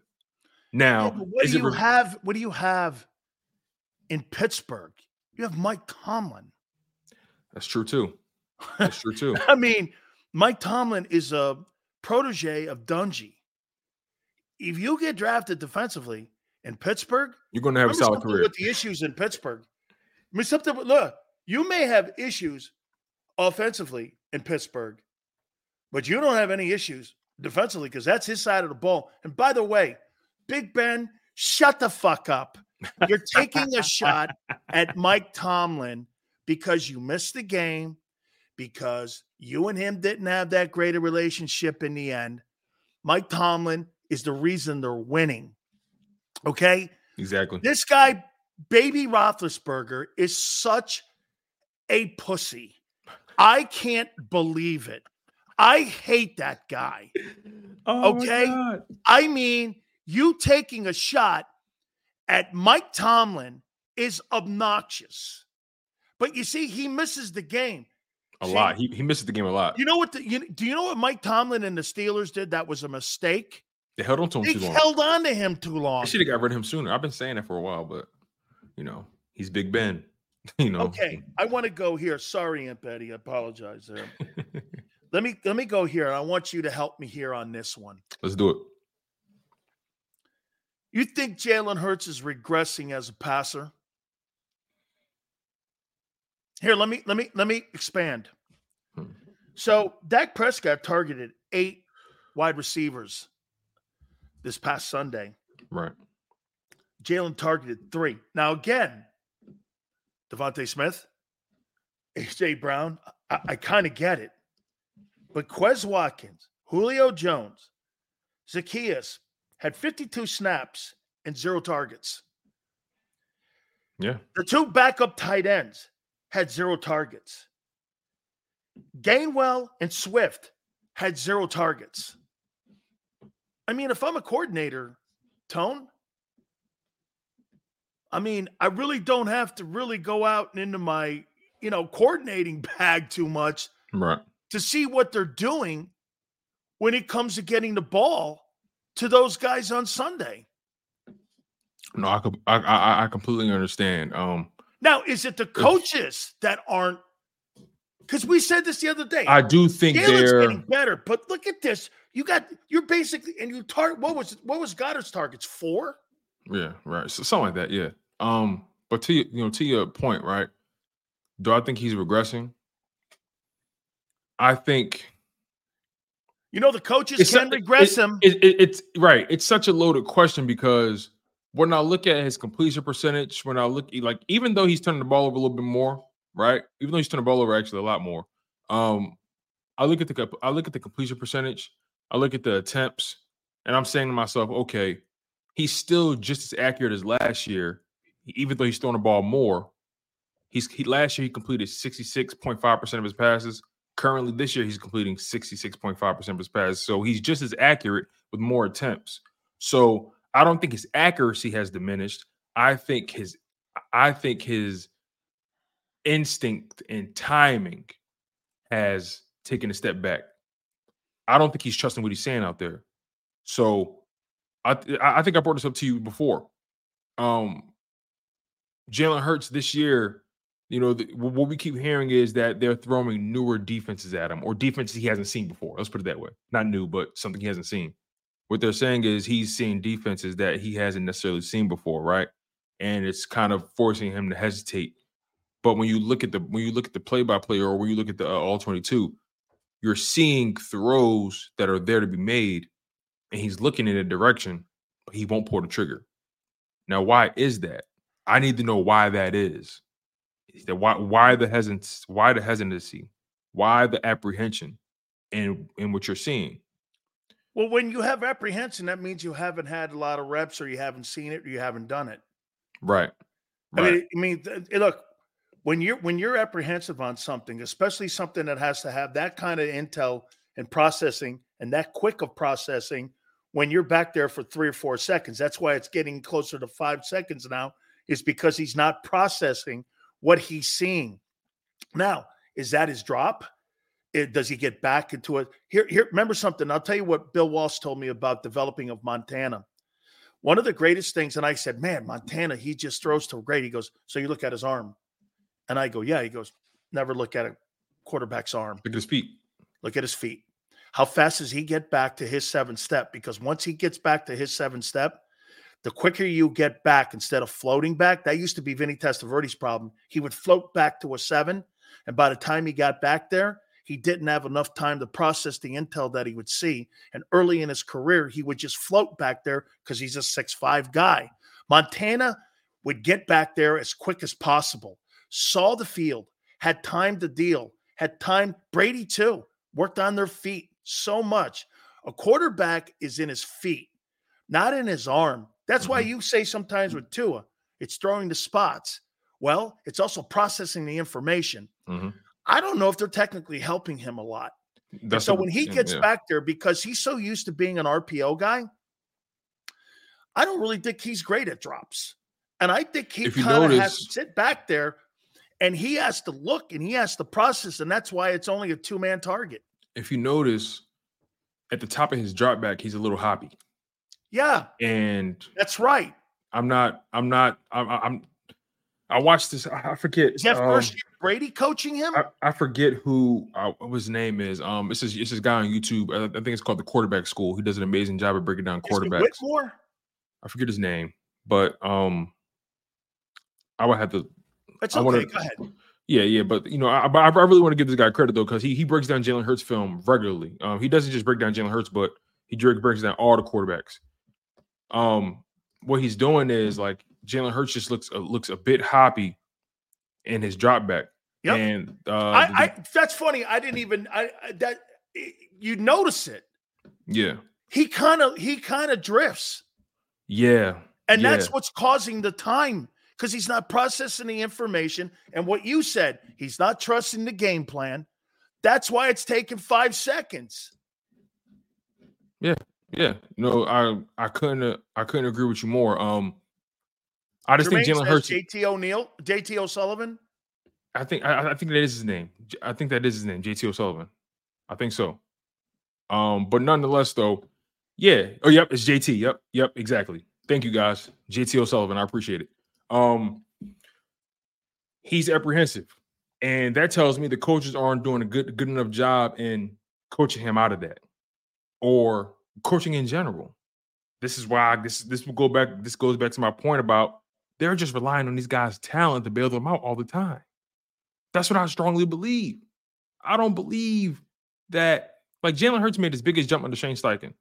Now, Yeah, what do you re- have? What do you have in Pittsburgh? You have Mike Tomlin. That's true too. That's true too. I mean, Mike Tomlin is a protege of Dungy. If you get drafted defensively in Pittsburgh, You're going to have a solid career. with the issues in Pittsburgh. I mean, something. Look, you may have issues offensively in Pittsburgh, but you don't have any issues defensively because that's his side of the ball. And by the way, Big Ben, shut the fuck up. You're taking a shot at Mike Tomlin because you missed the game, because you and him didn't have that great a relationship in the end. Mike Tomlin is the reason they're winning. Okay. Exactly. This guy, Baby Roethlisberger, is such a pussy. I can't believe it. I hate that guy. Oh okay. I mean, you taking a shot at Mike Tomlin is obnoxious. But you see, he misses the game. A See, lot. He, he misses the game a lot. You know what? The, you, do you know what Mike Tomlin and the Steelers did? That was a mistake. They held on to him They too long. held on to him too long. They should have got rid of him sooner. I've been saying that for a while, but you know, he's Big Ben. You know. Okay, I want to go here. Sorry, Aunt Betty. I apologize there. let me let me go here. I want you to help me here on this one. Let's do it. You think Jalen Hurts is regressing as a passer? Here, let me let me let me expand. Hmm. So Dak Prescott targeted eight wide receivers this past Sunday. Right. Jalen targeted three. Now, again, DeVonta Smith, AJ Brown, I, I kind of get it. But Quez Watkins, Julio Jones, Zaccheaus had 52 snaps and zero targets. Yeah. The two backup tight ends had zero targets. Gainwell and Swift had zero targets. I mean, if I'm a coordinator, Tone, I mean, I really don't have to really go out and into my, you know, coordinating bag too much Right. to see what they're doing when it comes to getting the ball to those guys on Sunday. No, I I, I, I completely understand. Um, Now, is it the coaches that aren't? Because we said this the other day. I do think Galen's they're getting better, but look at this. You got you're basically and you target what was what was Goedert's targets four? yeah, right. So something like that, yeah. Um, but to you, you know, to your point, right? Do I think he's regressing? I think You know the coaches can regress it- him. it- it- it's right. It's such a loaded question because when I look at his completion percentage, when I look like even though he's turning the ball over a little bit more, right? Even though he's turning the ball over actually a lot more, um, I look at the I look at the completion percentage, I look at the attempts, and I'm saying to myself, okay, he's still just as accurate as last year, even though he's throwing the ball more. He's he last year he completed 66.5% of his passes. Currently, this year he's completing 66.5% of his passes. So he's just as accurate with more attempts. So I don't think his accuracy has diminished. I think his I think his instinct and timing has taken a step back. I don't think he's trusting what he's saying out there. So I th- I think I brought this up to you before. Um Jalen Hurts this year, you know, the, what we keep hearing is that they're throwing newer defenses at him or defenses he hasn't seen before. Let's put it that way. Not new, but something he hasn't seen. What they're saying is he's seeing defenses that he hasn't necessarily seen before, right? And it's kind of forcing him to hesitate. But when you look at the when you look at the play by play or when you look at the uh, all 22, you're seeing throws that are there to be made and he's looking in a direction, but he won't pull the trigger. Now, why is that? I need to know why that is. That why why the hesitance, why the hesitancy, why the apprehension in in what you're seeing? Well, when you have apprehension, that means you haven't had a lot of reps, or you haven't seen it, or you haven't done it. Right. I mean, I mean, look, when you're when you're apprehensive on something, especially something that has to have that kind of intel and processing and that quick of processing, when you're back there for three or four seconds, that's why it's getting closer to five seconds now, is because he's not processing what he's seeing. Now, is that his drop? It, does he get back into it? Here, here. Remember something. I'll tell you what Bill Walsh told me about developing of Montana. One of the greatest things, and I said, "Man, Montana, he just throws so great." He goes, "So you look at his arm," and I go, "Yeah." He goes, "Never look at a quarterback's arm. Look at his feet. Look at his feet. How fast does he get back to his seven step? Because once he gets back to his seven step, the quicker you get back instead of floating back, that used to be Vinny Testaverde's problem. He would float back to a seven, and by the time he got back there, he didn't have enough time to process the intel that he would see. And early in his career, he would just float back there because he's a six-five guy. Montana would get back there as quick as possible, saw the field, had time to deal, had time. Brady, too, worked on their feet so much. A quarterback is in his feet, not in his arm. That's why you say sometimes with Tua, it's throwing the spots. Well, it's also processing the information. Mhm. I don't know if they're technically helping him a lot. So when he gets yeah. back there, because he's so used to being an RPO guy, I don't really think he's great at drops. And I think he kind of has to sit back there and he has to look and he has to process. And that's why it's only a two man target. if you notice at the top of his drop back, he's a little hoppy. Yeah, And that's right. I'm not, I'm not, I'm, I'm I watched this. I forget. That um, first year Brady coaching him? I, I forget who uh, what his name is. Um, it's this, it's this guy on YouTube. I, I think it's called the Quarterback School. He does an amazing job of breaking down quarterbacks. Whitmore? I forget his name, but um, I would have to. I okay. wanna- Go ahead. Yeah, yeah, but you know, I, I I really want to give this guy credit though because he he breaks down Jalen Hurts film regularly. Um, he doesn't just break down Jalen Hurts, but He breaks down all the quarterbacks. Um, what he's doing is like Jalen Hurts just looks uh, looks a bit hoppy in his drop back. Yep. And uh, I, I that's funny. I didn't even I I- that you notice it. yeah, He kind of he kind of drifts. yeah, And yeah. that's what's causing the time because he's not processing the information. And what you said, he's not trusting the game plan. That's why it's taking five seconds. Yeah, yeah. no, I I couldn't I couldn't agree with you more. Um, I just think Jermaine Jalen Hurts. JT O'Neal, JT O'Sullivan. I think I, I think that is his name. I think that is his name, JT O'Sullivan. I think so. Um, but nonetheless, though, yeah. Oh, yep, it's JT. Yep, yep, exactly. Thank you guys, JT O'Sullivan. I appreciate it. Um, he's apprehensive, and that tells me the coaches aren't doing a good good enough job in coaching him out of that, or coaching in general. This is why this this will go back. This goes back to my point about they're just relying on these guys' talent to bail them out all the time. That's what I strongly believe. I don't believe that like Jalen Hurts made his biggest jump under Shane Steichen.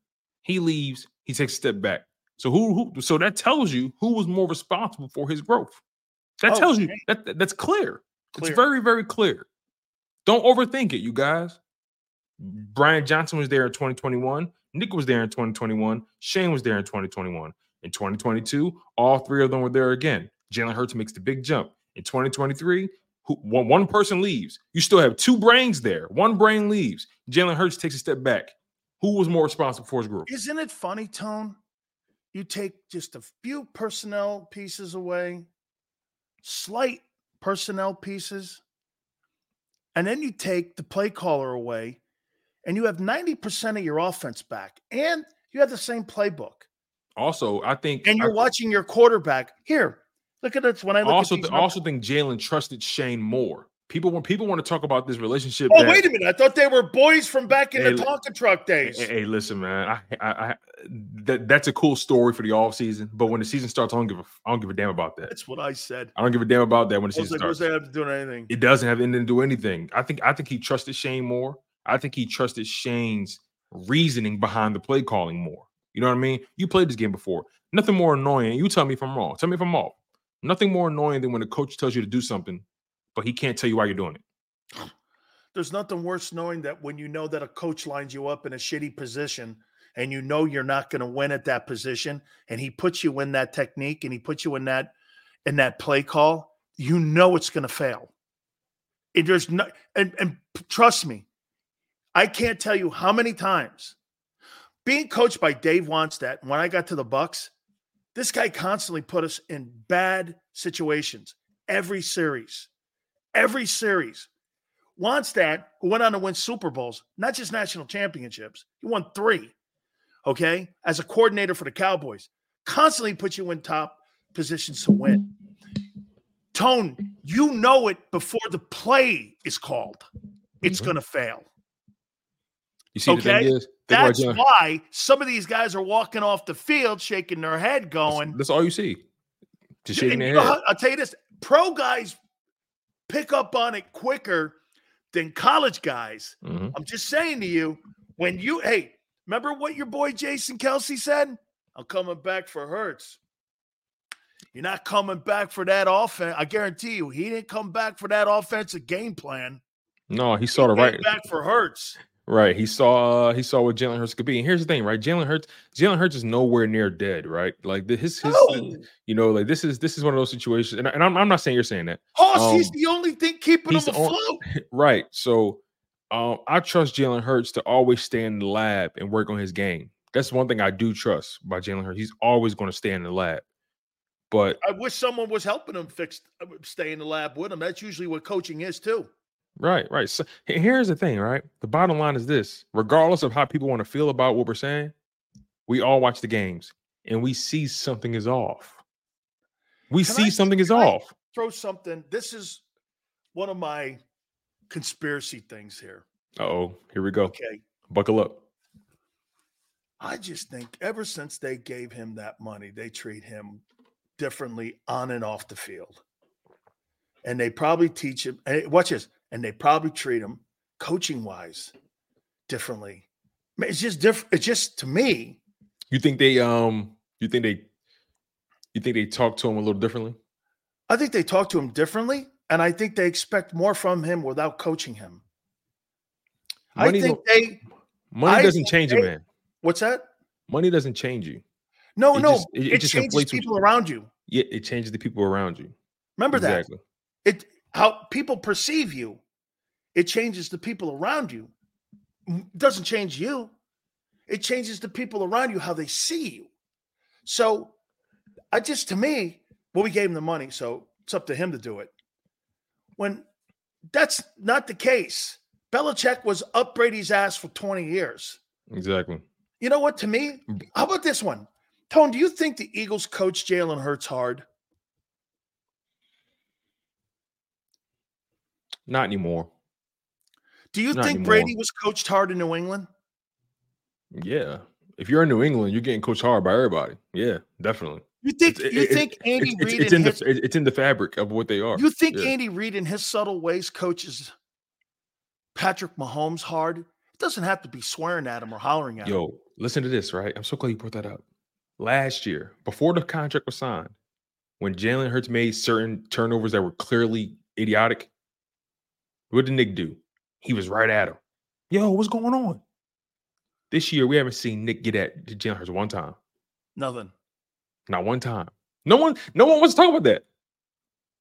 He leaves, he takes a step back. So who who so that tells you who was more responsible for his growth. That Oh, tells you that that- that's clear. Clear. It's very, very clear. Don't overthink it, you guys. Brian Johnson was there in 2021. Nick was there in 2021. Shane was there in 2021. In 2022, all three of them were there again. Jalen Hurts makes the big jump. In 2023, who, one, one person leaves. You still have two brains there. One brain leaves. Jalen Hurts takes a step back. Who was more responsible for his growth? Isn't it funny, Tone? You take just a few personnel pieces away, slight personnel pieces, and then you take the play caller away, and you have 90% of your offense back, and you have the same playbook. Also, I think And you're I, watching your quarterback. Here, look at this. When I look also th- also think Jalen trusted Shane more. People want people want to talk about this relationship. Oh, that- wait a minute. I thought they were boys from back in Hey, the Tonka truck days. Hey, hey, listen, man. I, I, I that that's a cool story for the off season, but when the season starts, I don't give a I don't give a damn about that. That's what I said. I don't give a damn about that when the season like, starts. that have to do anything? It doesn't have anything to do anything. I think I think he trusted Shane more. I think he trusted Shane's reasoning behind the play calling more. You know what I mean? You played this game before. Nothing more annoying. You tell me if I'm wrong. Tell me if I'm off. Nothing more annoying than when a coach tells you to do something, but he can't tell you why you're doing it. There's nothing worse knowing that when you know that a coach lines you up in a shitty position and you know you're not going to win at that position and he puts you in that technique and he puts you in that in that play call, you know it's going to fail. And there's no and and trust me, I can't tell you how many times being coached by Dave Wannstedt when I got to the Bucks, this guy constantly put us in bad situations every series. Every series. Wannstedt, who went on to win Super Bowls, not just national championships, he won three. Okay, as a coordinator for the Cowboys, constantly put you in top positions to win. Tone, you know it before the play is called. It's Mhm. going to fail. You see, the Okay, is, That's why some of these guys are walking off the field shaking their head, going, that's all you see. Just shaking their you know head. I'll tell you this: pro guys pick up on it quicker than college guys. Mhm. I'm just saying to you, when you hey, remember what your boy Jason Kelce said? I'm coming back for Hurts. You're not coming back for that offense. I guarantee you, he didn't come back for that offensive game plan. No, he saw the He right. back for Hurts. Right. He saw uh, he saw what Jalen Hurts could be. And here's the thing, right? Jalen Hurts, Jalen Hurts is nowhere near dead, right? Like the, his his No. you know, like this is this is one of those situations. And, and I'm, I'm not saying you're saying that. Hoss, he's Um, the only thing keeping him he's the on- afloat. Right. So um I trust Jalen Hurts to always stay in the lab and work on his game. That's one thing I do trust by Jalen Hurts. He's always going to stay in the lab. But I wish someone was helping him fix uh, stay in the lab with him. That's usually what coaching is too. Right, right. So here's the thing, right? The bottom line is this: regardless of how people want to feel about what we're saying, we all watch the games and we see something is off. We Can see I- something is can I- off. throw something. This is one of my conspiracy things here. oh, here we go. Okay. Buckle up. I just think ever since they gave him that money, they treat him differently on and off the field. And they probably teach him, watch this, and they probably treat him coaching wise differently. It's just different. It's just to me. You think they um you think they you think they talk to him a little differently? I think they talk to him differently, and I think they expect more from him without coaching him. Money I think they. Money I doesn't change they- a man. What's that? Money doesn't change you. No, It no. just- it- it, it just changes people around you. Yeah, it changes the people around you. Remember that exactly. that. It how people perceive you. It changes the people around you. It doesn't change you. It changes the people around you how they see you. So, I just to me, well, we gave him the money, so it's up to him to do it. When that's not the case, Belichick was up Brady's ass for 20 years. Exactly. You know what? To me, how about this one? Tone, do you think the Eagles coach Jalen Hurts hard? Not anymore. Do you Not think anymore. Brady was coached hard in New England? Yeah. If you're in New England, you're getting coached hard by everybody. Yeah, definitely. You think It's- you it- it- think Andy it's, Reid it's in the his, it- it's in the fabric of what they are. you think Yeah. Andy Reid in his subtle ways coaches Patrick Mahomes hard? It doesn't have to be swearing at him or hollering at him. Yo, listen to this, right? I'm so glad you brought that up. Last year, before the contract was signed, when Jalen Hurts made certain turnovers that were clearly idiotic, what did Nick do? He was right at him. Yo, what's going on? This year, we haven't seen Nick get at Jalen Hurts one time. Nothing. Not one time. No one, no one wants to talk about that.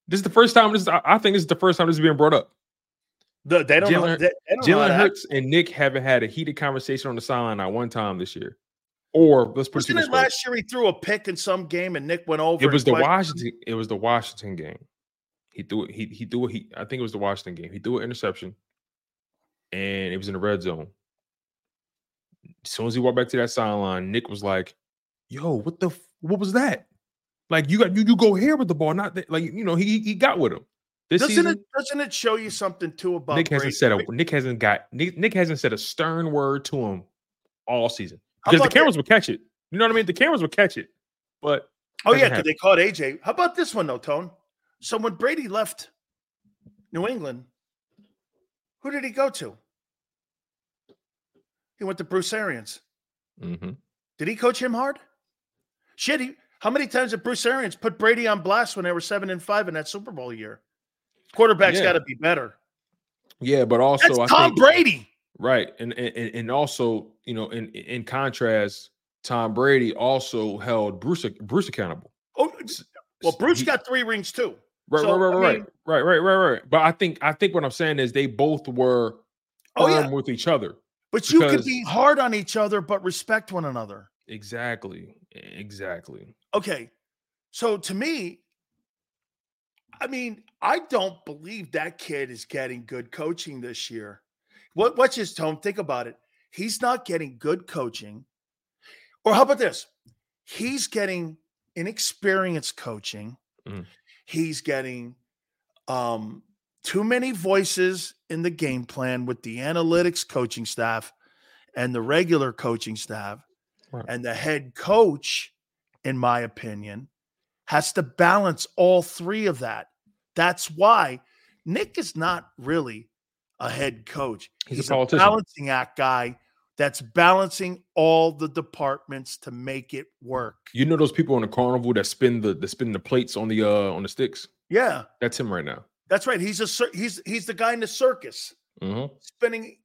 This is the first time. This is, I I think this is the first time this is being brought up. The- they don't know. Jalen- They, they don't Jalen to. Hurts and Nick haven't had a heated conversation on the sideline not one time this year. Or let's put it Wasn't this it last year he threw a pick in some game and Nick went over? it was the questioned him? Washington. It was the Washington game. He threw it. He he threw it. He I think it was the Washington game. He threw an interception, and it was in the red zone. As soon as he walked back to that sideline, Nick was like, "Yo, what the? f- What was that? Like you got you you go here with the ball, not that, like you know he he got with him this Doesn't season." it doesn't it show you something too about Nick hasn't Brady? said a Nick hasn't got Nick, Nick hasn't said a stern word to him all season because the cameras would catch it. You know what I mean? The cameras would catch it, but Oh yeah, because they caught AJ. How about this one though, Tone? So when Brady left New England, who did he go to? He went to Bruce Arians. Mhm. Did he coach him hard? Shit, he, how many times did Bruce Arians put Brady on blast when they were seven and five in that Super Bowl year? Quarterback's Yeah. got to be better. yeah, but also That's I Tom think Brady. right, and, and and and also you know in in contrast, Tom Brady also held Bruce Bruce accountable. Oh, well, Bruce he- got three rings too. Right, So, right, right, I right, mean- right, right, right, right. But I think I think what I'm saying is they both were Oh, yeah. with each other. But you Because- be hard on each other, but respect one another. Exactly, exactly. Okay. So to me, I mean, I don't believe that kid is getting good coaching this year. What what's his tone? Think about it. He's not getting good coaching. Or how about this? He's getting inexperienced coaching. Mhm. He's getting um too many voices in the game plan with the analytics coaching staff and the regular coaching staff. Right. And the head coach, in my opinion, has to balance all three of that. That's why Nick is not really a head coach. He's a politician. balancing act guy that's balancing all the departments to make it work. You know those people on the carnival that spin the that spin the plates on the uh on the sticks. Yeah, That's him right now. that's right. He's a he's he's the guy in the circus hmm spinning.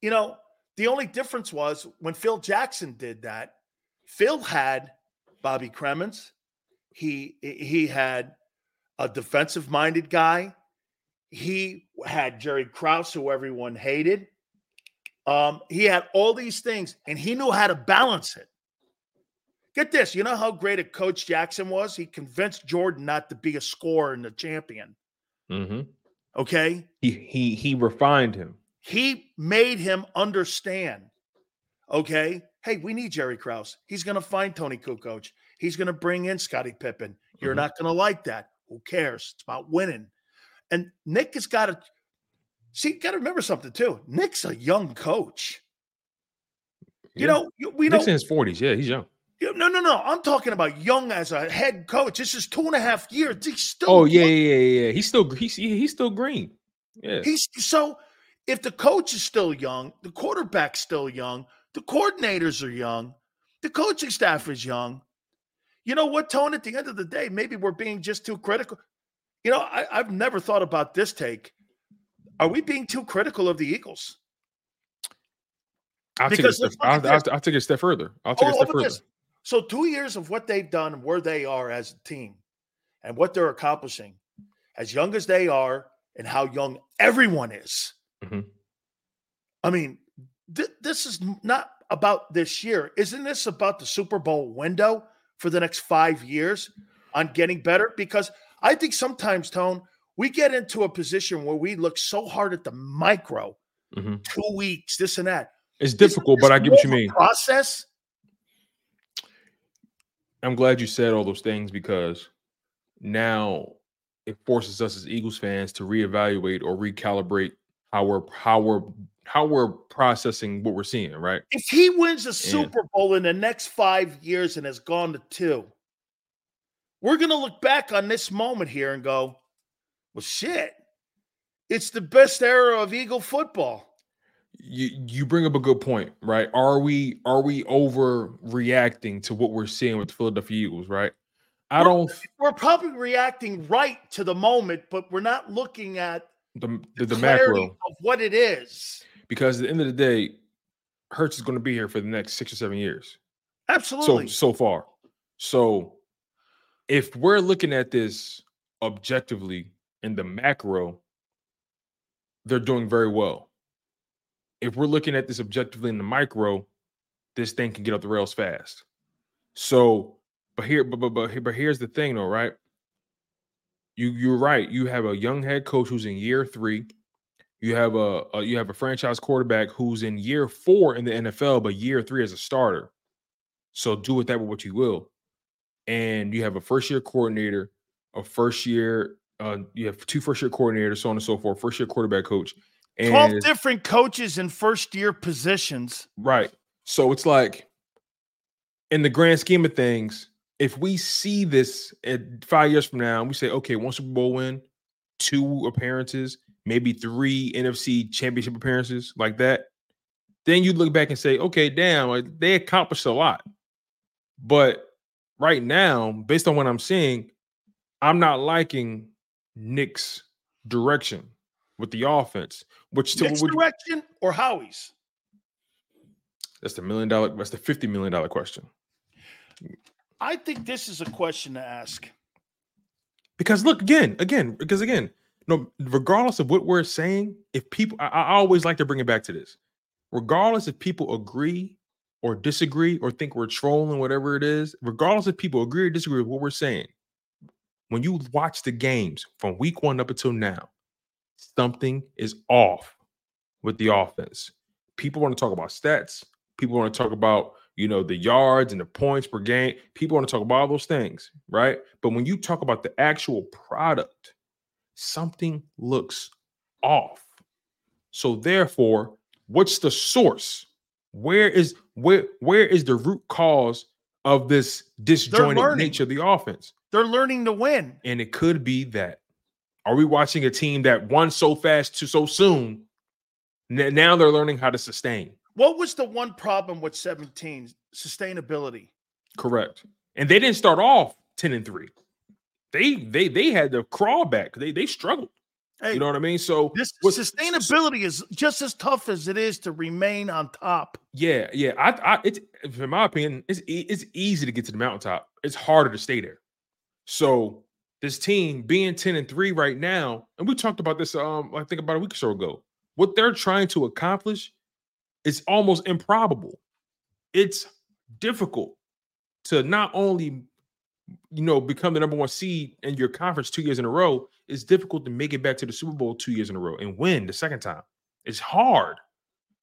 You know, the only difference was when Phil Jackson did that. Phil had Bobby Cremens. He he had a defensive minded guy. He had Jerry Krause, who everyone hated. Um, he had all these things, and he knew how to balance it. Get this, you know how great a coach Jackson was? He convinced Jordan not to be a scorer and a champion. hmm Okay. He he he refined him. He made him understand. Okay. Hey, we need Jerry Krause. He's going to find Toni Kukoc. He's going to bring in Scottie Pippen. You're Mhm. not going to like that. Who cares? It's about winning. And Nick has got to see, got to remember something too. Nick's a young coach. You Yeah. know, we Nick's in his forties. Yeah, he's young. you- No, no, no. I'm talking about young as a head coach. This is two and a half years. He's still. Oh yeah, young. yeah, yeah, yeah. He's still he's he's still green. Yeah. He's so if the coach is still young, the quarterback's still young, the coordinators are young. The coaching staff is young. You know what, Tone? At the end of the day, maybe we're being just too critical. You know, I, have never thought about this take. Are we being too critical of the Eagles? I'll, take a, step, I'll, I'll, I'll take a step further. I'll take oh, a step further. This. So, two years of what they've done and where they are as a team and what they're accomplishing, as young as they are, and how young everyone is. Mm-hmm. I mean, th- this is not about this year. Isn't this about the Super Bowl window for the next five years on getting better? Because I think sometimes, Tone, we get into a position where we look so hard at the micro, mm-hmm. two weeks, this and that. It's difficult, but I get what you mean. Process. I'm glad you said all those things because now it forces us as Eagles fans to reevaluate or recalibrate how we're how we're how we're processing what we're seeing, right? If he wins a Super and, Bowl in the next five years and has gone to two, we're gonna look back on this moment here and go, Well, shit, it's the best era of Eagle football you you bring up a good point, right? Are we are we overreacting to what we're seeing with the Philadelphia Eagles, right? I don't. We're probably reacting right to the moment, but we're not looking at the the, the macro of what it is. Because at the end of the day, Hurts is going to be here for the next six or seven years. Absolutely. So so far, so if we're looking at this objectively in the macro, they're doing very well if we're looking at this objectively in the micro, this thing can get off the rails fast. So, but here, but but but, but here's the thing, though, right? You you're right. You have a young head coach who's in year three. You have a, a you have a franchise quarterback who's in year four in the NFL, but year three as a starter. So do with that what you will. And you have a first year coordinator, a first year, uh, you have two first year coordinators, so on and so forth, first year quarterback coach, and 12 different coaches in first year positions. Right. So it's like, in the grand scheme of things, if we see this at five years from now, and we say, okay, one Super Bowl win, two appearances, maybe three NFC championship appearances like that, then you look back and say, okay, damn, like, they accomplished a lot. But right now, based on what I'm seeing, I'm not liking Nick's direction with the offense. Which Next would, direction or Howie's? That's the million dollar. That's the fifty million dollar question. I think this is a question to ask. Because look again, again, because again, no, regardless of what we're saying, if people, I, I always like to bring it back to this. Regardless if people agree or disagree or think we're trolling, whatever it is, regardless if people agree or disagree with what we're saying, when you watch the games from week one up until now, something is off with the offense. People want to talk about stats. People want to talk about, you know, the yards and the points per game. People want to talk about all those things, right? But when you talk about the actual product, something looks off. So therefore, what's the source? Where is where where is the root cause of this disjointed nature of the offense? They're learning to win. And it could be that are we watching a team that won so fast to so soon? Now they're learning how to sustain. What was the one problem with 17? Sustainability. Correct. And they didn't start off 10 and 3. They they they had to crawl back. They they struggled. Hey, you know what I mean? So this sustainability is just as tough as it is to remain on top. Yeah, yeah. I, I it's in my opinion, it's it's easy to get to the mountaintop. It's harder to stay there. So this team being 10 and 3 right now, and we talked about this um I think about a week or so ago. What they're trying to accomplish is almost improbable. It's difficult to not only you know become the number one seed in your conference two years in a row, it's difficult to make it back to the Super Bowl two years in a row and win the second time. It's hard,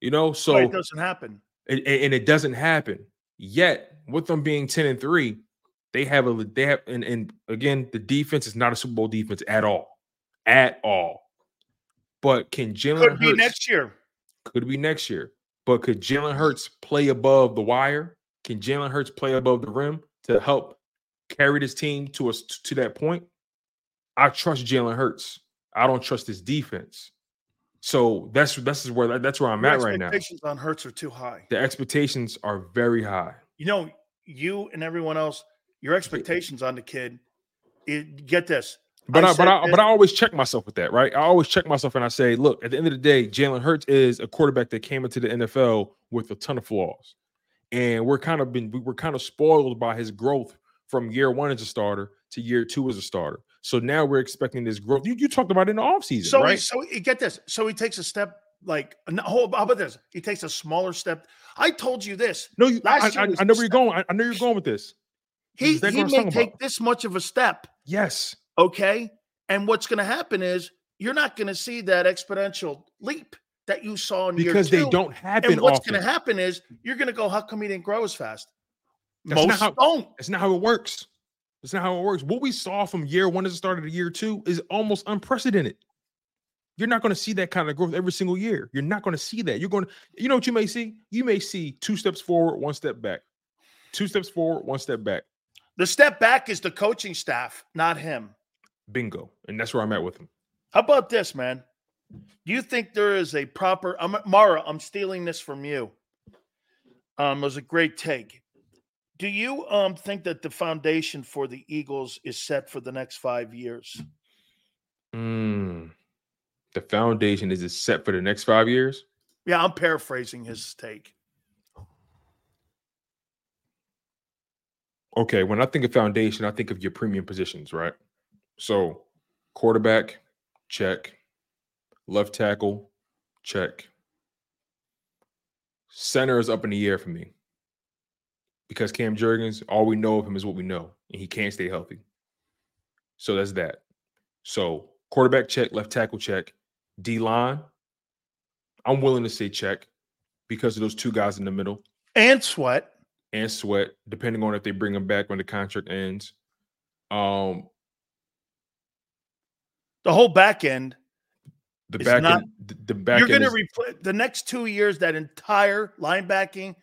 you know. So it doesn't happen, and, and it doesn't happen yet. With them being ten and three, they have a they have and, and again the defense is not a Super Bowl defense at all, at all. But can Jalen could Hurts, be next year? Could be next year. But could Jalen Hurts play above the wire? Can Jalen Hurts play above the rim to help carry this team to us to that point? I trust Jalen Hurts. I don't trust his defense. So that's that's where that's where I'm Your at right now. expectations on Hurts are too high. The expectations are very high. You know, you and everyone else, your expectations on the kid. It, get this. But I, said but I but I always check myself with that, right? I always check myself and I say, look, at the end of the day, Jalen Hurts is a quarterback that came into the NFL with a ton of flaws, and we're kind of been we we're kind of spoiled by his growth from year one as a starter to year two as a starter. So now we're expecting this growth. You, you talked about it in the offseason, so he, right? so he, get this. So he takes a step like how about this? He takes a smaller step. I told you this. No, you, I, Last I, I know where you're going. I, I know you're going with this. He he may take about. this much of a step. Yes, Okay. And what's going to happen is you're not going to see that exponential leap that you saw in because year they don't happen And what's going to happen is you're going to go, how come he didn't grow as fast? That's not Most how- don't. That's not how it works. That's not how it works. What we saw from year one as the start of the year two is almost unprecedented. You're not going to see that kind of growth every single year. You're not going to see that. You're going to, you know what you may see? You may see two steps forward, one step back. Two steps forward, one step back. The step back is the coaching staff, not him. Bingo. And that's where I'm at with him. How about this, man? Do you think there is a proper I'm Mara, I'm stealing this from you. Um, it was a great take. Do you um think that the foundation for the Eagles is set for the next five years? Mm. The foundation is it set for the next five years? Yeah, I'm paraphrasing his take. Okay, when I think of foundation, I think of your premium positions, right? So, quarterback, check. Left tackle, check. Center is up in the air for me because Cam Jurgens, all we know of him is what we know, and he can't stay healthy. So that's that. So, quarterback check, left tackle check, D line. I'm willing to say check because of those two guys in the middle And Sweat. And Sweat, depending on if they bring him back when the contract ends. Um, The whole back end. the back not- end, the, the back You're going to replace the next two years. That entire linebacking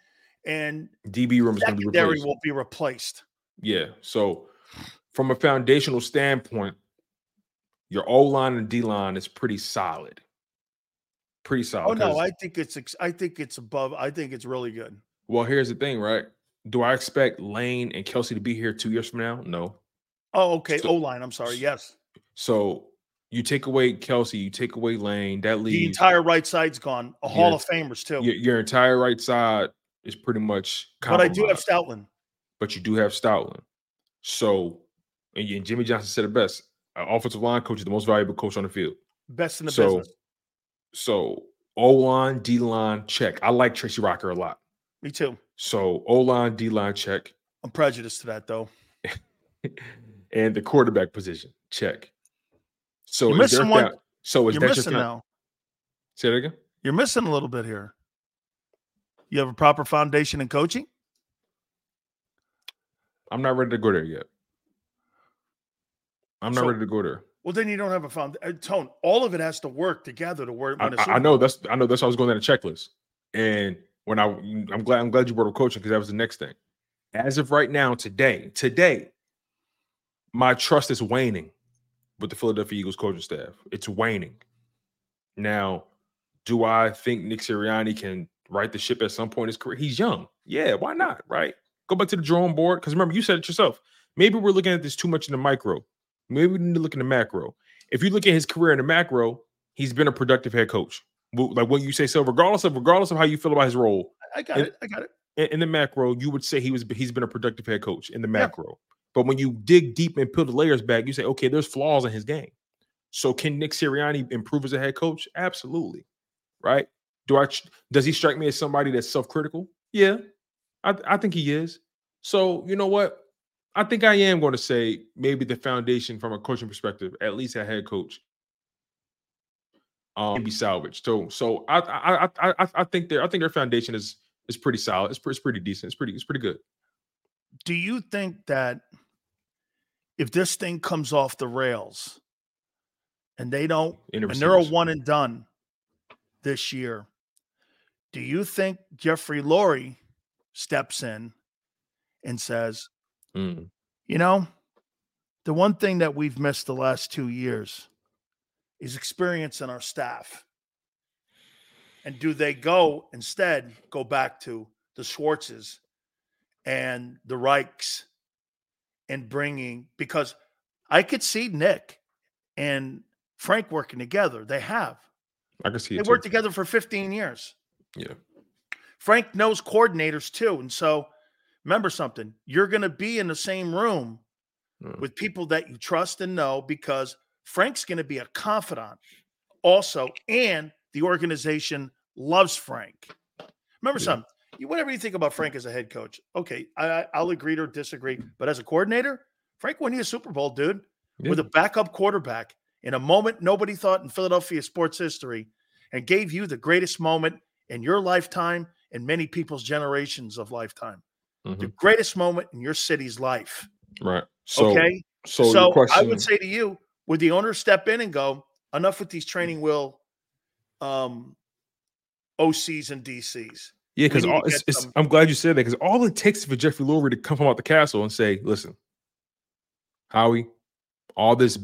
and DB room is going to be replaced. will be replaced. Yeah. So, from a foundational standpoint, your O line and D line is pretty solid. Pretty solid. Oh no, I think it's I think it's above. I think it's really good. well, here's the thing, right? Do I expect Lane and Kelce to be here two years from now? No. Oh, okay. So- O line. I'm sorry. Yes, So you take away Kelce, you take away Lane, that the entire right side's gone. A Hall of Famers too. your, your entire right side is pretty much. but I do have. Stoutland. but you do have Stoutland. So, and, and Jimmy Johnson said it best: offensive line coach is the most valuable coach on the field. Best in the so, business. so O line, D line, check. I like Tracy Rocker a lot. Me too. So O line, D line, check, I'm prejudiced to that though. and the quarterback position, check. So You're missing one- So is You're that missing now. Say that again. You're missing a little bit here. You have a proper foundation in coaching. I'm not ready to go there yet. I'm not So- ready to go there. Well, then you don't have a found uh, tone. All of it has to work together to work. I, a I- know that's I know that's why I was going down the checklist. And when I I'm glad I'm glad you brought up coaching because that was the next thing. As of right now, today, today, my trust is waning with the Philadelphia Eagles coaching staff. It's waning. Now, do I think Nick Sirianni can right the ship at some point in his career? He's young. Yeah, why not? Right? Go back to the drawing board. Because remember, you said it yourself. Maybe we're looking at this too much in the micro. Maybe we need to look in the macro. If you look at his career in the macro, he's been a productive head coach. Like what you say, so regardless of regardless of how you feel about his role I got and- it. I got it. in, in the macro, you would say he was he's been a productive head coach in the macro. But when you dig deep and peel the layers back, you say, okay, there's flaws in his game. So can Nick Sirianni improve as a head coach? Absolutely. Right? Do I does he strike me as somebody that's self-critical? Yeah. I, I think he is. So you know what? I think I am going to say maybe the foundation from a coaching perspective, at least a head coach, um, can be salvaged. So, so I, I, I, I, I think their, I think their foundation is is pretty solid. It's, pre- it's pretty decent. It's pretty, it's pretty good. Do you think that if this thing comes off the rails and they don't, and they're a one and done this year, do you think Jeffrey Lurie steps in and says, Mm. you know, the one thing that we've missed the last two years is experience in our staff. And do they go instead go back to the Schwartzes and the Reichs and bringing because I could see Nick and Frank working together. They have. I can see They worked together for 15 years. Yeah. Frank knows coordinators too. And so remember something you're going to be in the same room Mm. with people that you trust and know because Frank's going to be a confidant also. And the organization loves Frank. Remember Yeah. something. You, whatever you think about Frank as a head coach, okay, I, I- I'll agree or disagree. But as a coordinator, Frank won you a Super Bowl, dude, Yeah. with a backup quarterback in a moment nobody thought in Philadelphia sports history and gave you the greatest moment in your lifetime and many people's generations of lifetime. The Mhm. greatest moment in your city's life. Right. So, okay. So, So, I would say to you, would the owner step in and go, enough with these training wheel um OCs and DCs? yeah, because we need to it's, it's, I'm glad you said that because all it takes for Jeffrey Lurie to come from out the castle and say, "Listen, Howie, all this,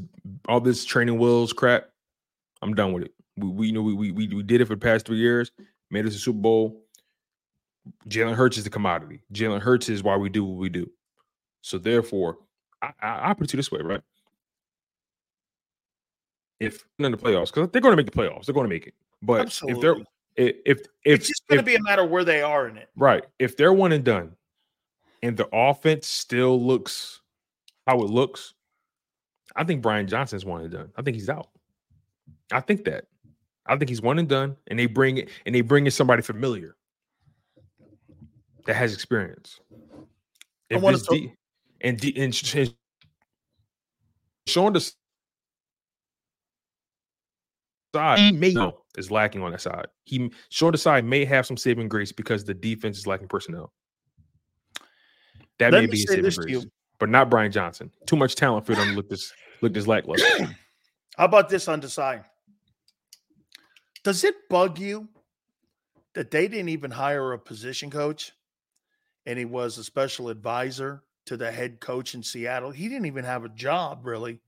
all this training wheels crap, I'm done with it. We, we you know we, we we did it for the past three years, made us a Super Bowl. Jalen Hurts is the commodity. Jalen Hurts is why we do what we do. So therefore, I, I, I put it to this way, right? If in the playoffs, because they're going to make the playoffs, they're going to make it. But if they're if if if, it's just going to be a matter of where they are in it. Right. If they're one and done and the offense still looks how it looks, I think Brian Johnson's one and done. I think he's out. I think that. I think he's one and done, and they bring it and they bring in somebody familiar that has experience. I wanna this D, and D, and, and showing the side may know is lacking on that side. He the side may have some saving grace because the defense is lacking personnel. That Let may be a saving grace, but not Brian Johnson. Too much talent for them to look this look this lackluster. How about this on Desai? Does it bug you that they didn't even hire a position coach and he was a special advisor to the head coach in Seattle? He didn't even have a job really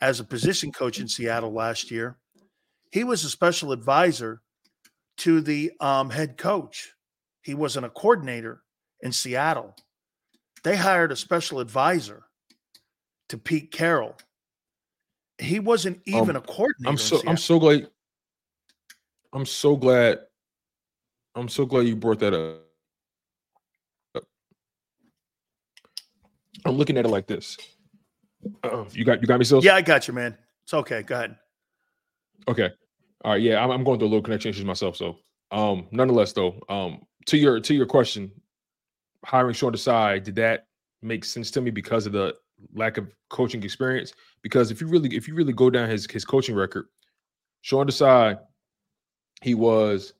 as a position coach in Seattle last year. He was a special advisor to the um, head coach. He wasn't a coordinator in Seattle. They hired a special advisor to Pete Carroll. He wasn't even Um, a coordinator. I'm so I'm so glad. I'm so glad. I'm so glad you brought that up. I'm looking at it like this. Uh, you got you got me still? Yeah, I got you, man. It's okay. Go ahead. Okay. All right. Yeah, I'm, I'm going through a little connection issues myself. So, um, nonetheless, though, um, to your to your question, hiring Sean Desai, did that make sense to me because of the lack of coaching experience? Because if you really if you really go down his his coaching record, Sean Desai, he was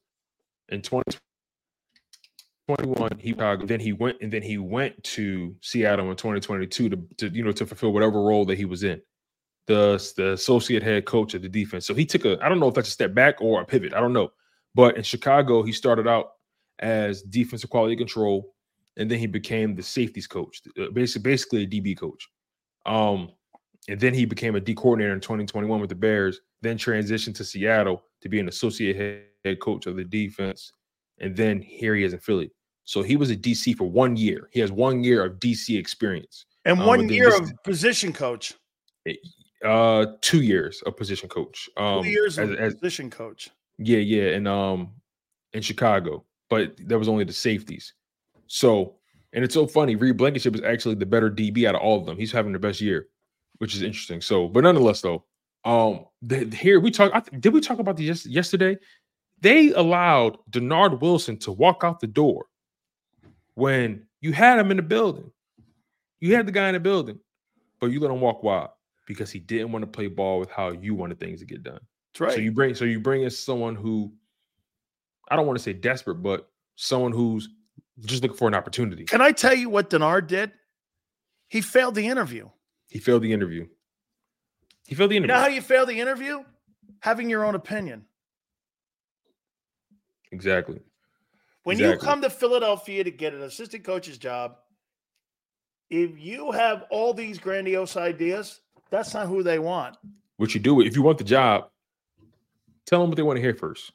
in 2021. He then he went and then he went to Seattle in 2022 to, to you know to fulfill whatever role that he was in the the associate head coach of the defense. So he took a I don't know if that's a step back or a pivot. I don't know. But in Chicago, he started out as defensive quality control, and then he became the safeties coach, uh, basically basically a DB coach. Um, and then he became a D coordinator in 2021 with the Bears. Then transitioned to Seattle to be an associate head, head coach of the defense, and then here he is in Philly. So he was a DC for one year. He has one year of DC experience. And Um, one and year of position coach. Uh two years of position coach um Two years as, position coach. yeah yeah and um in chicago but that was only the safeties. So and it's so funny reed blankenship is actually the better db out of all of them. He's having the best year which is interesting. So but nonetheless though um the, here we talk I did we talk about this yesterday? They allowed dennard wilson to walk out the door when you had him in the building. You had the guy in the building but you let him walk wild because he didn't want to play ball with how you wanted things to get done. That's right. So you bring so you bring in someone who I don't want to say desperate, but someone who's just looking for an opportunity. Can I tell you what Dennard did? He failed the interview. He failed the interview. He failed the You interview. know how you fail the interview? Having your own opinion. exactly. When you come to Philadelphia to get an assistant coach's job, if you have all these grandiose ideas, that's not who they want. What you do if you want the job, tell them what they want to hear first.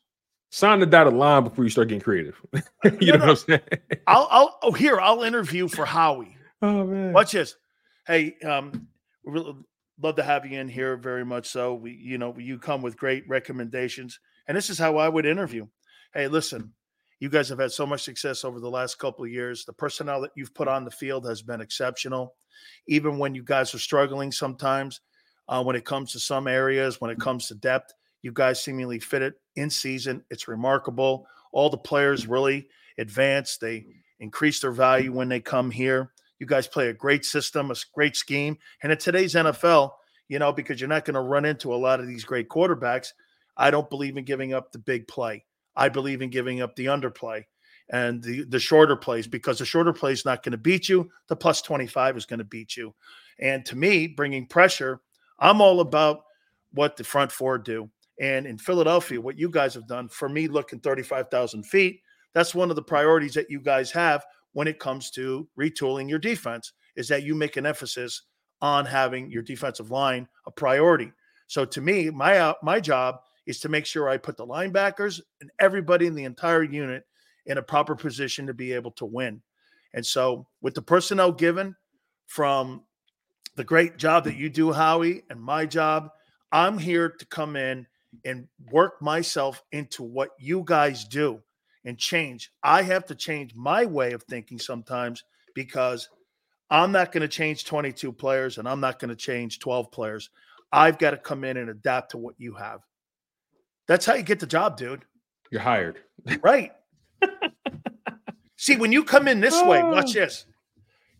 sign the dotted line before you start getting creative. you know what I'm saying? I'll, I'll, oh, here, I'll interview for Howie. Oh man. Watch this. Hey, um, really love to have you in here very much. So we, you know, you come with great recommendations, and this is how I would interview. Hey, listen, you guys have had so much success over the last couple of years. The personnel that you've put mm. on the field has been exceptional. Even when you guys are struggling sometimes, uh, when it comes to some areas, when it mm. comes to depth, you guys seemingly fit it in season. It's remarkable. All the players really advance. They mm. increase their value when they come here. You guys play a great system, a great scheme. And in today's NFL, you know, because you're not going to run into a lot of these great quarterbacks, I don't believe in giving up the big play. I believe in giving up the underplay and the, the shorter plays because the shorter play is not going to beat you. The plus 25 is going to beat you. And to me, bringing pressure, I'm all about what the front four do. And in Philadelphia, what you guys have done for me looking 35,000 feet, that's one of the priorities that you guys have when it comes to retooling your defense is that you make an emphasis on having your defensive line a priority. So to me, my uh, my job is to make sure I put the linebackers and everybody in the entire unit in a proper position to be able to win. And so with the personnel given from the great job that you do, Howie, and my job, I'm here to come in and work myself into what you guys do and change. I have to change my way of thinking sometimes because I'm not going to change 22 players and I'm not going to change 12 players. I've got to come in and adapt to what you have. That's how you get the job, dude. You're hired. Right. See, when you come in this way, watch this.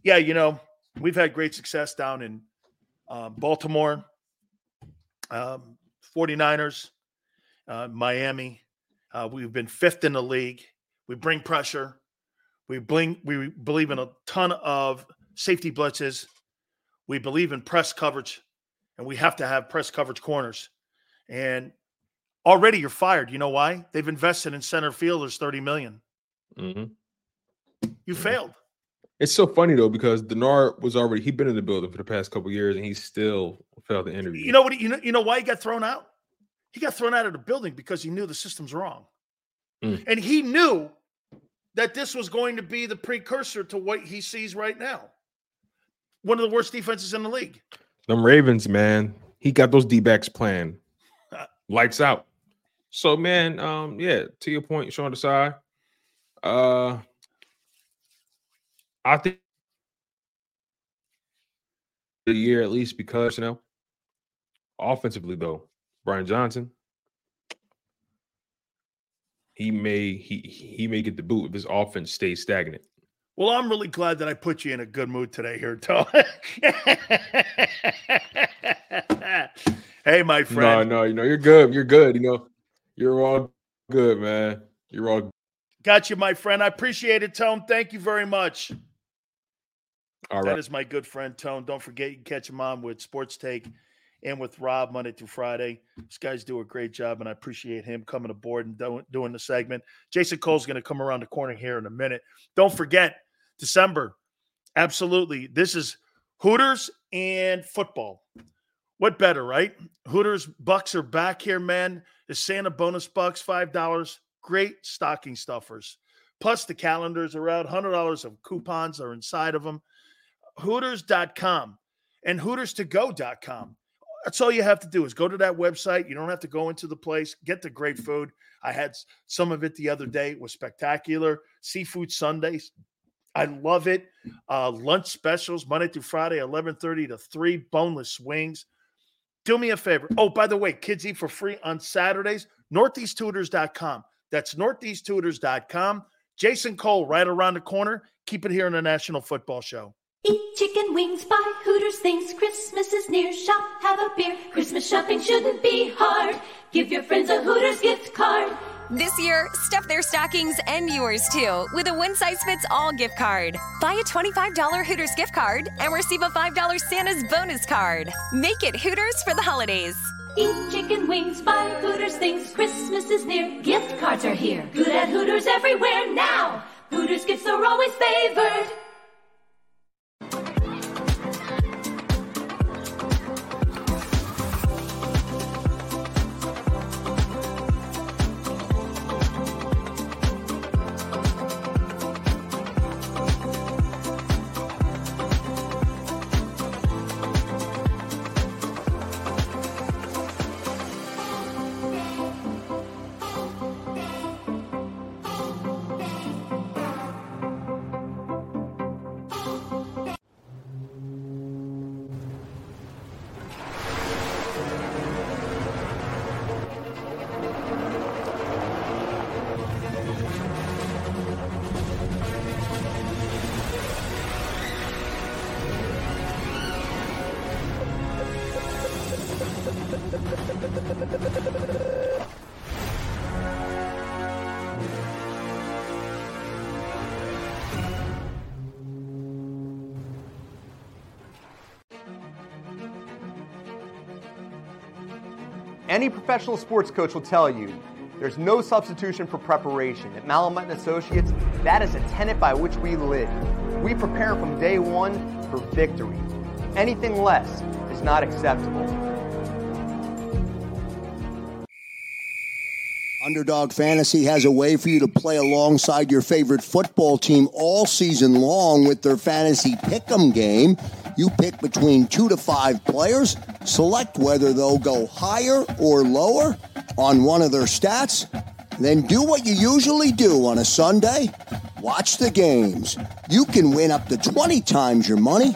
Yeah, you know, we've had great success down in um, Baltimore, um, 49ers, uh, Miami. Uh, we've been fifth in the league. We bring pressure. We bring, we believe in a ton of safety blitzes. We believe in press coverage, and we have to have press coverage corners. And already you're fired. You know why? They've invested in center fielders 30 million. Mm-hmm. You failed. It's so funny though because Dennard was already he'd been in the building for the past couple years and he still failed the interview. You know what? You know you know why he got thrown out? He got thrown out of the building because he knew the system's wrong, Mm. and he knew that this was going to be the precursor to what he sees right now. One of the worst defenses in the league. Them Ravens, man, he got those D backs playing lights out. So, man, um, yeah, to your point, Sean Desai, uh, I think the year at least because you know, offensively though, Brian Johnson, he may he he may get the boot if his offense stays stagnant. Well, I'm really glad that I put you in a good mood today here, Tom. hey, my friend. No, no, you know you're good. You're good. You know, you're all good, man. You're all Got you, my friend. I appreciate it, Tone. Thank you very much. all That right. is my good friend Tone. Don't forget you can catch him on with Sports Take and with Rob Monday through Friday. These guys do a great job, and I appreciate him coming aboard and doing, doing the segment. Jason Cole's going to come around the corner here in a minute. Don't forget December. Absolutely. This is Hooters and football. What better, right? Hooters Bucks are back here, man. The Santa bonus bucks, five dollars. Great stocking stuffers. Plus, the calendars are out. Hundred dollars of coupons are inside of them. Hooters.com and Hooters2Go.com. That's all you have to do is go to that website. You don't have to go into the place. Get the great food. I had some of it the other day. It was spectacular. Seafood Sundays. I love it. Uh, lunch specials Monday through Friday, 11:30 to 3, boneless wings. Do me a favor. Oh, by the way, kids eat for free on Saturdays. Northeasthooters.com. That's northeasthooters.com. Jason Cole right around the corner. Keep it here in the National Football Show. Eat chicken wings, buy Hooters things. Christmas is near. Shop, have a beer. Christmas shopping shouldn't be hard. Give your friends a Hooters gift card. This year, stuff their stockings and yours too with a one size fits all gift card. Buy a $25 Hooters gift card and receive a $5 Santa's bonus card. Make it Hooters for the holidays. Eat chicken wings, buy Hooters things. Christmas is near. Gift cards are here. Good at Hooters everywhere now. Hooters gifts are always favored. Professional sports coach will tell you there's no substitution for preparation. At Malamut Associates, that is a tenet by which we live. We prepare from day one for victory. Anything less is not acceptable. Underdog Fantasy has a way for you to play alongside your favorite football team all season long with their fantasy pick'em game. You pick between two to five players, select whether they'll go higher or lower on one of their stats, then do what you usually do on a Sunday. Watch the games. You can win up to 20 times your money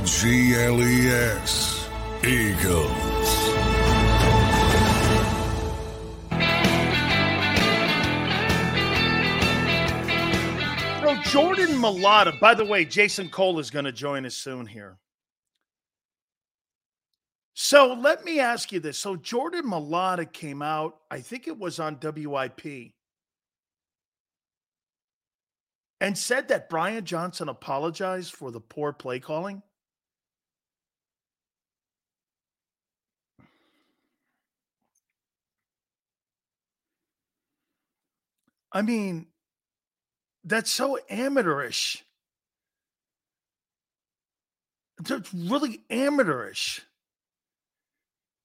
E G L E S. Eagles. Know, Jordan Mailata, by the way, Jason Cole is going to join us soon here. So let me ask you this. So Jordan Mailata came out, I think it was on WIP, and said that Brian Johnson apologized for the poor play calling. I mean, that's so amateurish. That's really amateurish.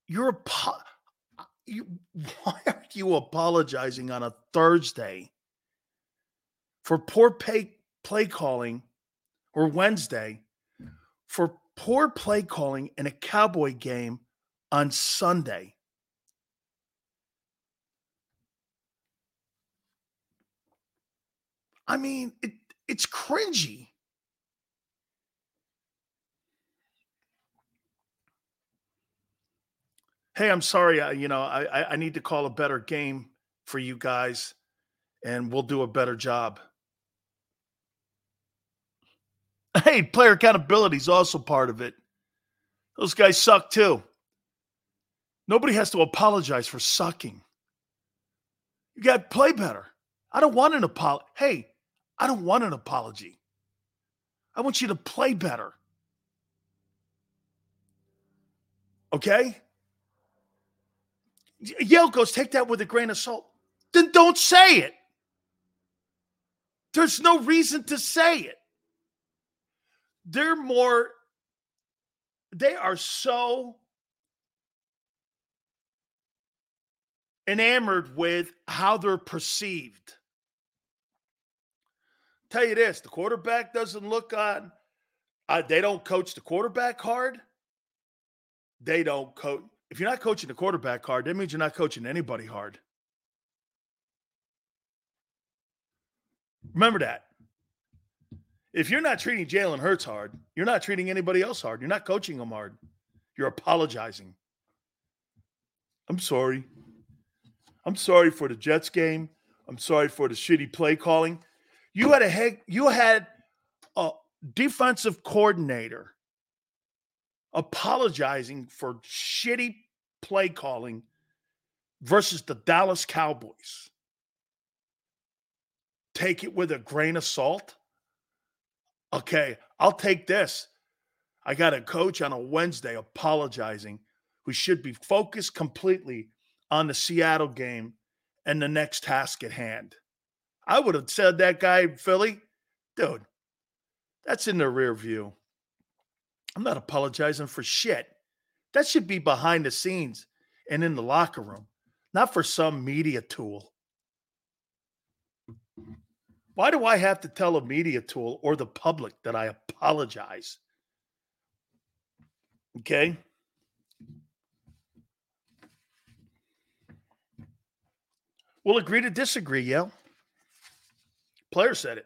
You're a uh, you, why are you apologizing on a Thursday for poor pay, play calling or Wednesday for poor play calling in a Cowboy game on Sunday? I mean, it, it's cringy. Hey, I'm sorry. I, you know, I, I need to call a better game for you guys, and we'll do a better job. Hey, player accountability is also part of it. Those guys suck too. Nobody has to apologize for sucking. You got to play better. I don't want an apology. Hey, I don't want an apology. I want you to play better. Okay? Yale goes, take that with a grain of salt. Then don't say it. There's no reason to say it. They're more, they are so enamored with how they're perceived. Tell you this the quarterback doesn't look on, uh, they don't coach the quarterback hard. They don't coach. If you're not coaching the quarterback hard, that means you're not coaching anybody hard. Remember that. If you're not treating Jalen Hurts hard, you're not treating anybody else hard. You're not coaching them hard. You're apologizing. I'm sorry. I'm sorry for the Jets game. I'm sorry for the shitty play calling. You had a head, you had a defensive coordinator apologizing for shitty play calling versus the Dallas Cowboys. Take it with a grain of salt. Okay, I'll take this. I got a coach on a Wednesday apologizing who should be focused completely on the Seattle game and the next task at hand. I would have said that guy, Philly, dude, that's in the rear view. I'm not apologizing for shit. That should be behind the scenes and in the locker room, not for some media tool. Why do I have to tell a media tool or the public that I apologize? Okay. We'll agree to disagree, yeah. Player said it.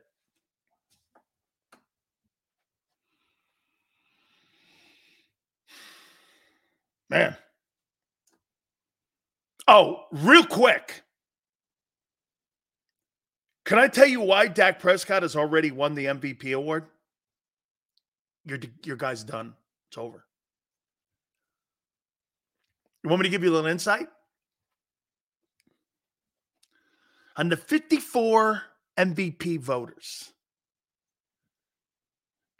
Man. Oh, real quick. Can I tell you why Dak Prescott has already won the MVP award? Your your guy's done. It's over. You want me to give you a little insight? On the 54 MVP voters,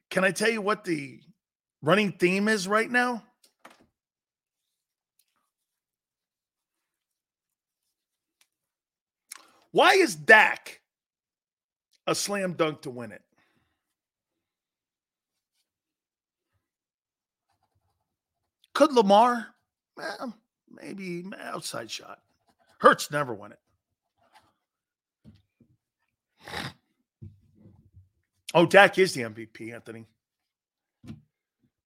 can I tell you what the running theme is right now? Why is Dak a slam dunk to win it? Could Lamar? Maybe outside shot. Hurts never won it. Oh, Dak is the MVP, Anthony.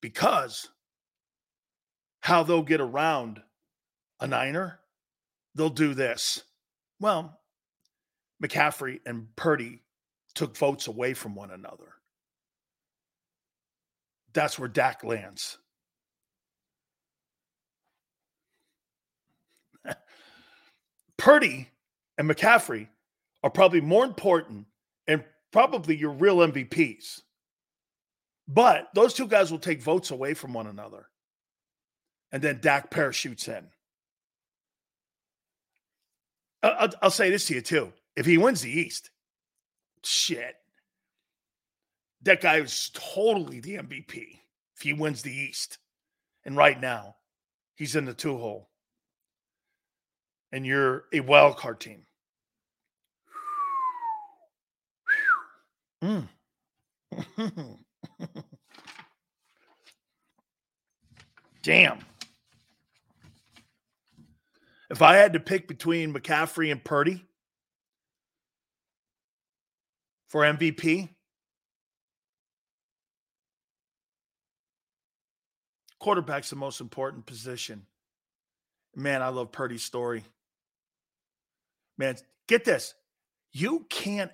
Because how they'll get around a Niner, they'll do this. Well, McCaffrey and Purdy took votes away from one another. That's where Dak lands. Purdy and McCaffrey are probably more important and probably your real MVPs. But those two guys will take votes away from one another. And then Dak parachutes in. I'll, I'll say this to you too. If he wins the East, shit, that guy is totally the MVP if he wins the East. And right now, he's in the two hole. And you're a wild card team. Mm. Damn. If I had to pick between McCaffrey and Purdy for MVP, quarterback's the most important position. Man, I love Purdy's story. Man, get this. You can't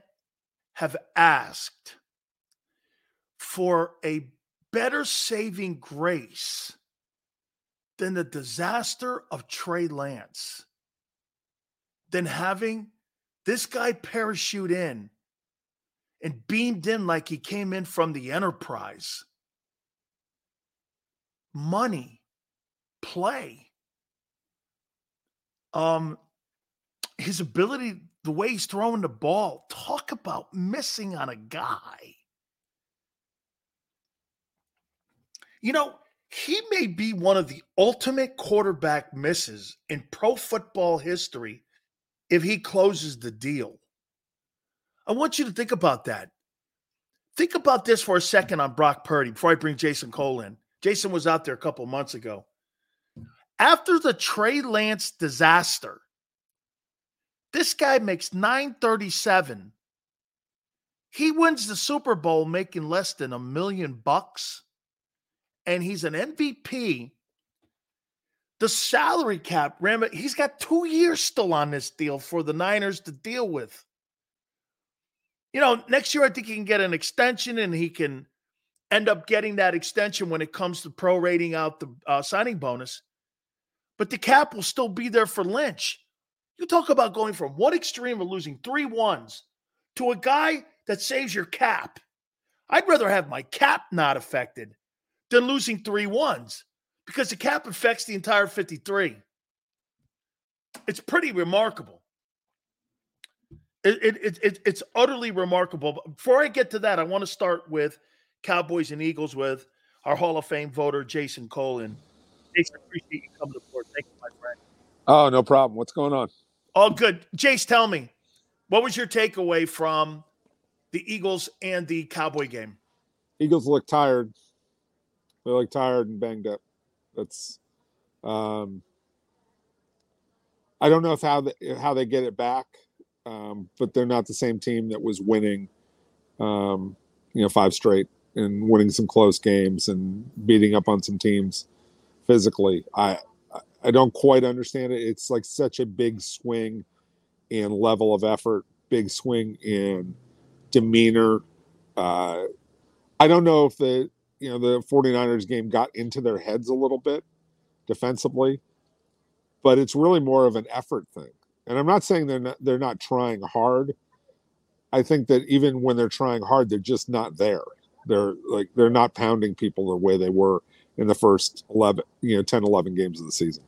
have asked for a better saving grace than the disaster of Trey Lance, than having this guy parachute in and beamed in like he came in from the enterprise. Money, play. Um, his ability the way he's throwing the ball. Talk about missing on a guy. You know, he may be one of the ultimate quarterback misses in pro football history if he closes the deal. I want you to think about that. Think about this for a second on Brock Purdy before I bring Jason Cole in. Jason was out there a couple months ago. After the Trey Lance disaster, this guy makes 937. He wins the Super Bowl making less than a million bucks. And he's an MVP. The salary cap, Ram, he's got two years still on this deal for the Niners to deal with. You know, next year I think he can get an extension and he can end up getting that extension when it comes to prorating out the uh, signing bonus. But the cap will still be there for Lynch. You talk about going from one extreme of losing three ones to a guy that saves your cap. I'd rather have my cap not affected than losing three ones because the cap affects the entire 53. It's pretty remarkable. It, it, it, it's utterly remarkable. But before I get to that, I want to start with Cowboys and Eagles with our Hall of Fame voter, Jason Cole. Jason, appreciate you coming to board. Thank you, my friend. Oh, no problem. What's going on? All good. Jace, tell me, what was your takeaway from the Eagles and the Cowboy game? Eagles look tired. They look tired and banged up. That's um I don't know if how they, how they get it back, um, but they're not the same team that was winning, um, you know, five straight and winning some close games and beating up on some teams physically. I I don't quite understand it. It's like such a big swing in level of effort, big swing in demeanor. Uh, I don't know if the you know the 49ers game got into their heads a little bit defensively, but it's really more of an effort thing. And I'm not saying they're not they're not trying hard. I think that even when they're trying hard, they're just not there. They're like they're not pounding people the way they were in the first 11, you know, 10, 11 games of the season.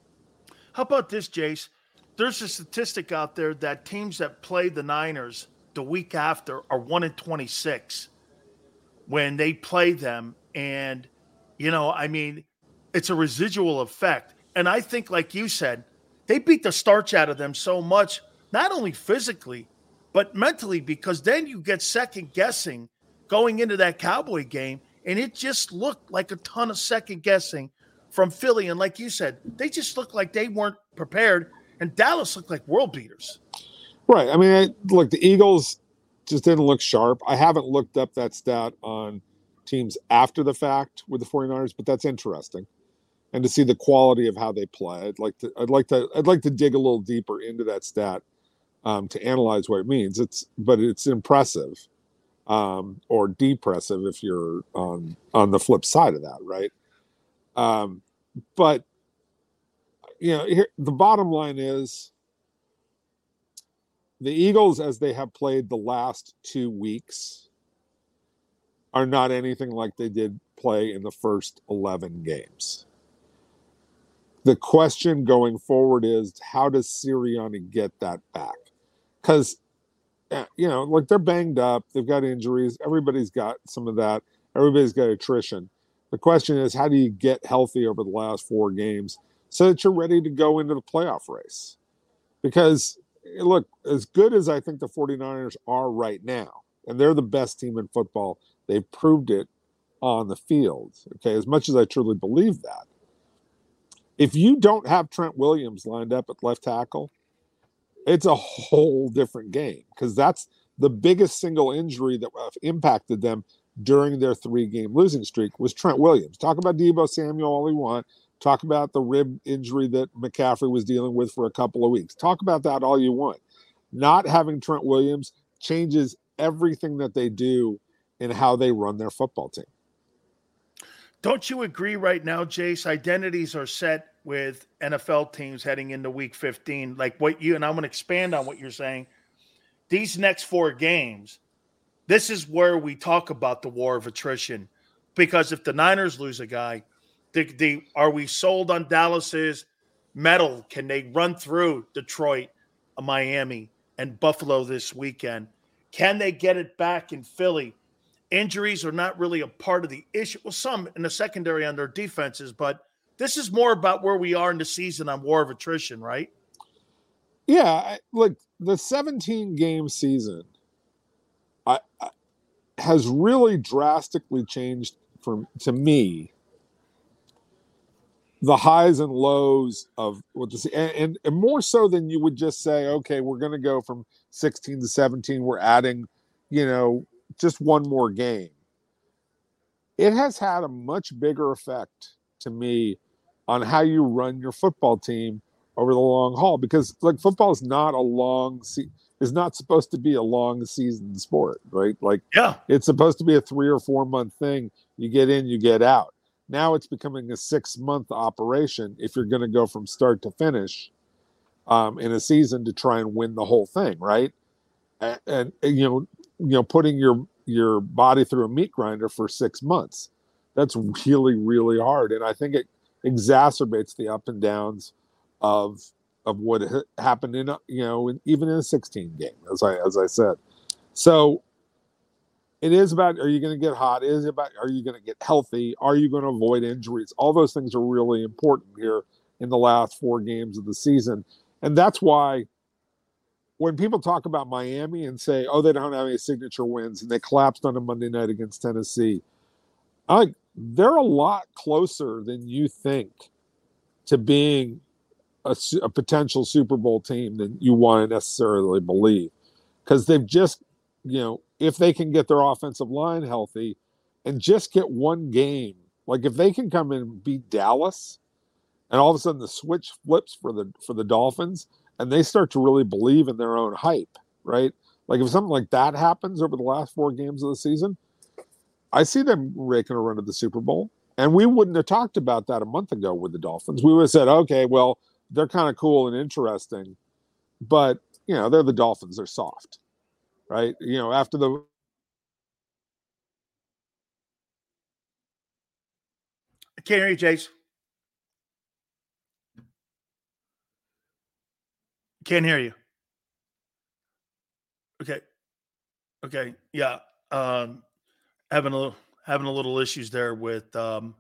How about this, Jace? There's a statistic out there that teams that play the Niners the week after are 1 in 26 when they play them. And, you know, I mean, it's a residual effect. And I think, like you said, they beat the starch out of them so much, not only physically, but mentally, because then you get second guessing going into that Cowboy game and it just looked like a ton of second guessing from Philly. And like you said, they just looked like they weren't prepared. And Dallas looked like world beaters. Right. I mean, I, look, the Eagles just didn't look sharp. I haven't looked up that stat on teams after the fact with the 49ers, but that's interesting. And to see the quality of how they play. I'd like to I'd like to I'd like to dig a little deeper into that stat um, to analyze what it means. It's but it's impressive um, or depressive if you're on on the flip side of that, right? Um, but you know, here, the bottom line is the Eagles, as they have played the last two weeks, are not anything like they did play in the first 11 games. The question going forward is how does Sirianni get that back? Because you know, like they're banged up, they've got injuries, everybody's got some of that, everybody's got attrition. The question is, how do you get healthy over the last four games so that you're ready to go into the playoff race? Because, eh, look, as good as I think the 49ers are right now, and they're the best team in football, they've proved it on the field. Okay, as much as I truly believe that. If you don't have Trent Williams lined up at left tackle, it's a whole different game because that's the biggest single injury that have impacted them during their three game losing streak was Trent Williams. Talk about Deebo Samuel all you want. Talk about the rib injury that McCaffrey was dealing with for a couple of weeks. Talk about that all you want. Not having Trent Williams changes everything that they do and how they run their football team. Don't you agree right now, Jace? Identities are set with NFL teams heading into week 15. Like what you and I'm going to expand on what you're saying. These next four games, this is where we talk about the war of attrition. Because if the Niners lose a guy, the, the, are we sold on Dallas's mettle? Can they run through Detroit, uh, Miami, and Buffalo this weekend? Can they get it back in Philly? Injuries are not really a part of the issue. Well, some in the secondary on their defenses, but this is more about where we are in the season on war of attrition, right? Yeah, look, the 17 game season I, I, has really drastically changed from to me the highs and lows of what see, and, and, and more so than you would just say, okay, we're going to go from 16 to 17. We're adding, you know, just one more game. It has had a much bigger effect to me on how you run your football team over the long haul because like football is not a long se- is not supposed to be a long season sport right? Like yeah. it's supposed to be a three or four month thing. You get in you get out. Now it's becoming a six month operation if you're going to go from start to finish um, in a season to try and win the whole thing right? And, and, and you know you know putting your your body through a meat grinder for six months that's really really hard. And i think it exacerbates the up and downs of of what happened in uh, you know in, even in a 16 game as i as i said. So it is about are you going to get hot? It is about are you going to get healthy? Are you going to avoid injuries? All those things are really important here in the last four games of the season. And that's why when people talk about miami and say oh they don't have any signature wins and they collapsed on a monday night against tennessee i they're a lot closer than you think to being a, a potential Super Bowl team than you want to necessarily believe. Because they've just, you know, if they can get their offensive line healthy and just get one game, like if they can come in and beat Dallas, and all of a sudden the switch flips for the for the Dolphins, and they start to really believe in their own hype, right? Like if something like that happens over the last four games of the season, I see them raking a run to the Super Bowl. And we wouldn't have talked about that a month ago with the Dolphins. We would have said, okay, well, they're kind of cool and interesting, but you know, they're the Dolphins, they're soft. Right? You know, after the I can't hear you, Jace. Can't hear you. Okay. Okay. Yeah. Um having a little having a little issues there with um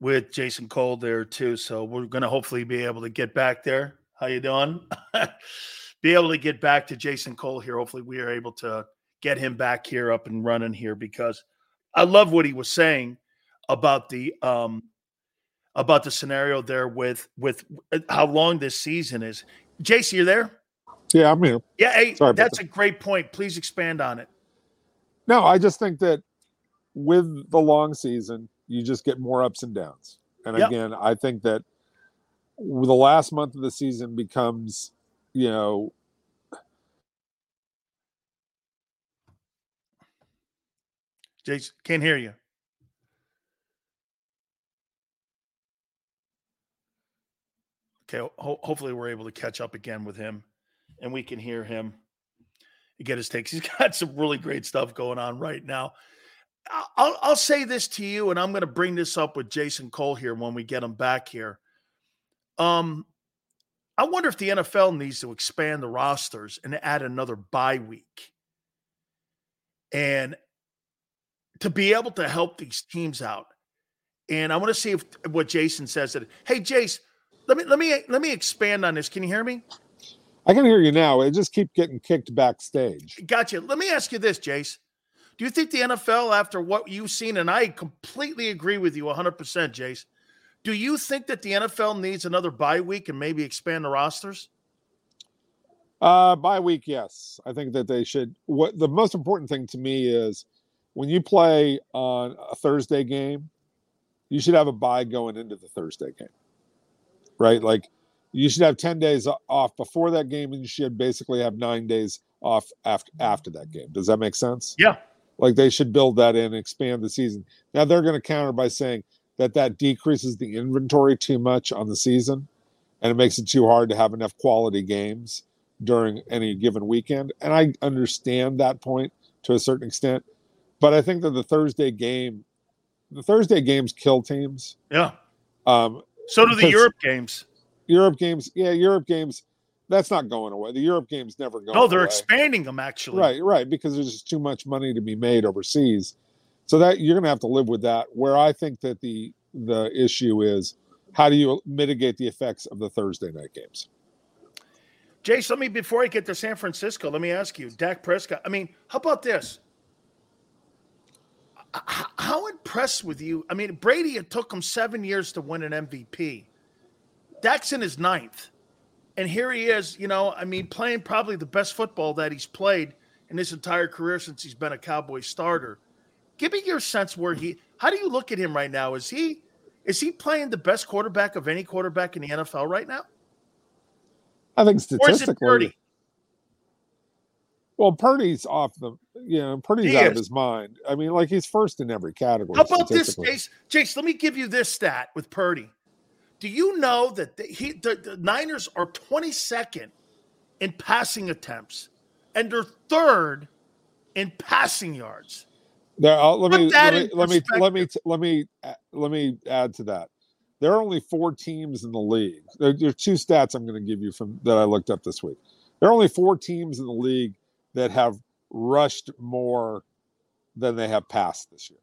with Jason Cole there too. So we're gonna hopefully be able to get back there. How you doing? be able to get back to Jason Cole here. Hopefully we are able to get him back here up and running here because I love what he was saying about the um about the scenario there with with uh, how long this season is. Jason, you're there? Yeah, I'm here. Yeah, hey, that's a great point. Please expand on it. No, I just think that with the long season, you just get more ups and downs. And Yep. again, I think that the last month of the season becomes, you know, Jason, can't hear you. Okay, ho- hopefully we're able to catch up again with him and we can hear him and get his takes. He's got some really great stuff going on right now. I- I'll, I'll say this to you, and I'm going to bring this up with Jason Cole here when we get him back here. Um, I wonder if the NFL needs to expand the rosters and add another bye week. And to be able to help these teams out. And I want to see if what Jason says that hey Jace, let me let me let me expand on this. Can you hear me? I can hear you now. It just keep getting kicked backstage. Gotcha. Let me ask you this, Jace. Do you think the NFL, after what you've seen, and I completely agree with you 100%, Jace, do you think that the NFL needs another bye week and maybe expand the rosters? Uh, bye week, yes. I think that they should. What the most important thing to me is when you play on a Thursday game, you should have a bye going into the Thursday game, right? Like you should have 10 days off before that game, and you should basically have nine days off after, after that game. Does that make sense? Yeah. Like they should build that in, expand the season. Now they're going to counter by saying that that decreases the inventory too much on the season, and it makes it too hard to have enough quality games during any given weekend. And I understand that point to a certain extent, but I think that the Thursday game, the Thursday games kill teams. Yeah. Um, So do the Europe games. Europe games, yeah, Europe games. That's not going away. The Europe games never go. No, they're away. expanding them actually. Right, right, because there's just too much money to be made overseas. So that you're going to have to live with that. Where I think that the the issue is, how do you mitigate the effects of the Thursday night games? Jace, let me before I get to San Francisco, let me ask you, Dak Prescott. I mean, how about this? How impressed with you? I mean, Brady, it took him seven years to win an MVP. Dak's in his ninth. And here he is, you know, I mean, playing probably the best football that he's played in his entire career since he's been a Cowboy starter. Give me your sense where he how do you look at him right now? Is he is he playing the best quarterback of any quarterback in the NFL right now? I think is statistically, Purdy? well, Purdy's off the, you know, Purdy's He out of his mind. I mean, like he's first in every category. How about this. Jace? Jace, let me give you this stat with Purdy. Do you know that the, he, the, the Niners are 22nd in passing attempts and they're third in passing yards? There, I'll, let me let me let me let me let me let me add to that. There are only four teams in the league. There, there are two stats I'm going to give you from that I looked up this week. There are only four teams in the league that have rushed more than they have passed this year.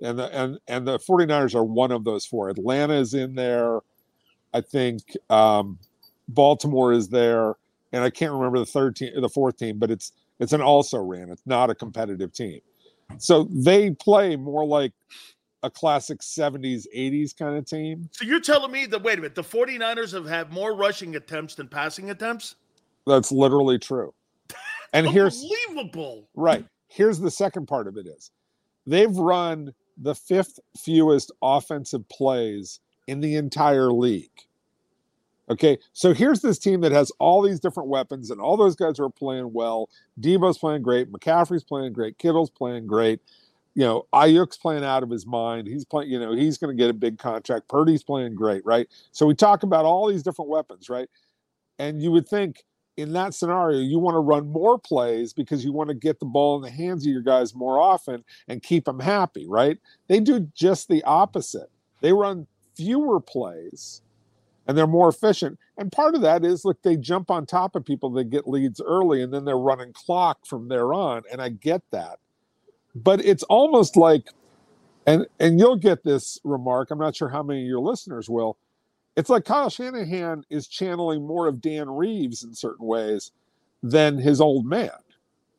And the and and the 49ers are one of those four. Atlanta is in there. I think um, Baltimore is there, and I can't remember the third team, the fourth team, but it's it's an also ran. It's not a competitive team. So they play more like a classic 70s, 80s kind of team. So you're telling me that, wait a minute, the 49ers have had more rushing attempts than passing attempts? That's literally true. And here's Unbelievable. right. Here's the second part of it is they've run the fifth fewest offensive plays in the entire league. Okay, so here's this team that has all these different weapons, and all those guys are playing well. Deebo's playing great. McCaffrey's playing great. Kittle's playing great. You know, Aiyuk's playing out of his mind. He's playing. You know, he's going to get a big contract. Purdy's playing great, right? So we talk about all these different weapons, right? And you would think in that scenario, you want to run more plays because you want to get the ball in the hands of your guys more often and keep them happy, right? They do just the opposite. They run fewer plays and they're more efficient. And part of that is look, they jump on top of people, they get leads early, and then they're running clock from there on. And I get that. But it's almost like, and and you'll get this remark. I'm not sure how many of your listeners will. It's like Kyle Shanahan is channeling more of Dan Reeves in certain ways than his old man.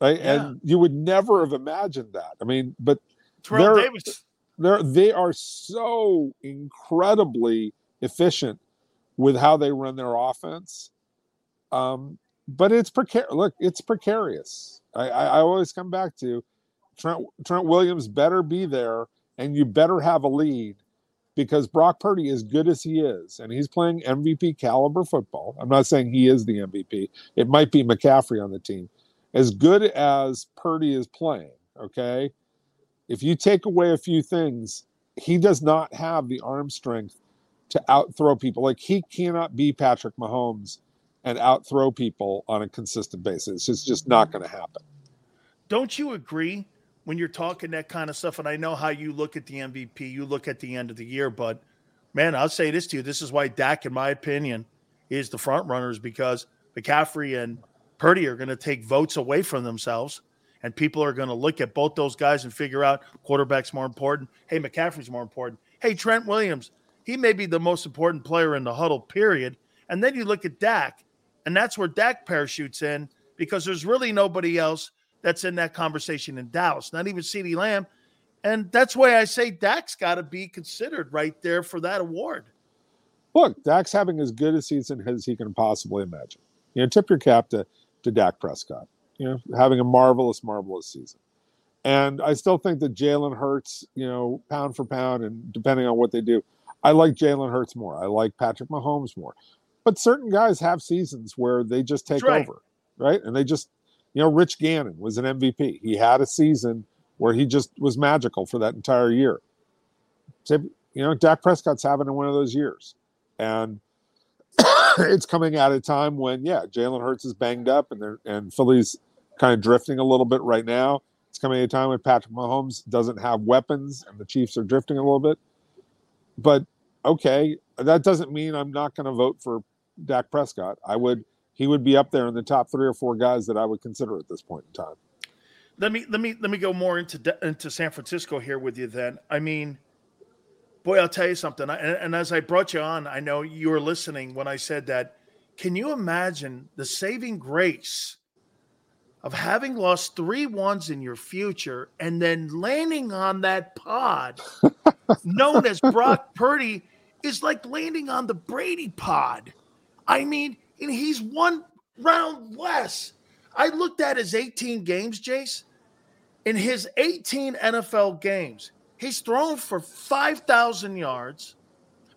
Right. Yeah. And you would never have imagined that. I mean, but Terrell they're- Davis. they're they are so incredibly efficient with how they run their offense. Um, but it's precarious. Look, it's precarious. I, I, I always come back to Trent Trent Williams better be there, and you better have a lead because Brock Purdy, as good as he is, and he's playing MVP caliber football. I'm not saying he is the MVP. It might be McCaffrey on the team. As good as Purdy is playing, okay, if you take away a few things, he does not have the arm strength to outthrow people. Like he cannot be Patrick Mahomes and outthrow people on a consistent basis. It's just not mm-hmm. going to happen. Don't you agree when you're talking that kind of stuff? And I know how you look at the MVP, you look at the end of the year, but man, I'll say this to you. This is why Dak, in my opinion, is the front runners because McCaffrey and Purdy are going to take votes away from themselves. And people are going to look at both those guys and figure out quarterback's more important. Hey, McCaffrey's more important. Hey, Trent Williams, he may be the most important player in the huddle, period. And then you look at Dak, and that's where Dak parachutes in because there's really nobody else that's in that conversation in Dallas, not even CeeDee Lamb. And that's why I say Dak's got to be considered right there for that award. Look, Dak's having as good a season as he can possibly imagine. You know, tip your cap to, to Dak Prescott, you know, having a marvelous, marvelous season. And I still think that Jalen Hurts, you know, pound for pound, and depending on what they do, I like Jalen Hurts more. I like Patrick Mahomes more. But certain guys have seasons where they just take right. over, right? And they just, you know, Rich Gannon was an MVP. He had a season where he just was magical for that entire year. You know, Dak Prescott's having one of those years. And it's coming at a time when, yeah, Jalen Hurts is banged up and they're and Philly's kind of drifting a little bit right now. It's coming at a time when Patrick Mahomes doesn't have weapons and the Chiefs are drifting a little bit. But okay, that doesn't mean I'm not going to vote for Dak Prescott. I would he would be up there in the top three or four guys that I would consider at this point in time. Let me let me let me go more into into San Francisco here with you. Then I mean, boy, I'll tell you something. I, and, and as I brought you on, I know you were listening when I said that. Can you imagine the saving grace of having lost three ones in your future and then landing on that pod known as Brock Purdy is like landing on the Brady pod. I mean, and he's one round less. I looked at his 18 games, Jace. In his 18 NFL games, he's thrown for 5,000 yards,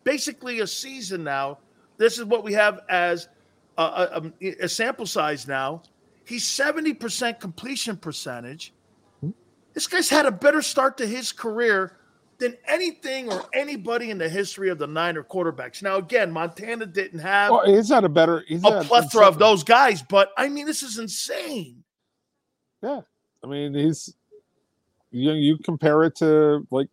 basically a season now. This is what we have as a, a, a sample size now. He's 70% completion percentage. This guy's had a better start to his career than anything or anybody in the history of the Niner quarterbacks. Now, again, Montana didn't have Well, he's a better he's a plethora of those guys, but I mean, this is insane. Yeah, I mean he's you you compare it to like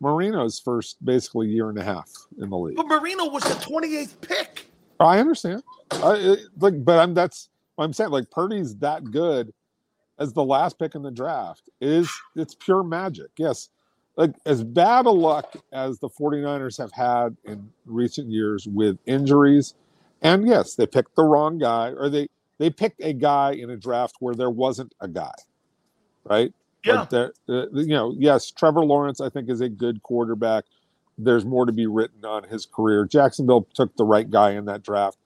Marino's first basically year and a half in the league. But Marino was the 28th pick. I understand. I it, like, but I'm that's what I'm saying. Like Purdy's that good as the last pick in the draft is it's pure magic. Yes, like as bad a luck as the 49ers have had in recent years with injuries, and yes, they picked the wrong guy or they they picked a guy in a draft where there wasn't a guy, right? Yeah. Like uh, you know, yes, Trevor Lawrence I think is a good quarterback. There's more to be written on his career. Jacksonville took the right guy in that draft.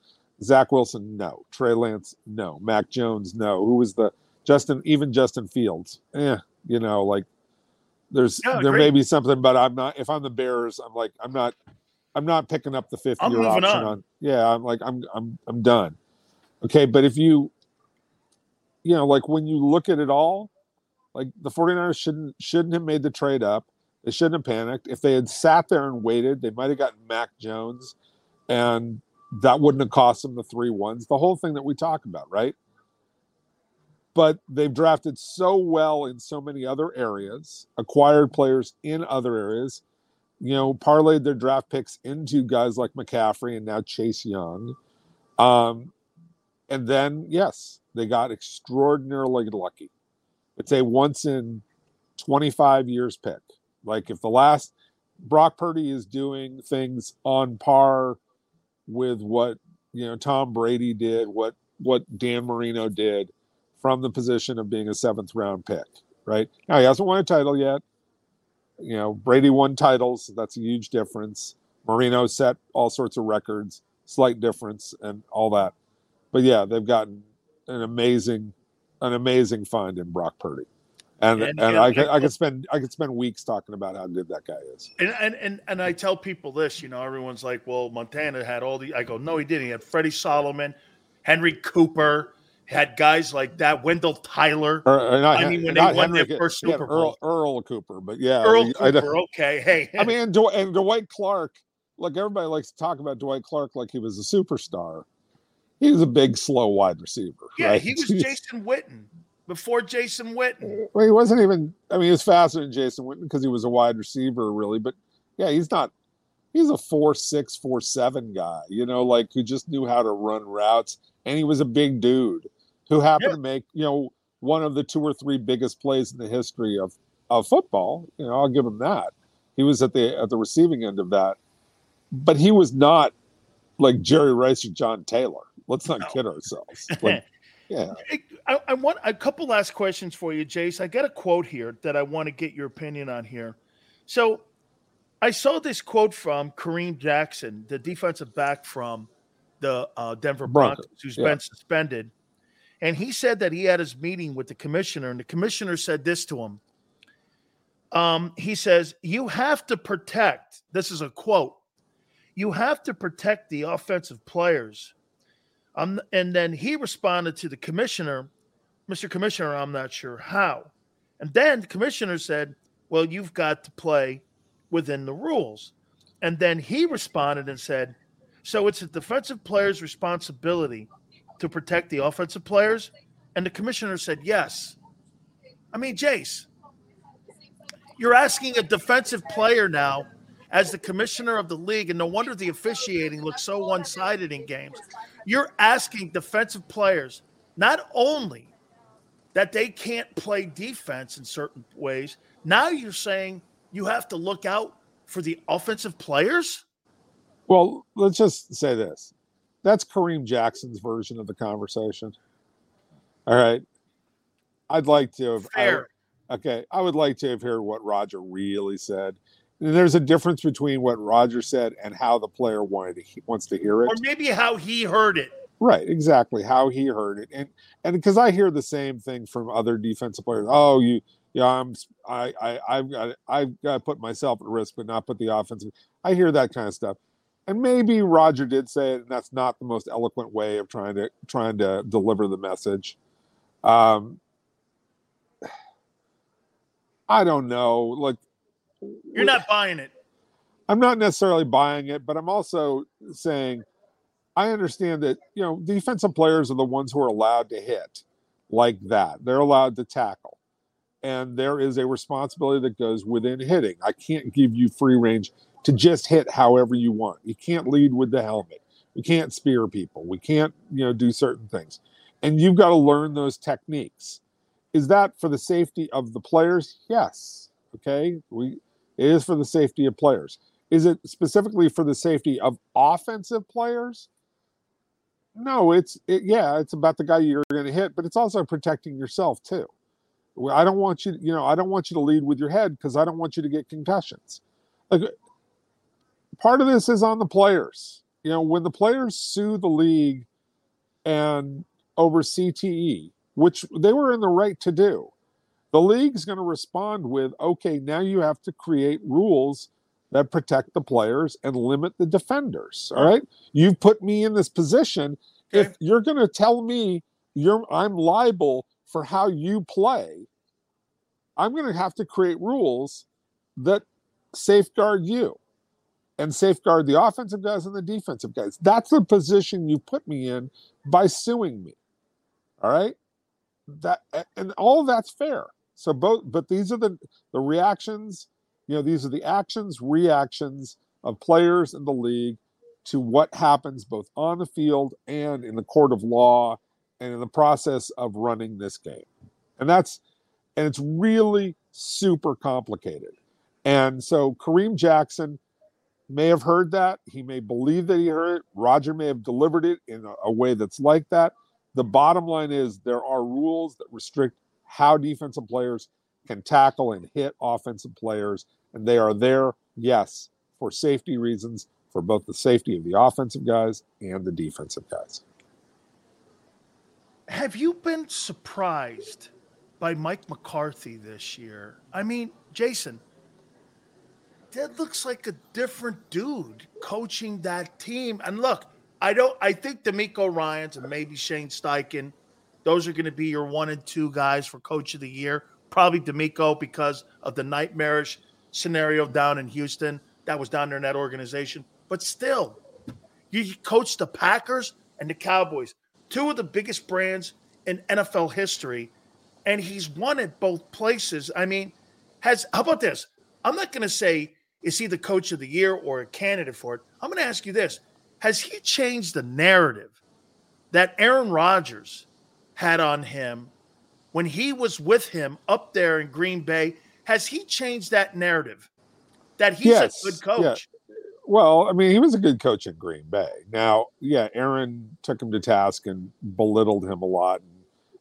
Zach Wilson, no. Trey Lance, no. Mac Jones, no. Who was the Justin? Even Justin Fields, eh? You know, like there's Yeah, there may be something, but I'm not. If I'm the Bears, I'm like I'm not. I'm not picking up the fifth I'm year option on. on. Yeah, I'm like I'm I'm I'm done. Okay, but if you you know, like when you look at it all, like the 49ers shouldn't shouldn't have made the trade up. They shouldn't have panicked. If they had sat there and waited, they might have gotten Mac Jones and that wouldn't have cost them the three ones. The whole thing that we talk about, right? But they've drafted so well in so many other areas, acquired players in other areas, you know, parlayed their draft picks into guys like McCaffrey and now Chase Young. Um, and then, yes, they got extraordinarily lucky. It's a once in 25 years pick. Like if the last Brock Purdy is doing things on par with what you know Tom Brady did, what what Dan Marino did from the position of being a seventh round pick. Right now, he hasn't won a title yet. You know, Brady won titles. That's a huge difference. Marino set all sorts of records, slight difference, and all that. But yeah, they've gotten an amazing, an amazing find in Brock Purdy. And And- and, and- I could I could spend I could spend weeks talking about how good that guy is. And, and and and I tell people this, you know, everyone's like, "Well, Montana had all the." I go, "No, he didn't. He had Freddie Solomon, Henry Cooper, had guys like that, Wendell Tyler. Or, or not, I mean, when they won Henry, their first Super Bowl, Earl, Earl Cooper, but yeah, Earl I, I don't- Cooper. okay, hey, I mean, and, Dw- and Dwight Clark, like everybody likes to talk about Dwight Clark like he was a superstar. He was a big, slow wide receiver. yeah, right? he was Jason Witten before Jason Witten. Well, he wasn't even. I mean, he was faster than Jason Witten because he was a wide receiver, really. But yeah, he's not. He's a four six, four seven guy. You know, like who just knew how to run routes, and he was a big dude who happened Yeah. to make you know one of the two or three biggest plays in the history of of football. You know, I'll give him that. He was at the at the receiving end of that, but he was not like Jerry Rice or John Taylor. Let's not kid ourselves. Like, yeah. I, I want a couple last questions for you, Jace. I got a quote here that I want to get your opinion on here. So I saw this quote from Kareem Jackson, the defensive back from the uh, Denver Broncos, Broncos, who's yeah. been suspended. And he said that he had his meeting with the commissioner, and the commissioner said this to him. Um, he says, You have to protect, this is a quote, you have to protect the offensive players. Um, and then he responded to the commissioner, Mr. Commissioner, I'm not sure how. And then the commissioner said, Well, you've got to play within the rules. And then he responded and said, So it's a defensive player's responsibility to protect the offensive players? And the commissioner said, Yes. I mean, Jace, you're asking a defensive player now as the commissioner of the league, and no wonder the officiating looks so one sided in games. You're asking defensive players not only that they can't play defense in certain ways, now you're saying you have to look out for the offensive players? Well, let's just say this. That's Kareem Jackson's version of the conversation. All right. I'd like to have I- okay. I would like to have heard what Roger really said. And there's a difference between what Roger said and how the player wanted to wants to hear it. Or maybe how he heard it. Right, exactly how he heard it, and and because I hear the same thing from other defensive players. Oh, you, yeah, I'm, I, I, I've got, I've got to put myself at risk, but not put the offensive. I hear that kind of stuff, and maybe Roger did say it, and that's not the most eloquent way of trying to trying to deliver the message. Um, I don't know, like You're not buying it. I'm not necessarily buying it, but I'm also saying I understand that, you know, defensive players are the ones who are allowed to hit like that. They're allowed to tackle. And there is a responsibility that goes within hitting. I can't give you free range to just hit however you want. You can't lead with the helmet. We can't spear people. We can't, you know, do certain things. And you've got to learn those techniques. Is that for the safety of the players? Yes. Okay. We it is for the safety of players. Is it specifically for the safety of offensive players? No, it's it, yeah, it's about the guy you're going to hit, but it's also protecting yourself too. I don't want you, you know, I don't want you to lead with your head because I don't want you to get concussions. Like part of this is on the players. You know, when the players sue the league and over CTE, which they were in the right to do, the league's going to respond with, okay, now you have to create rules that protect the players and limit the defenders. All right. You've put me in this position. If you're going to tell me you're I'm liable for how you play, I'm going to have to create rules that safeguard you and safeguard the offensive guys and the defensive guys. That's the position you put me in by suing me. All right? That and all that's fair. So both but these are the the reactions, you know, these are the actions, reactions of players in the league to what happens both on the field and in the court of law and in the process of running this game. And that's and it's really super complicated. And so Kareem Jackson may have heard that. He may believe that he heard it. Roger may have delivered it in a, a way that's like that. The bottom line is there are rules that restrict how defensive players can tackle and hit offensive players. And they are there, yes, for safety reasons, for both the safety of the offensive guys and the defensive guys. Have you been surprised by Mike McCarthy this year? I mean, Jason, that looks like a different dude coaching that team. And look, I don't. I think DeMeco Ryans and maybe Shane Steichen, those are going to be your one and two guys for Coach of the Year. Probably DeMeco because of the nightmarish scenario down in Houston that was down there in that organization. But still, you coached the Packers and the Cowboys, two of the biggest brands in NFL history, and he's won at both places. I mean, has how about this? I'm not going to say is he the coach of the year or a candidate for it. I'm going to ask you this Has he changed the narrative that Aaron Rodgers had on him when he was with him up there in Green Bay? Has he changed that narrative that he's yes, a good coach? Yeah. Well, I mean, he was a good coach in Green Bay. Now, yeah, Aaron took him to task and belittled him a lot and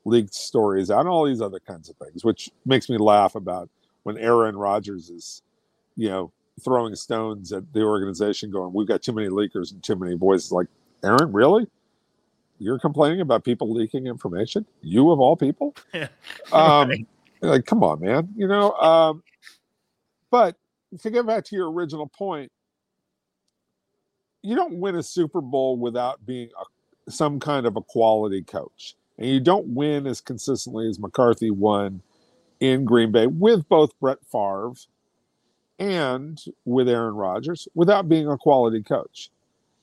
leaked stories out and all these other kinds of things, which makes me laugh about when Aaron Rodgers is, you know, throwing stones at the organization, going, "We've got too many leakers and too many voices." Like, Aaron, really? You're complaining about people leaking information? You of all people? um, like, come on, man. You know. Um, but to get back to your original point, you don't win a Super Bowl without being a, some kind of a quality coach, and you don't win as consistently as McCarthy won in Green Bay with both Brett Favre and with Aaron Rodgers without being a quality coach.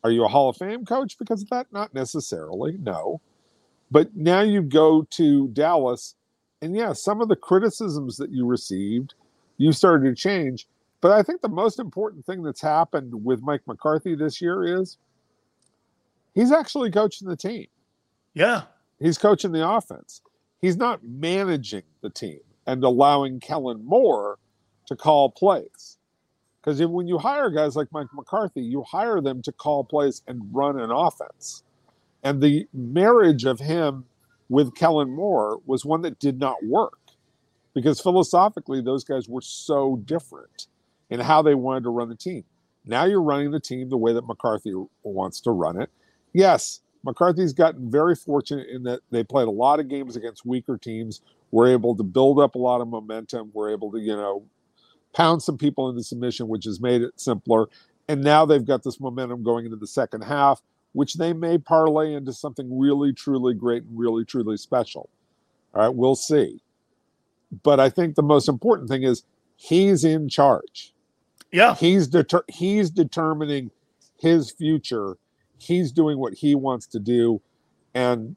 Are you a Hall of Fame coach because of that? Not necessarily, no. But now you go to Dallas, and yeah, some of the criticisms that you received, you started to change. But I think the most important thing that's happened with Mike McCarthy this year is he's actually coaching the team. Yeah. He's coaching the offense. He's not managing the team and allowing Kellen Moore to call plays. Because when you hire guys like Mike McCarthy, you hire them to call plays and run an offense. And the marriage of him with Kellen Moore was one that did not work because philosophically, those guys were so different in how they wanted to run the team. Now you're running the team the way that McCarthy wants to run it. Yes, McCarthy's gotten very fortunate in that they played a lot of games against weaker teams, were able to build up a lot of momentum, were able to, you know, pound some people into submission, which has made it simpler. And now they've got this momentum going into the second half, which they may parlay into something really, truly great and really, truly special. All right, we'll see. But I think the most important thing is he's in charge. Yeah. He's deter- he's determining his future. He's doing what he wants to do. And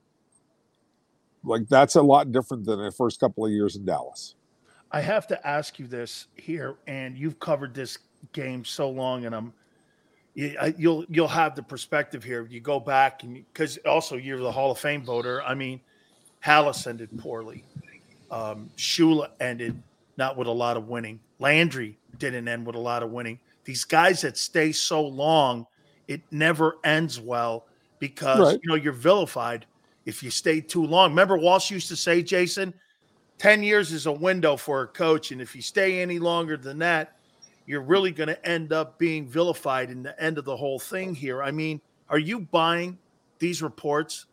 like that's a lot different than the first couple of years in Dallas. I have to ask you this here, and you've covered this game so long, and I'm you'll you'll have the perspective here. You go back and because also you're the Hall of Fame voter. I mean, Halas ended poorly. Um, Shula ended not with a lot of winning. Landry didn't end with a lot of winning. These guys that stay so long, it never ends well because right. you know you're vilified if you stay too long. Remember Walsh used to say, Jason, 10 years is a window for a coach. And if you stay any longer than that, you're really going to end up being vilified in the end of the whole thing here. I mean, are you buying these reports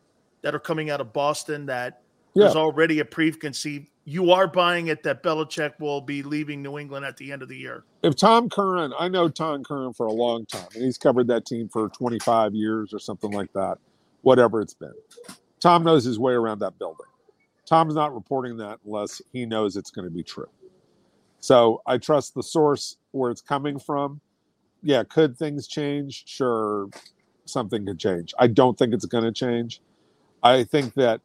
that are coming out of Boston that there's already a preconceived. You are buying it that Belichick will be leaving New England at the end of the year. if Tom Curran, I know Tom Curran for a long time, and he's covered that team for 25 years or something like that, whatever it's been. Tom knows his way around that building. Tom's not reporting that unless he knows it's going to be true. So I trust the source where it's coming from. Yeah, could things change? Sure, something could change. I don't think it's going to change. I think that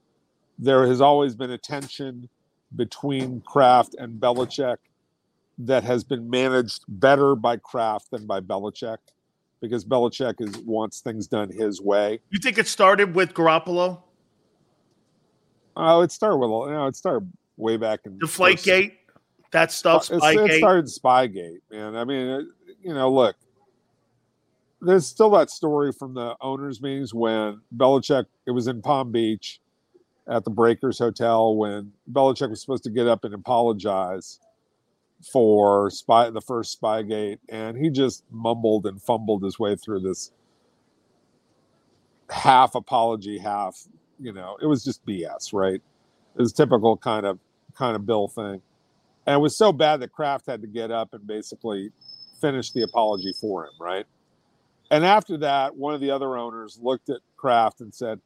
there has always been a tension between Kraft and Belichick that has been managed better by Kraft than by Belichick because Belichick is wants things done his way. You think it started with Garoppolo, Oh, it started with you know, it started way back in Deflategate, first- Gate, that stuff, It's- it Spygate? started Spygate, man. I mean, it, you know, look, there's still that story from the owners' meetings when Belichick. It was in Palm Beach at the Breakers Hotel when Belichick was supposed to get up and apologize for spy the first Spygate, and he just mumbled and fumbled his way through this half apology, half you know, it was just BS, right? It was typical kind of kind of Bill thing. And it was so bad that Kraft had to get up and basically finish the apology for him, right? And after that, one of the other owners looked at Kraft and said,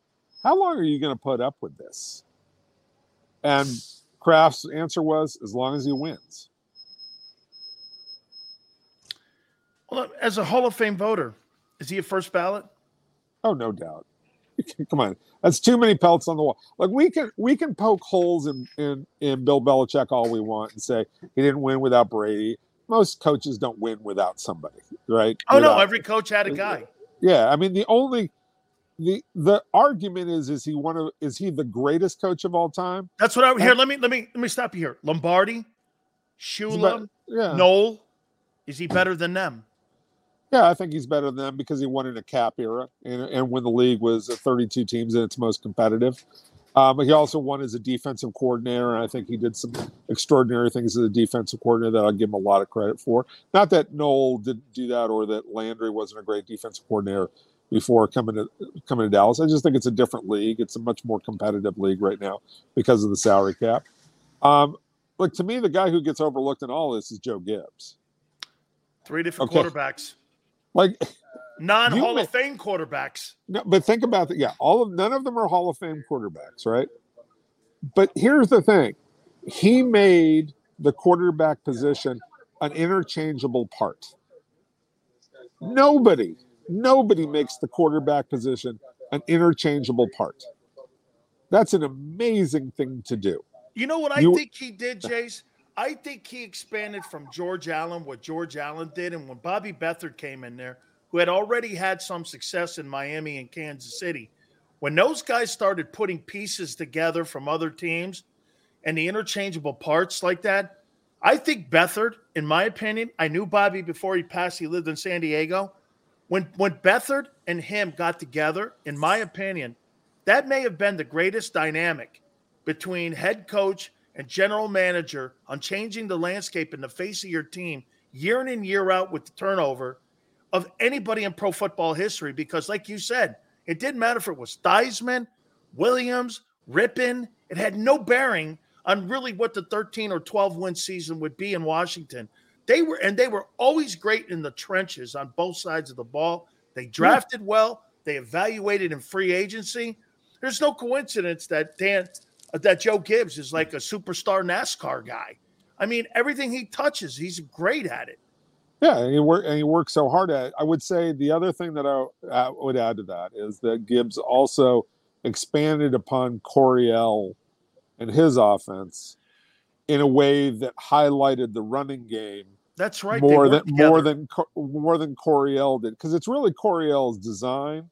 How long are you going to put up with this? And Kraft's answer was, As long as he wins. Well, as a Hall of Fame voter, is he a first ballot? Oh, no doubt. Come on, that's too many pelts on the wall. Like we can we can poke holes in in in Bill Belichick all we want and say he didn't win without Brady. Most coaches don't win without somebody, right? Oh no, every coach had a guy. Yeah, I mean the only the the argument is is he one of is he the greatest coach of all time? That's what I here. Let me let me let me stop you here. Lombardi, Shula, yeah. Noll, is he better than them? Yeah, I think he's better than them because he won in a cap era and, and when the league was 32 teams and its most competitive. Um, but he also won as a defensive coordinator, and I think he did some extraordinary things as a defensive coordinator that I'll give him a lot of credit for. Not that Noll didn't do that or that Landry wasn't a great defensive coordinator before coming to coming to Dallas. I just think it's a different league. It's a much more competitive league right now because of the salary cap. Um, look, to me, the guy who gets overlooked in all this is Joe Gibbs. Three different Okay. quarterbacks, Like non Hall of Fame quarterbacks. No, but think about that. Yeah, all of none of them are Hall of Fame quarterbacks, right? But here's the thing: he made the quarterback position an interchangeable part. Nobody, nobody makes the quarterback position an interchangeable part. That's an amazing thing to do. You know what I You- think he did, Jace? I think he expanded from George Allen, what George Allen did. And when Bobby Beathard came in there, who had already had some success in Miami and Kansas City, when those guys started putting pieces together from other teams and the interchangeable parts like that, I think Beathard, in my opinion, I knew Bobby before he passed. He lived in San Diego. When when Beathard and him got together, in my opinion, that may have been the greatest dynamic between head coach and general manager on changing the landscape in the face of your team year in and year out with the turnover of anybody in pro football history. Because, like you said, it didn't matter if it was Theismann, Williams, Rypien. It had no bearing on really what the 13 or 12 win season would be in Washington. They were, and they were always great in the trenches on both sides of the ball. They hmm. drafted well. They evaluated in free agency. There's no coincidence that Dan, that Joe Gibbs is like a superstar NASCAR guy. I mean, everything he touches, he's great at it. Yeah, and he work and he works so hard at it. I would say the other thing that I uh, would add to that is that Gibbs also expanded upon Coryell and his offense in a way that highlighted the running game That's right. more than work more than more than Coryell did because it's really Coryell's design,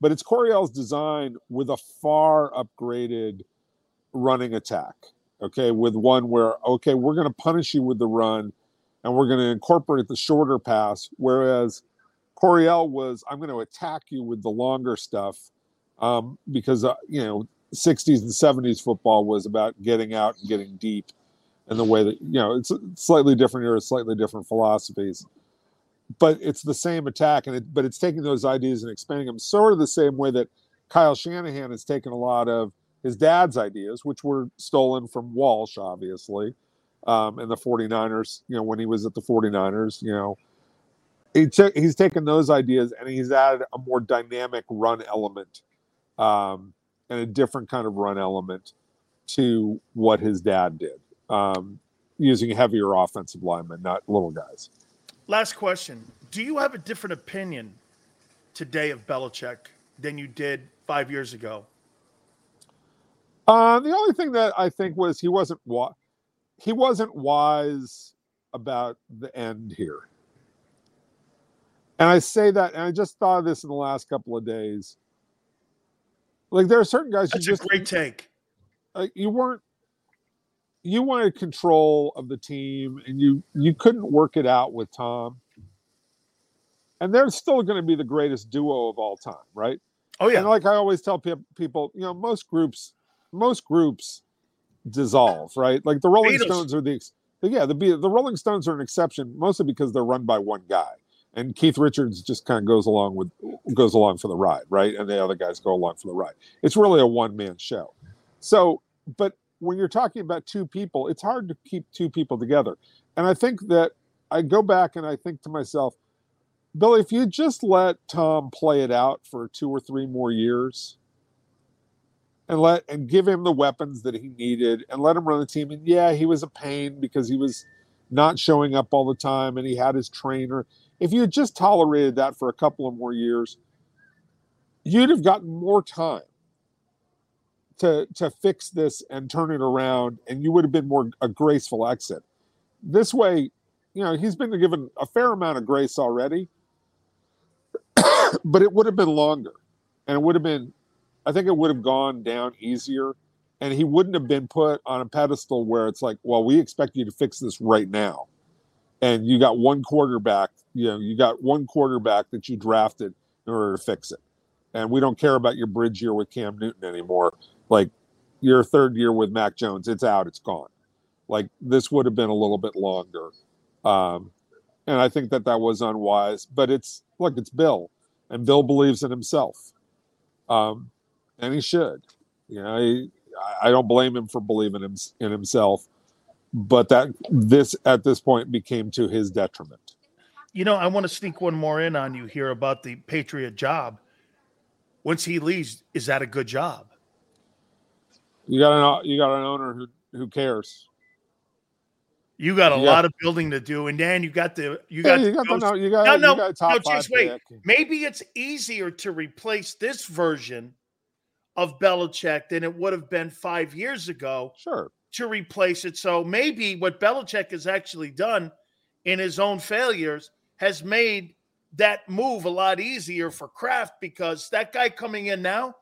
but it's Coryell's design with a far upgraded running attack. Okay, with one where okay, we're going to punish you with the run, and we're going to incorporate the shorter pass. Whereas Coryell was, I'm going to attack you with the longer stuff, um, because uh, you know, 60s and 70s football was about getting out and getting deep, and the way that you know it's slightly different era, slightly different philosophies, but it's the same attack, and it, but it's taking those ideas and expanding them, sort of the same way that Kyle Shanahan has taken a lot of his dad's ideas, which were stolen from Walsh, obviously, um, and the 49ers, you know, when he was at the 49ers, you know, he took he's taken those ideas and he's added a more dynamic run element um, and a different kind of run element to what his dad did, um, using heavier offensive linemen, not little guys. Last question: Do you have a different opinion today of Belichick than you did five years ago? Uh, the only thing that I think was he wasn't wa- he wasn't wise about the end here. And I say that, and I just thought of this in the last couple of days. Like there are certain guys That's you just a great take. uh, you weren't you wanted control of the team, and you you couldn't work it out with Tom. And they're still going to be the greatest duo of all time, right? Oh yeah. And like I always tell pe- people, you know, most groups, most groups dissolve, right? Like the Rolling Beatles. Stones are the, yeah, the the Rolling Stones are an exception, mostly because they're run by one guy, and Keith Richards just kind of goes along with goes along for the ride, right? And the other guys go along for the ride. It's really a one man show. So, but when you're talking about two people, it's hard to keep two people together. And I think that I go back and I think to myself, Billy, if you just let Tom play it out for two or three more years and let and give him the weapons that he needed and let him run the team. And yeah, he was a pain because he was not showing up all the time and he had his trainer. If you had just tolerated that for a couple of more years, you'd have gotten more time to to fix this and turn it around and you would have been more a graceful exit. This way, you know, he's been given a fair amount of grace already but it would have been longer and it would have been i think it would have gone down easier and he wouldn't have been put on a pedestal where it's like well we expect you to fix this right now. And you got one quarterback you know you got one quarterback that you drafted in order to fix it. And we don't care about your bridge year with cam newton anymore. Like your third year with mac jones it's out it's gone. Like this would have been a little bit longer. Um, and I think that that was unwise. But it's look, it's Bill, and Bill believes in himself, um, and he should. You know, he, I- I don't blame him for believing him, in himself, but that this at this point became to his detriment. You know, I want to sneak one more in on you here about the Patriot job. Once he leaves, is that a good job? You got an you got an owner who who cares. You got a Yeah. lot of building to do, and Dan, you got the you Yeah, got you the got the- no, you got- no you no got top no. five wait. Maybe it's easier to replace this version of Belichick than it would have been five years ago. Sure. To replace it, so maybe what Belichick has actually done in his own failures has made that move a lot easier for Kraft because that guy coming in now,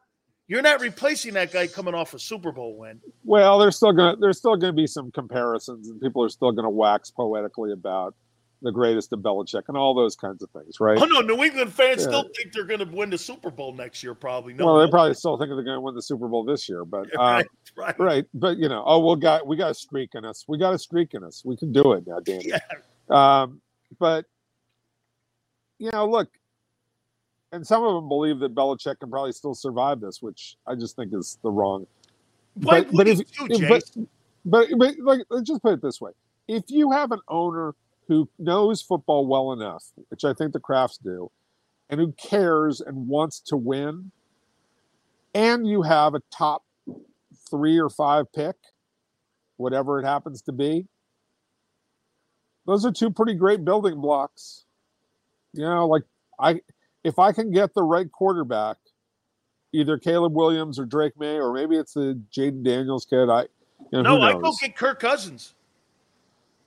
you're not replacing that guy coming off a Super Bowl win. Well, there's still gonna there's still gonna be some comparisons, and people are still gonna wax poetically about the greatest of Belichick and all those kinds of things, right? Oh no, New England fans Yeah. still think they're going to win the Super Bowl next year. Probably no. well, they probably still think they're going to win the Super Bowl this year, but uh, Right, right. right. But you know, oh, we got we got a streak in us. We got a streak in us. We can do it now, Danny. Yeah. Um, but you know, look, and some of them believe that Belichick can probably still survive this, which I just think is the wrong. Why but but if do, if- but, but but like let's just put it this way: if you have an owner who knows football well enough, which I think the Krafts do, and who cares and wants to win, and you have a top three or five pick, whatever it happens to be, those are two pretty great building blocks. You know, like I, if I can get the right quarterback, either Caleb Williams or Drake Maye, or maybe it's the Jayden Daniels kid. I, you know, no, I go get Kirk Cousins.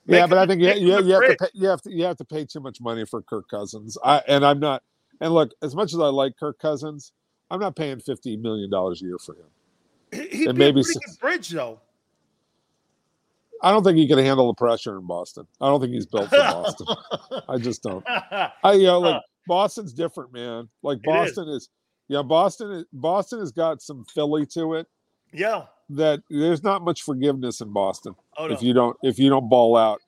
Yeah, but I think you, you, you have to pay, you have to you have to pay too much money for Kirk Cousins. I and I'm not. And look, as much as I like Kirk Cousins, I'm not paying fifty million dollars a year for him. He- He'd And be maybe a pretty good bridge, though. I don't think he can handle the pressure in Boston. I don't think he's built for Boston. I just don't. I you know, like Boston's different, man. Like It is. Boston is, yeah, Boston is Boston has got some Philly to it yeah. That there's not much forgiveness in Boston Oh, if you don't if you don't ball out.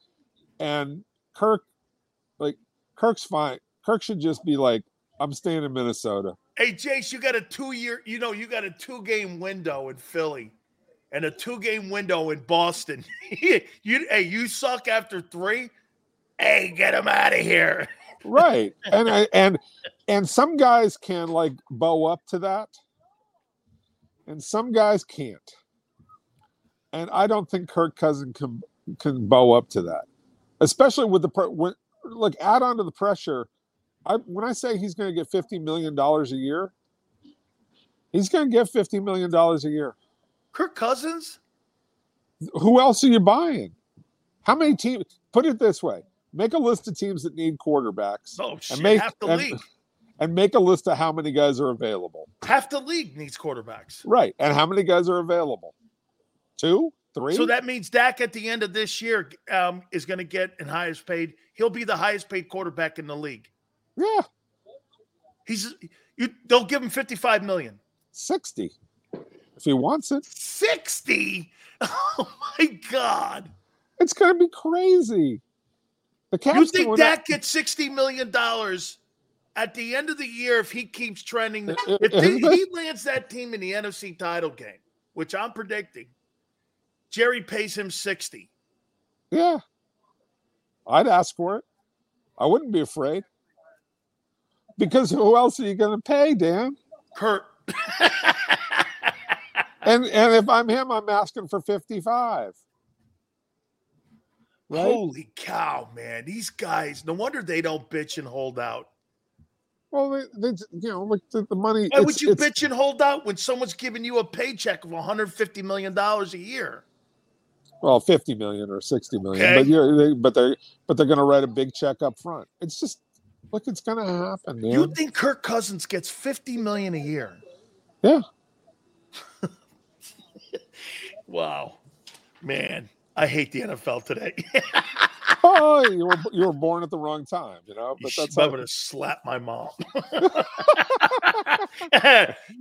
And Kirk, like Kirk's fine. Kirk should just be like, I'm staying in Minnesota. Hey, Jace, you got a two year, you know, you got a two game window in Philly and a two game window in Boston. you, hey, you suck after three. Hey, get him out of here. right, and I, and and some guys can like bow up to that, and some guys can't. And I don't think Kirk Cousin can can bow up to that, especially with the when like add on to the pressure. I when I say he's going to get fifty million dollars a year, he's going to get fifty million dollars a year. Kirk Cousins. Who else are you buying? How many teams? Put it this way: make a list of teams that need quarterbacks. Oh shit! And make, half the and, league. And make a list of how many guys are available. Half the league needs quarterbacks. Right, and how many guys are available? Two, three. So that means Dak at the end of this year um, is going to get and highest paid. He'll be the highest paid quarterback in the league. Yeah, he's. You they'll give him fifty five million. Sixty, if he wants it. Sixty. Oh my god! It's going to be crazy. The you think Dak gets sixty million dollars at the end of the year if he keeps trending? If he, he lands that team in the NFC title game, which I'm predicting, Jerry pays him sixty. Yeah, I'd ask for it. I wouldn't be afraid. Because who else are you going to pay, Dan? Kurt. and and if I'm him, I'm asking for 55. Right? Holy cow, man! These guys. No wonder they don't bitch and hold out. Well, they, they you know, like the, the money. Why would you bitch and hold out when someone's giving you a paycheck of 150 million dollars a year? Well, 50 million or 60 million, okay. but you're, they, but they but they're going to write a big check up front. It's just look, it's going to happen, man. You think Kirk Cousins gets 50 million a year? Yeah. wow, man. I hate the NFL today. oh, you were you were born at the wrong time, you know. But that's I'm going to slap my mom.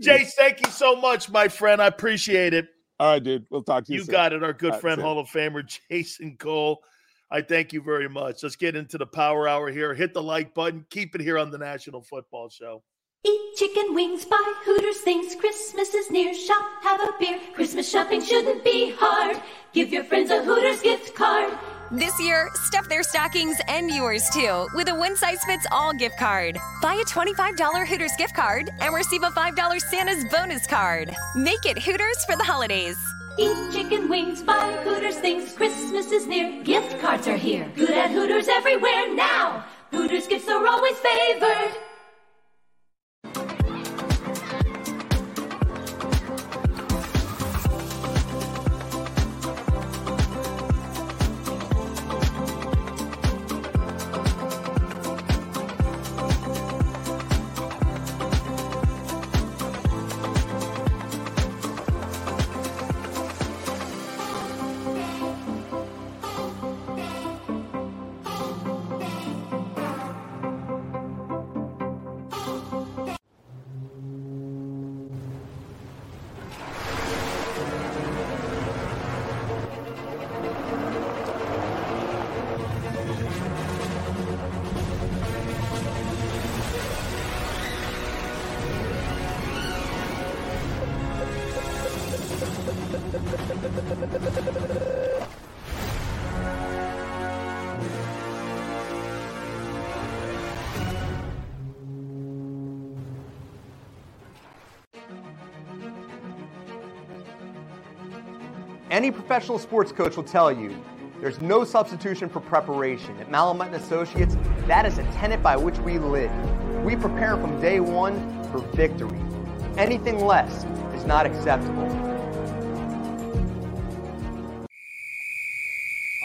Jace, thank you so much, my friend. I appreciate it. All right, dude. We'll talk to you. You soon. got it. Our good right, friend, Hall of Famer Jason Cole. I thank you very much. Let's get into the power hour here. Hit the like button. Keep it here on the National Football Show. Eat chicken wings, buy Hooters things. Christmas is near. Shop, have a beer. Christmas shopping shouldn't be hard. Give your friends a Hooters gift card. This year, stuff their stockings and yours too with a one size fits all gift card. Buy a $25 Hooters gift card and receive a $5 Santa's bonus card. Make it Hooters for the holidays. Eat chicken wings, buy Hooters things. Christmas is near. Gift cards are here. Good at Hooters everywhere now. Hooters gifts are always favored. Professional sports coach will tell you there's no substitution for preparation. At Malamut Associates, that is a tenet by which we live. We prepare from day one for victory. Anything less is not acceptable.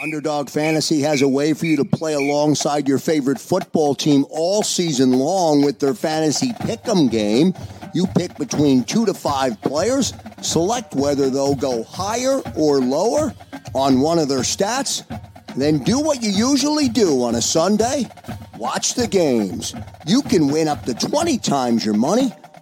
Underdog Fantasy has a way for you to play alongside your favorite football team all season long with their fantasy pick'em game. You pick between two to five players, select whether they'll go higher or lower on one of their stats, then do what you usually do on a Sunday. Watch the games. You can win up to 20 times your money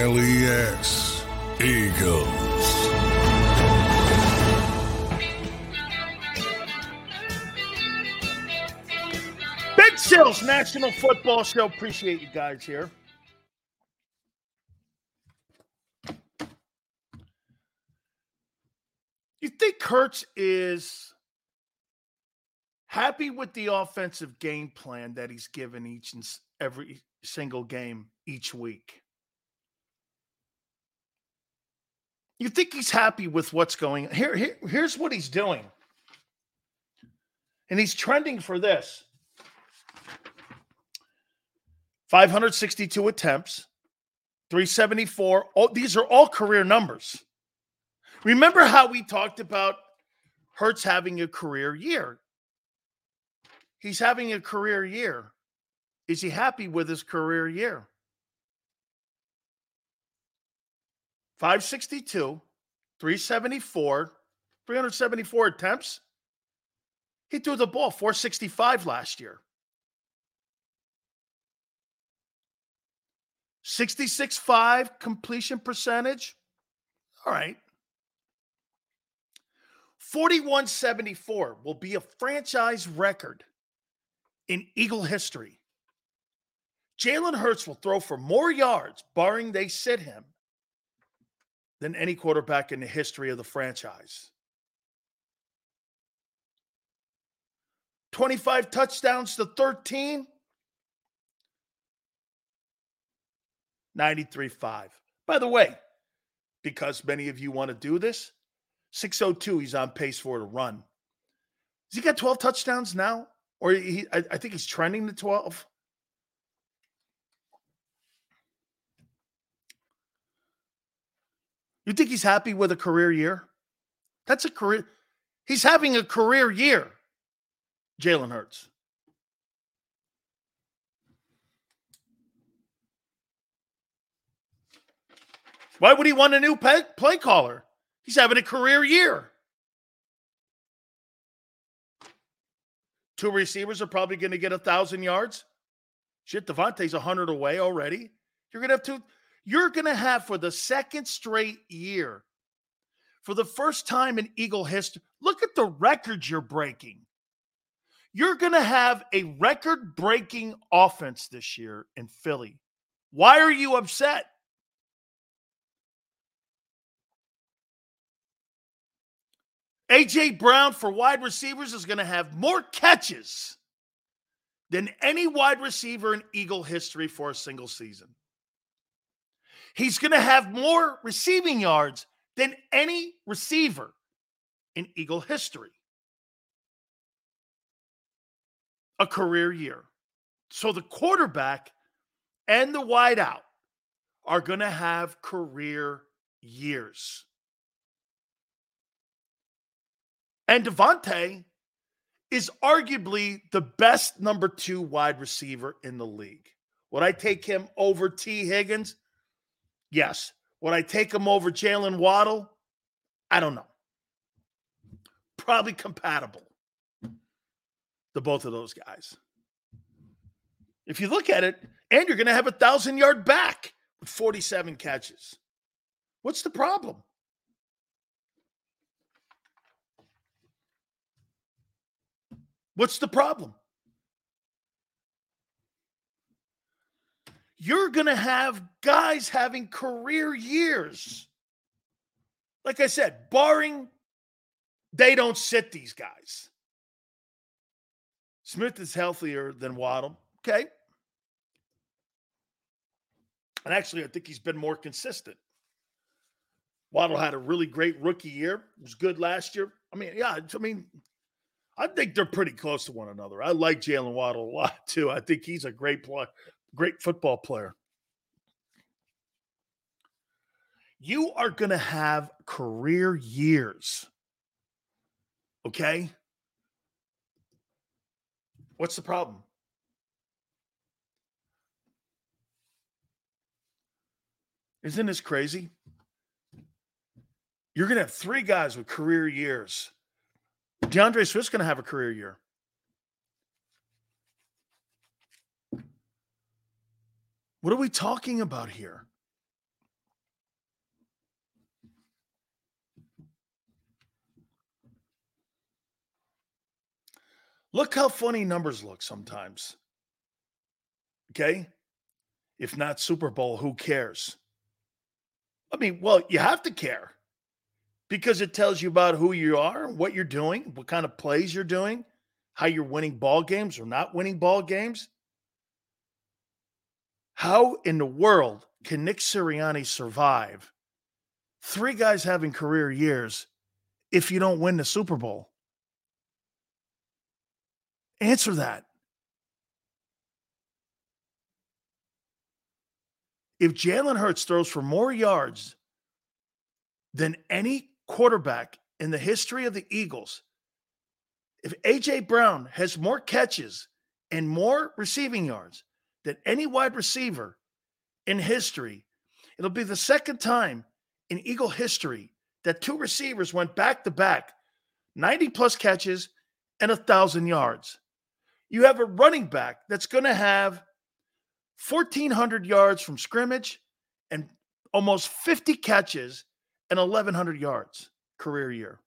G L E S. Eagles. Big Sales National Football Show. Appreciate you guys here. You think Kurtz is happy with the offensive game plan that he's given each and every single game each week? You think he's happy with what's going here, here here's what he's doing. And he's trending for this. 562 attempts, 374. All, these are all career numbers. Remember how we talked about Hurts having a career year? He's having a career year. Is he happy with his career year? 562, 374, 374 attempts. He threw the ball 465 last year. 66.5 completion percentage. All right. 4174 will be a franchise record in Eagle history. Jalen Hurts will throw for more yards, barring they sit him, than any quarterback in the history of the franchise. 25 touchdowns to 13. 93.5. By the way, because many of you want to do this, 602, he's on pace for to run. Has he got 12 touchdowns now? Or he, I, I think he's trending to 12. You think he's happy with a career year? That's a career. He's having a career year, Jalen Hurts. Why would he want a new play, play caller? He's having a career year. Two receivers are probably going to get a thousand yards. Shit, DeVonta's hundred away already. You're gonna have two. You're gonna have for the second straight year, for the first time in Eagle history. Look at the records you're breaking. You're gonna have a record-breaking offense this year in Philly. Why are you upset? AJ Brown for wide receivers is going to have more catches than any wide receiver in Eagle history for a single season. He's going to have more receiving yards than any receiver in Eagle history. A career year. So the quarterback and the wideout are going to have career years. And DeVonta is arguably the best number two wide receiver in the league. Would I take him over Tee Higgins? Yes. Would I take him over Jaylen Waddle? I don't know. Probably compatible. The both of those guys. If you look at it, and you're going to have a thousand yard back with 47 catches. What's the problem? What's the problem? You're going to have guys having career years. Like I said, barring they don't sit these guys. Smith is healthier than Waddle. Okay. And actually, I think he's been more consistent. Waddle had a really great rookie year. It Was good last year. I mean, yeah, I mean, I think they're pretty close to one another. I like Jaylen Waddle a lot too. I think he's a great player, great football player. You are going to have career years. Okay? What's the problem? Isn't this crazy? You're going to have three guys with career years. DeAndre Swift's going to have a career year. What are we talking about here? Look how funny numbers look sometimes. Okay? If not Super Bowl, who cares? I mean, well, you have to care because it tells you about who you are, what you're doing, what kind of plays you're doing, how you're winning ball games or not winning ball games. How in the world can Nick Sirianni survive three guys having career years if you don't win the Super Bowl? Answer that. If Jalen Hurts throws for more yards than any quarterback in the history of the Eagles, if A.J. Brown has more catches and more receiving yards than any wide receiver in history, it'll be the second time in Eagle history that two receivers went back to back 90 plus catches and a 1,000 yards you have a running back that's going to have 1,400 yards from scrimmage and almost 50 catches and 1,100 yards career year.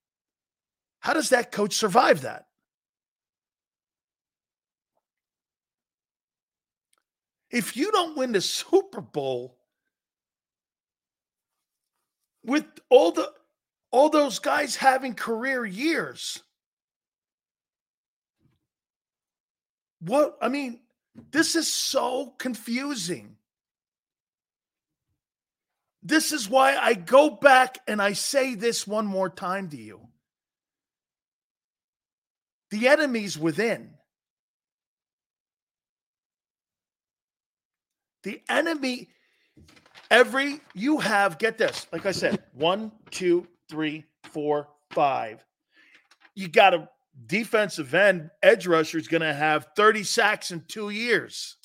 How does that coach survive that? If you don't win the Super Bowl with all the all those guys having career years, What I mean, this is so confusing. This is why I go back and I say this one more time to you. The enemy's within. The enemy, every, you have, get this, like I said, one, two, three, four, five. You got a defensive end edge rusher is going to have 30 sacks in two years.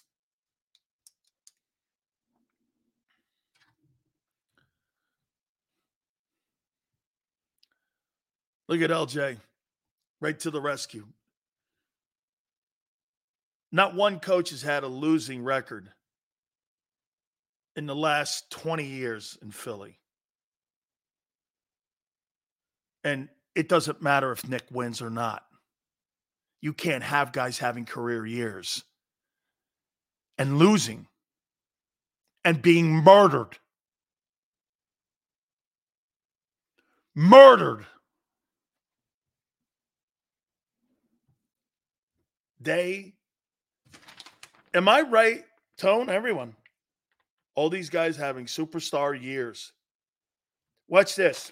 Look at LJ, right to the rescue. Not one coach has had a losing record in the last 20 years in Philly. And it doesn't matter if Nick wins or not. You can't have guys having career years and losing and being murdered. Murdered. They, am I right, Tone? Everyone. All these guys having superstar years. Watch this.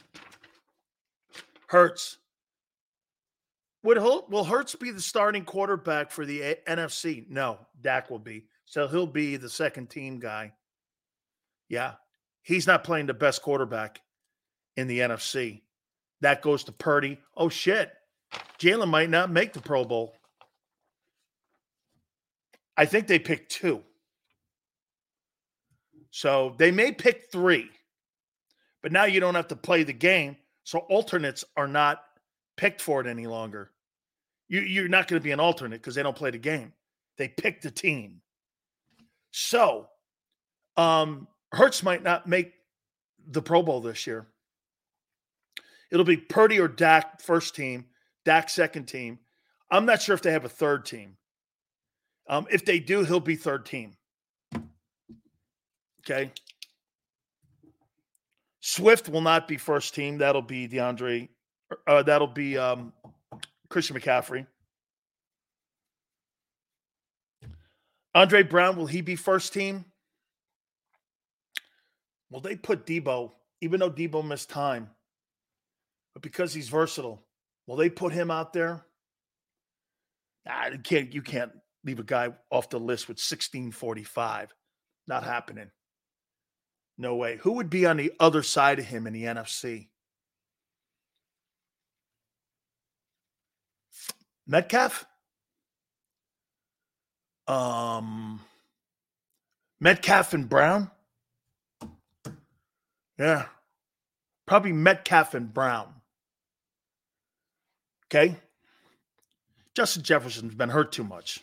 Hurts. Would will Hurts be the starting quarterback for the NFC? No, Dak will be. So he'll be the second team guy. Yeah. He's not playing the best quarterback in the NFC. That goes to Purdy. Oh shit. Jalen might not make the Pro Bowl. I think they picked two. So they may pick three, but now you don't have to play the game. So alternates are not picked for it any longer. You, you're not going to be an alternate because they don't play the game. They pick the team. So um, Hurts might not make the Pro Bowl this year. It'll be Purdy or Dak first team, Dak second team. I'm not sure if they have a third team. Um, if they do, he'll be third team. Okay. Swift will not be first team. That'll be DeAndre. Uh, that'll be um, Christian McCaffrey. Andre Brown, will he be first team? Well, they put Deebo, even though Deebo missed time, but because he's versatile, will they put him out there? Nah, you can't, you can't leave a guy off the list with 1645. Not happening. No way. Who would be on the other side of him in the NFC? Metcalf? Um Metcalf and Brown? Yeah. Probably Metcalf and Brown. Okay. Justin Jefferson's been hurt too much.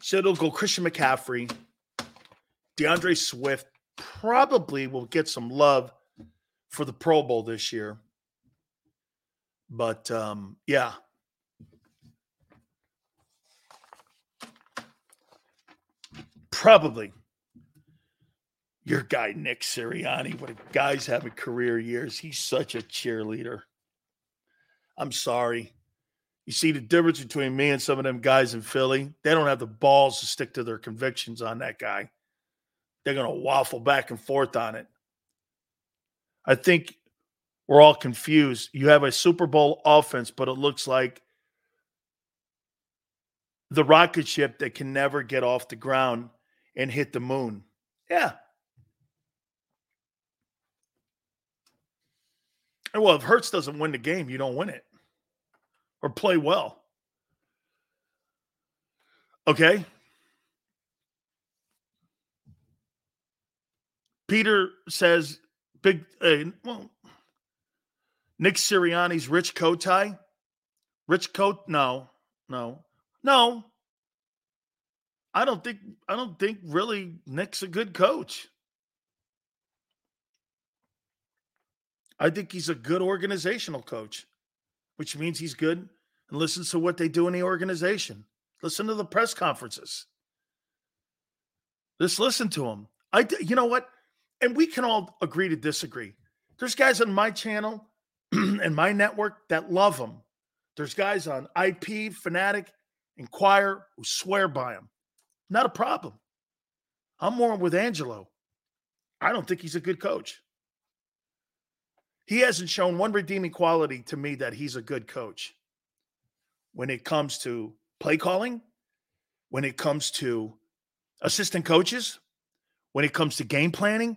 So it'll go Christian McCaffrey, D'Andre Swift probably will get some love for the Pro Bowl this year. But um, yeah. Probably your guy, Nick Sirianni. What a guy's having career years. He's such a cheerleader. I'm sorry. You see the difference between me and some of them guys in Philly? They don't have the balls to stick to their convictions on that guy. They're going to waffle back and forth on it. I think we're all confused. You have a Super Bowl offense, but it looks like the rocket ship that can never get off the ground and hit the moon. Yeah. And well, if Hurts doesn't win the game, you don't win it or play well. Okay. Peter says, big, uh, well, Nick Sirianni's Rich Kotite. Rich coat? No, no, no. I don't think, I don't think really Nick's a good coach. I think he's a good organizational coach, which means he's good and listens to what they do in the organization. Listen to the press conferences. Just listen to him. I, you know what? And we can all agree to disagree. There's guys on my channel and my network that love him. There's guys on IP, Fanatic, Inquire who swear by him. Not a problem. I'm more with Angelo. I don't think he's a good coach. He hasn't shown one redeeming quality to me that he's a good coach when it comes to play calling, when it comes to assistant coaches, when it comes to game planning.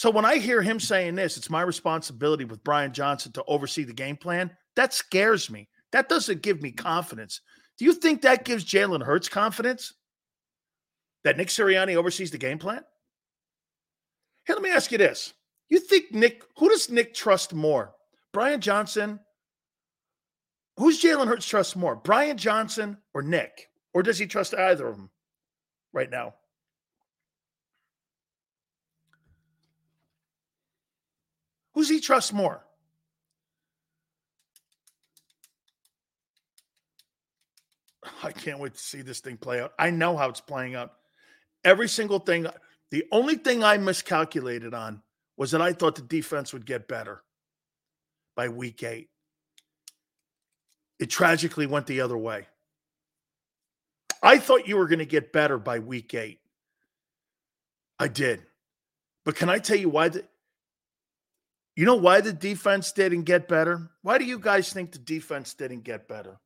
So when I hear him saying this, it's my responsibility with Brian Johnson to oversee the game plan. That scares me. That doesn't give me confidence. Do you think that gives Jalen Hurts confidence that Nick Sirianni oversees the game plan? Here, let me ask you this. You think Nick, who does Nick trust more? Brian Johnson Who's Jalen Hurts trust more, Brian Johnson or Nick? Or does he trust either of them right now? Who's he trust more? I can't wait to see this thing play out. I know how it's playing out. Every single thing. The only thing I miscalculated on was that I thought the defense would get better by week eight. It tragically went the other way. I thought you were going to get better by week eight. I did. But can I tell you why the you know why the defense didn't get better? Why do you guys think the defense didn't get better?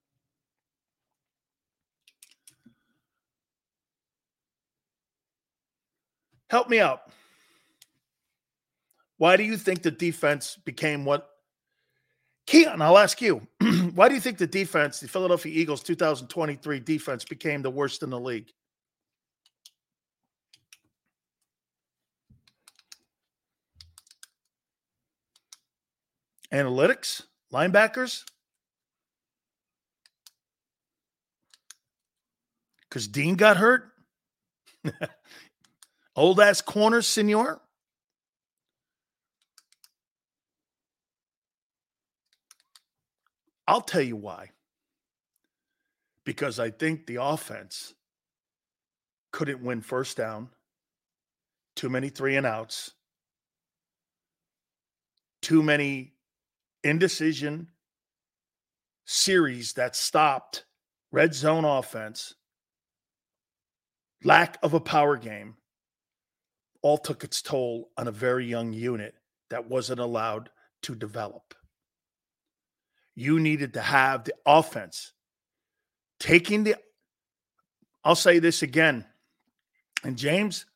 Help me out. Why do you think the defense became what Keon, I'll ask you, why do you think the defense, the Philadelphia Eagles 2023 defense, became the worst in the league? Analytics, linebackers, because Dean got hurt. Old ass corners, senor. I'll tell you why. Because I think the offense couldn't win first down, too many three and outs, too many indecision series that stopped red zone offense, lack of a power game, all took its toll on a very young unit that wasn't allowed to develop. You needed to have the offense taking the, I'll say this again. And James,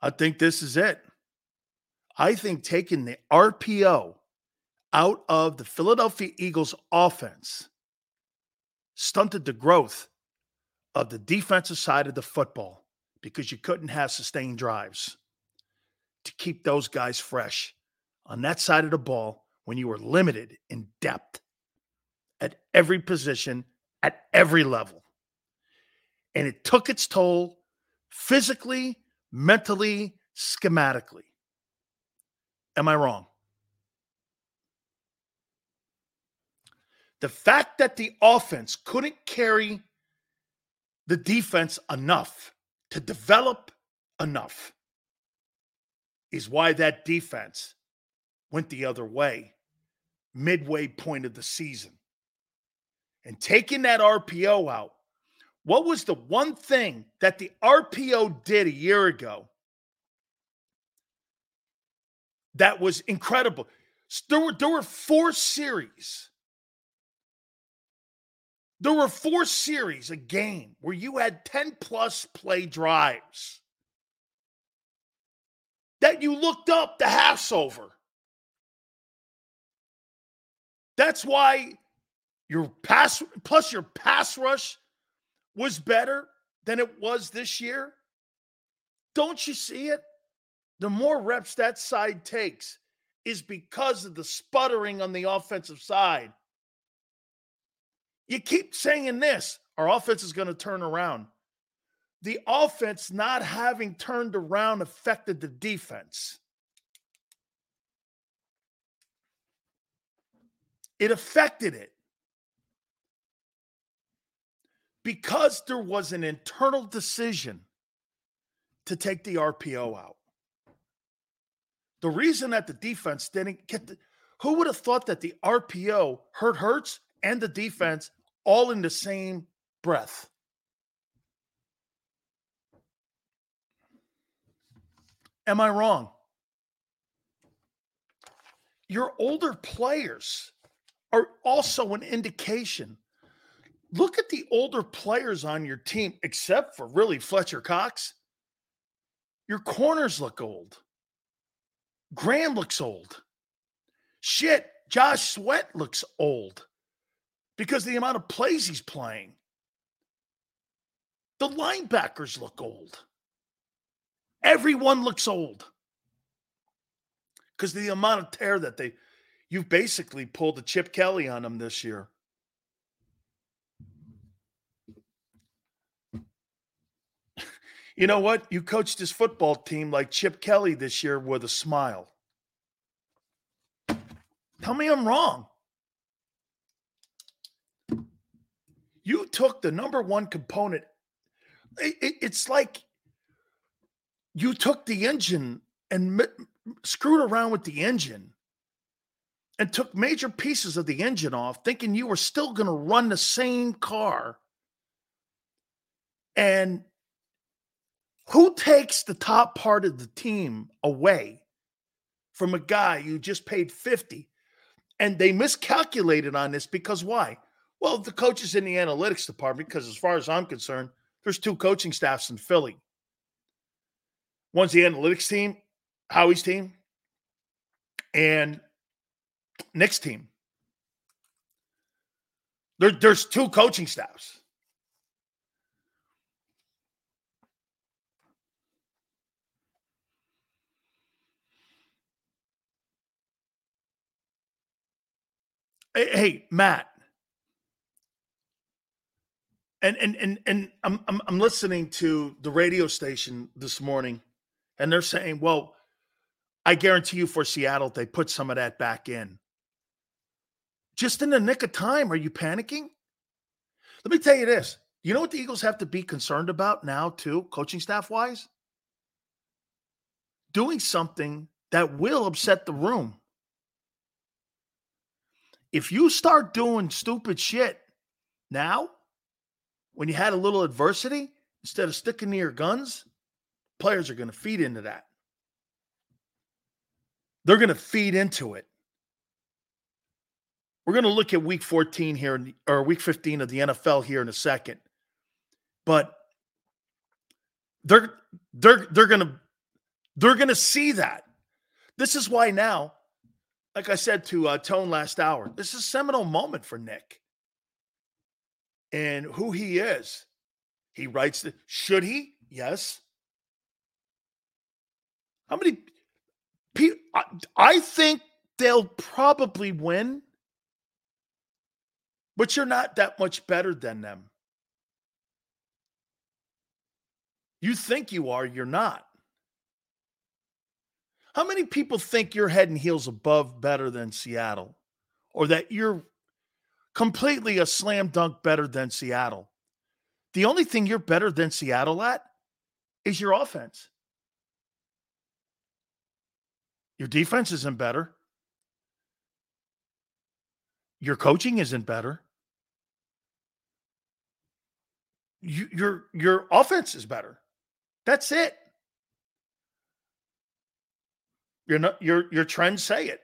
I think this is it. I think taking the RPO out of the Philadelphia Eagles offense stunted the growth of the defensive side of the football because you couldn't have sustained drives to keep those guys fresh on that side of the ball when you were limited in depth at every position, at every level. And it took its toll physically, mentally, schematically. Am I wrong? The fact that the offense couldn't carry the defense enough to develop enough is why that defense went the other way midway point of the season. And taking that RPO out, what was the one thing that the RPO did a year ago that was incredible? There were, there were four series. There were four series a game where you had 10 plus play drives that you looked up the halves over. That's why your pass plus your pass rush was better than it was this year. Don't you see it? The more reps that side takes is because of the sputtering on the offensive side. You keep saying this our offense is going to turn around the offense not having turned around affected the defense. It affected it because there was an internal decision to take the RPO out. The reason that the defense didn't get the, who would have thought that the RPO hurt Hurts and the defense all in the same breath? Am I wrong? Your older players are also an indication. Look at the older players on your team, except for really Fletcher Cox. Your corners look old. Graham looks old. Shit, Josh Sweat looks old because the amount of plays he's playing. The linebackers look old. Everyone looks old because the amount of tear that they, you've basically pulled the Chip Kelly on them this year. You know what? You coached this football team like Chip Kelly this year with a smile. Tell me I'm wrong. You took the number one component. It, it, it's like you took the engine and m- screwed around with the engine and took major pieces of the engine off, thinking you were still going to run the same car. And who takes the top part of the team away from a guy you just paid 50? And they miscalculated on this because why? Well, the coaches in the analytics department, because as far as I'm concerned, there's two coaching staffs in Philly. One's the analytics team, Howie's team, and Nick's team. There, there's two coaching staffs. Hey, Matt. And and and and I'm, I'm I'm listening to the radio station this morning and they're saying, well, I guarantee you for Seattle, they put some of that back in. Just in the nick of time, are you panicking? Let me tell you this. You know what the Eagles have to be concerned about now, too, coaching staff wise? Doing something that will upset the room. If you start doing stupid shit now, when you had a little adversity, instead of sticking to your guns, players are going to feed into that. They're going to feed into it. We're going to look at week 14 here, the, or week 15 of the NFL here in a second. But they're they're they're going to they're going to see that. This is why now, like I said to uh, Tone last hour, this is a seminal moment for Nick and who he is. He writes that should he? Yes. How many people? I, I think they'll probably win, but you're not that much better than them. You think you are, you're not. How many people think you're head and heels above better than Seattle or that you're completely a slam dunk better than Seattle? The only thing you're better than Seattle at is your offense. Your defense isn't better. Your coaching isn't better. You, your your offense is better. That's it. Your your your trends say it.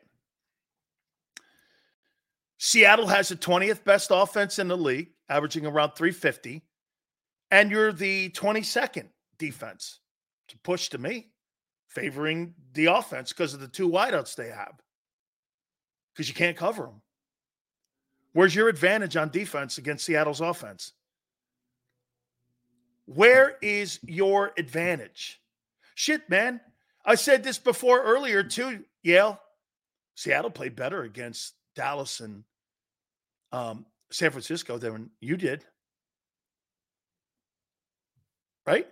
Seattle has the 20th best offense in the league, averaging around 350, and you're the 22nd defense. To push to me, favoring the offense because of the two wideouts they have. Because you can't cover them. Where's your advantage on defense against Seattle's offense? Where is your advantage? Shit, man. I said this before earlier too, Yale. Seattle played better against Dallas and um, San Francisco than you did. Right?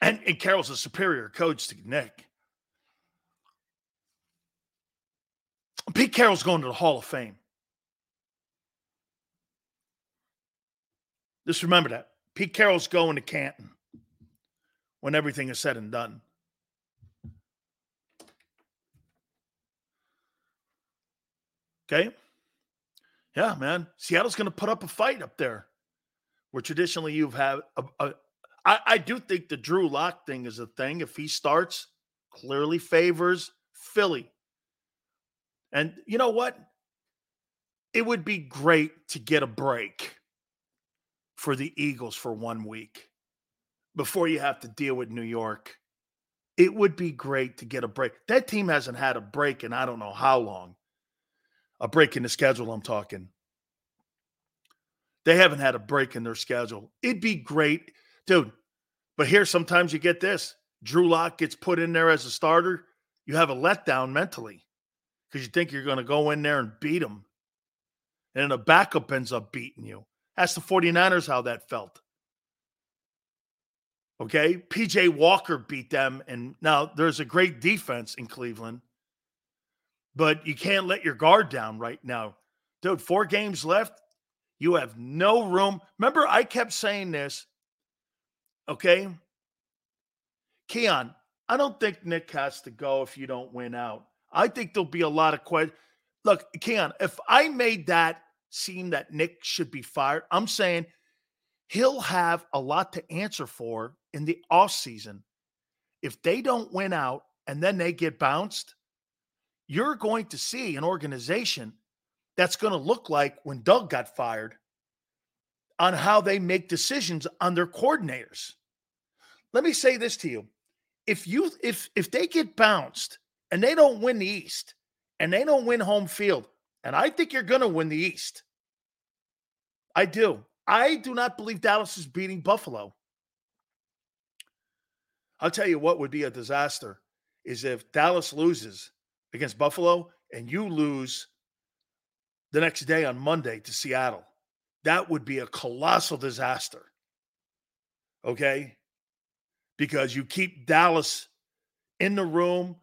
And, and Carroll's a superior coach to Nick. Pete Carroll's going to the Hall of Fame. Just remember that. Pete Carroll's going to Canton when everything is said and done. Okay. Yeah, man. Seattle's going to put up a fight up there where traditionally you've had a, a I, I do think the Drew Lock thing is a thing. If he starts, clearly favors Philly. And you know what? It would be great to get a break for the Eagles for one week before you have to deal with New York. It would be great to get a break. That team hasn't had a break in I don't know how long. A break in the schedule, I'm talking. They haven't had a break in their schedule. It'd be great, dude. But here, sometimes you get this Drew Lock gets put in there as a starter. You have a letdown mentally because you think you're going to go in there and beat them. And then a backup ends up beating you. Ask the 49ers how that felt. Okay. PJ Walker beat them. And now there's a great defense in Cleveland, but you can't let your guard down right now. Dude, four games left. You have no room. Remember, I kept saying this. Okay. Keon, I don't think Nick has to go if you don't win out. I think there'll be a lot of questions. Look, Keon, if I made that seem that Nick should be fired. I'm saying he'll have a lot to answer for in the offseason. If they don't win out and then they get bounced, you're going to see an organization that's going to look like when Doug got fired on how they make decisions on their coordinators. Let me say this to you. If you if if they get bounced and they don't win the East and they don't win home field, and I think you're going to win the East. I do. I do not believe Dallas is beating Buffalo. I'll tell you what would be a disaster is if Dallas loses against Buffalo and you lose the next day on Monday to Seattle. That would be a colossal disaster. Okay? Because you keep Dallas in the room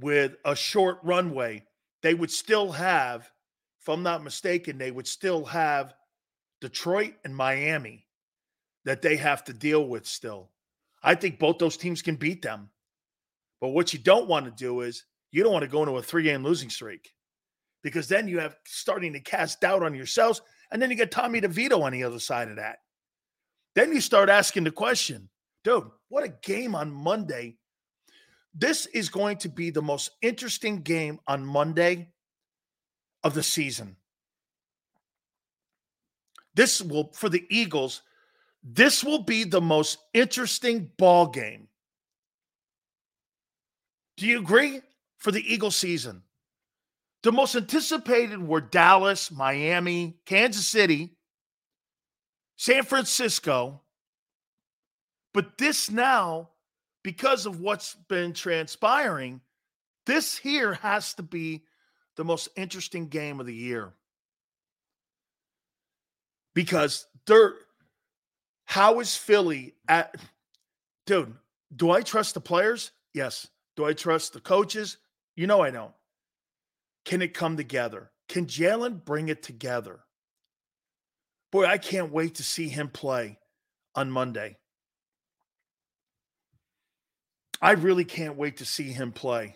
with a short runway. They would still have if I'm not mistaken, they would still have Detroit and Miami that they have to deal with still. I think both those teams can beat them. But what you don't want to do is you don't want to go into a three game losing streak because then you have starting to cast doubt on yourselves. And then you get Tommy DeVito on the other side of that. Then you start asking the question, dude, what a game on Monday. This is going to be the most interesting game on Monday of the season. This will, for the Eagles, this will be the most interesting ball game. Do you agree? For the Eagle season. The most anticipated were Dallas, Miami, Kansas City, San Francisco. But this now, because of what's been transpiring, this here has to be the most interesting game of the year. Because they're how is Philly at dude? Do I trust the players? Yes. Do I trust the coaches? You know I don't. Can it come together? Can Jalen bring it together? Boy, I can't wait to see him play on Monday. I really can't wait to see him play.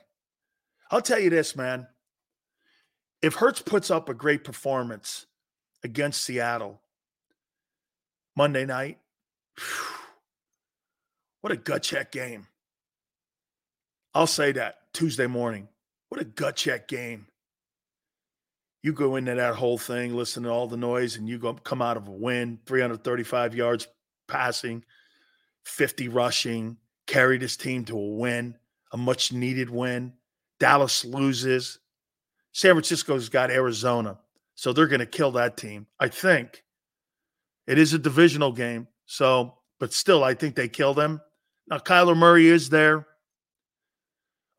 I'll tell you this, man. If Hurts puts up a great performance against Seattle Monday night, what a gut check game. I'll say that Tuesday morning. What a gut check game. You go into that whole thing, listen to all the noise, and you go come out of a win, 335 yards passing, 50 rushing, carried his team to a win, a much needed win. Dallas loses. San Francisco's got Arizona. So they're going to kill that team. I think it is a divisional game. So but still, I think they kill them. Now, Kyler Murray is there.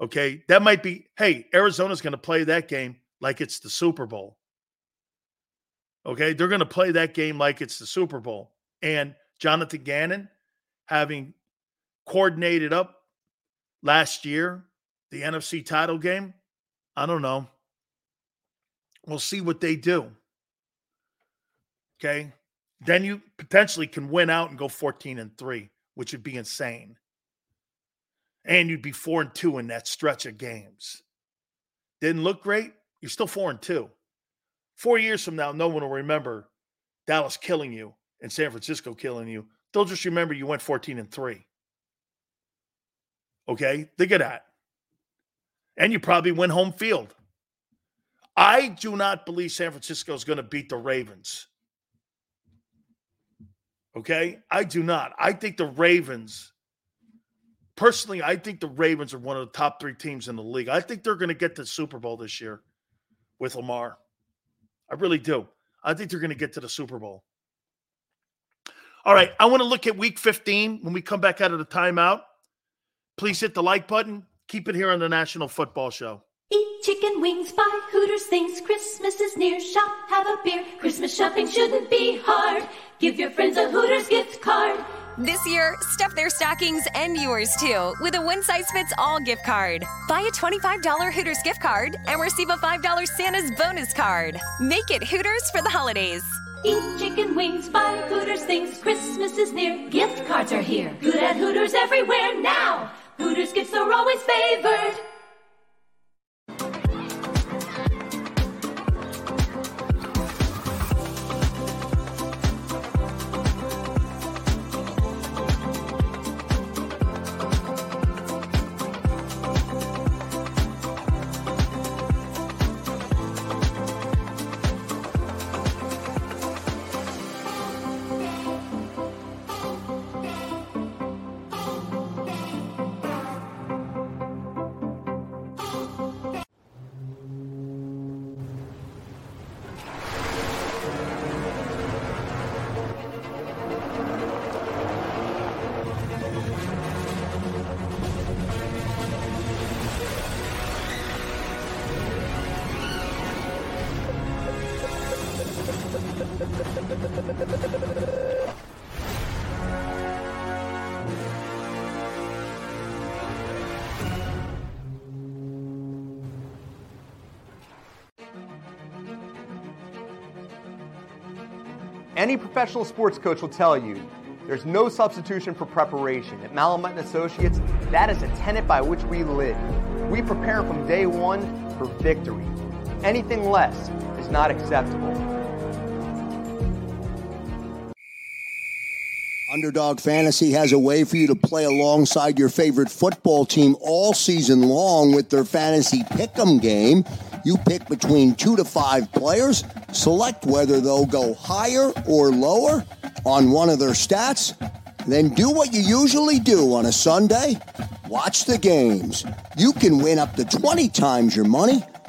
Okay. That might be, hey, Arizona's going to play that game like it's the Super Bowl. Okay. They're going to play that game like it's the Super Bowl. And Jonathan Gannon, having coordinated up last year, the NFC title game, I don't know. We'll see what they do. Okay then you potentially can win out and go 14 and 3, which would be insane. And you'd be 4 and 2 in that stretch of games. Didn't look great, you're still 4 and 2. 4 years from now no one will remember Dallas killing you and San Francisco killing you. They'll just remember you went 14 and 3. Okay? Think of that. And you probably win home field. I do not believe San Francisco is going to beat the Ravens. Okay. I do not. I think the Ravens, personally, I think the Ravens are one of the top three teams in the league. I think they're going to get to the Super Bowl this year with Lamar. I really do. I think they're going to get to the Super Bowl. All right. I want to look at week 15 when we come back out of the timeout. Please hit the like button. Keep it here on the National Football Show. Eat chicken wings, buy Hooters things. Christmas is near. Shop, have a beer. Christmas shopping shouldn't be hard. Give your friends a Hooters gift card. This year, stuff their stockings and yours too with a one size fits all gift card. Buy a $25 Hooters gift card and receive a $5 Santa's bonus card. Make it Hooters for the holidays. Eat chicken wings, buy Hooters things. Christmas is near. Gift cards are here. Good at Hooters everywhere now. Hooters gifts are always favored. Professional sports coach will tell you there's no substitution for preparation. At Malamut and Associates, that is a tenet by which we live. We prepare from day one for victory. Anything less is not acceptable. Underdog Fantasy has a way for you to play alongside your favorite football team all season long with their fantasy pick'em game. You pick between two to five players, select whether they'll go higher or lower on one of their stats, then do what you usually do on a Sunday. Watch the games. You can win up to 20 times your money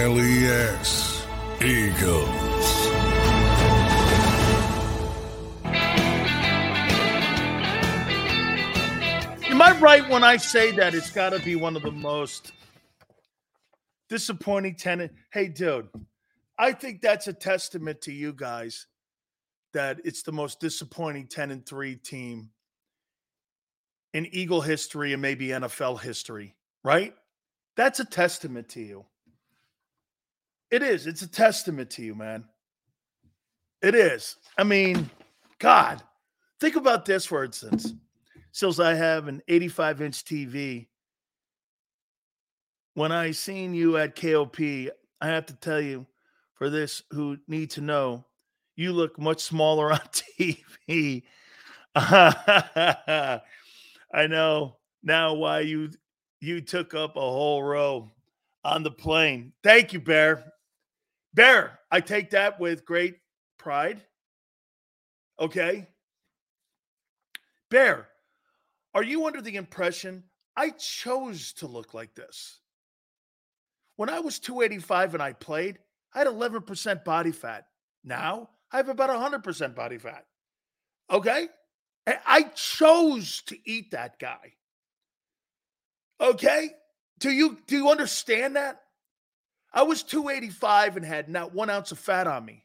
G L E S. Eagles. Am I right when I say that it's got to be one of the most disappointing tenant? Hey, dude, I think that's a testament to you guys that it's the most disappointing 10 and 3 team in Eagle history and maybe NFL history, right? That's a testament to you. It is. It's a testament to you, man. It is. I mean, God, think about this for instance. Sills, I have an 85 inch TV. When I seen you at KOP, I have to tell you, for this who need to know, you look much smaller on TV. I know now why you you took up a whole row on the plane. Thank you, Bear. Bear, I take that with great pride. Okay. Bear, are you under the impression I chose to look like this? When I was 285 and I played, I had 11% body fat. Now I have about 100% body fat. Okay. I chose to eat that guy. Okay? Do you do you understand that? I was 285 and had not one ounce of fat on me.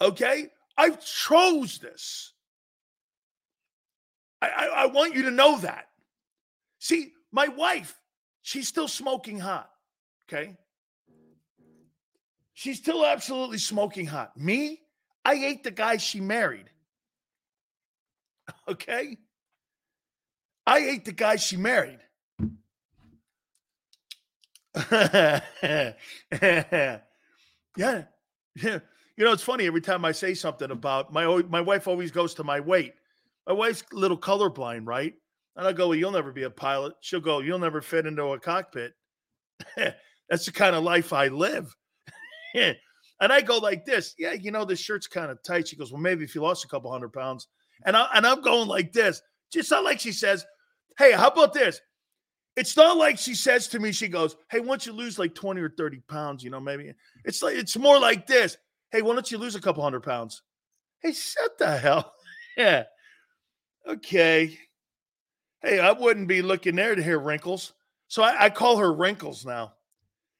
Okay? I chose this. I, I, I want you to know that. See, my wife, she's still smoking hot. Okay. She's still absolutely smoking hot. Me, I ate the guy she married. Okay. I ate the guy she married. yeah. Yeah. You know, it's funny every time I say something about my my wife always goes to my weight. My wife's a little colorblind, right? And I go, well, you'll never be a pilot. She'll go, you'll never fit into a cockpit. That's the kind of life I live. and I go like this. Yeah, you know, this shirt's kind of tight. She goes, well, maybe if you lost a couple hundred pounds. And I and I'm going like this. Just not like she says, Hey, how about this? It's not like she says to me, she goes, Hey, once you lose like 20 or 30 pounds, you know, maybe it's like it's more like this. Hey, why don't you lose a couple hundred pounds? Hey, shut the hell. yeah. Okay. Hey, I wouldn't be looking there to hear wrinkles. So I, I call her wrinkles now.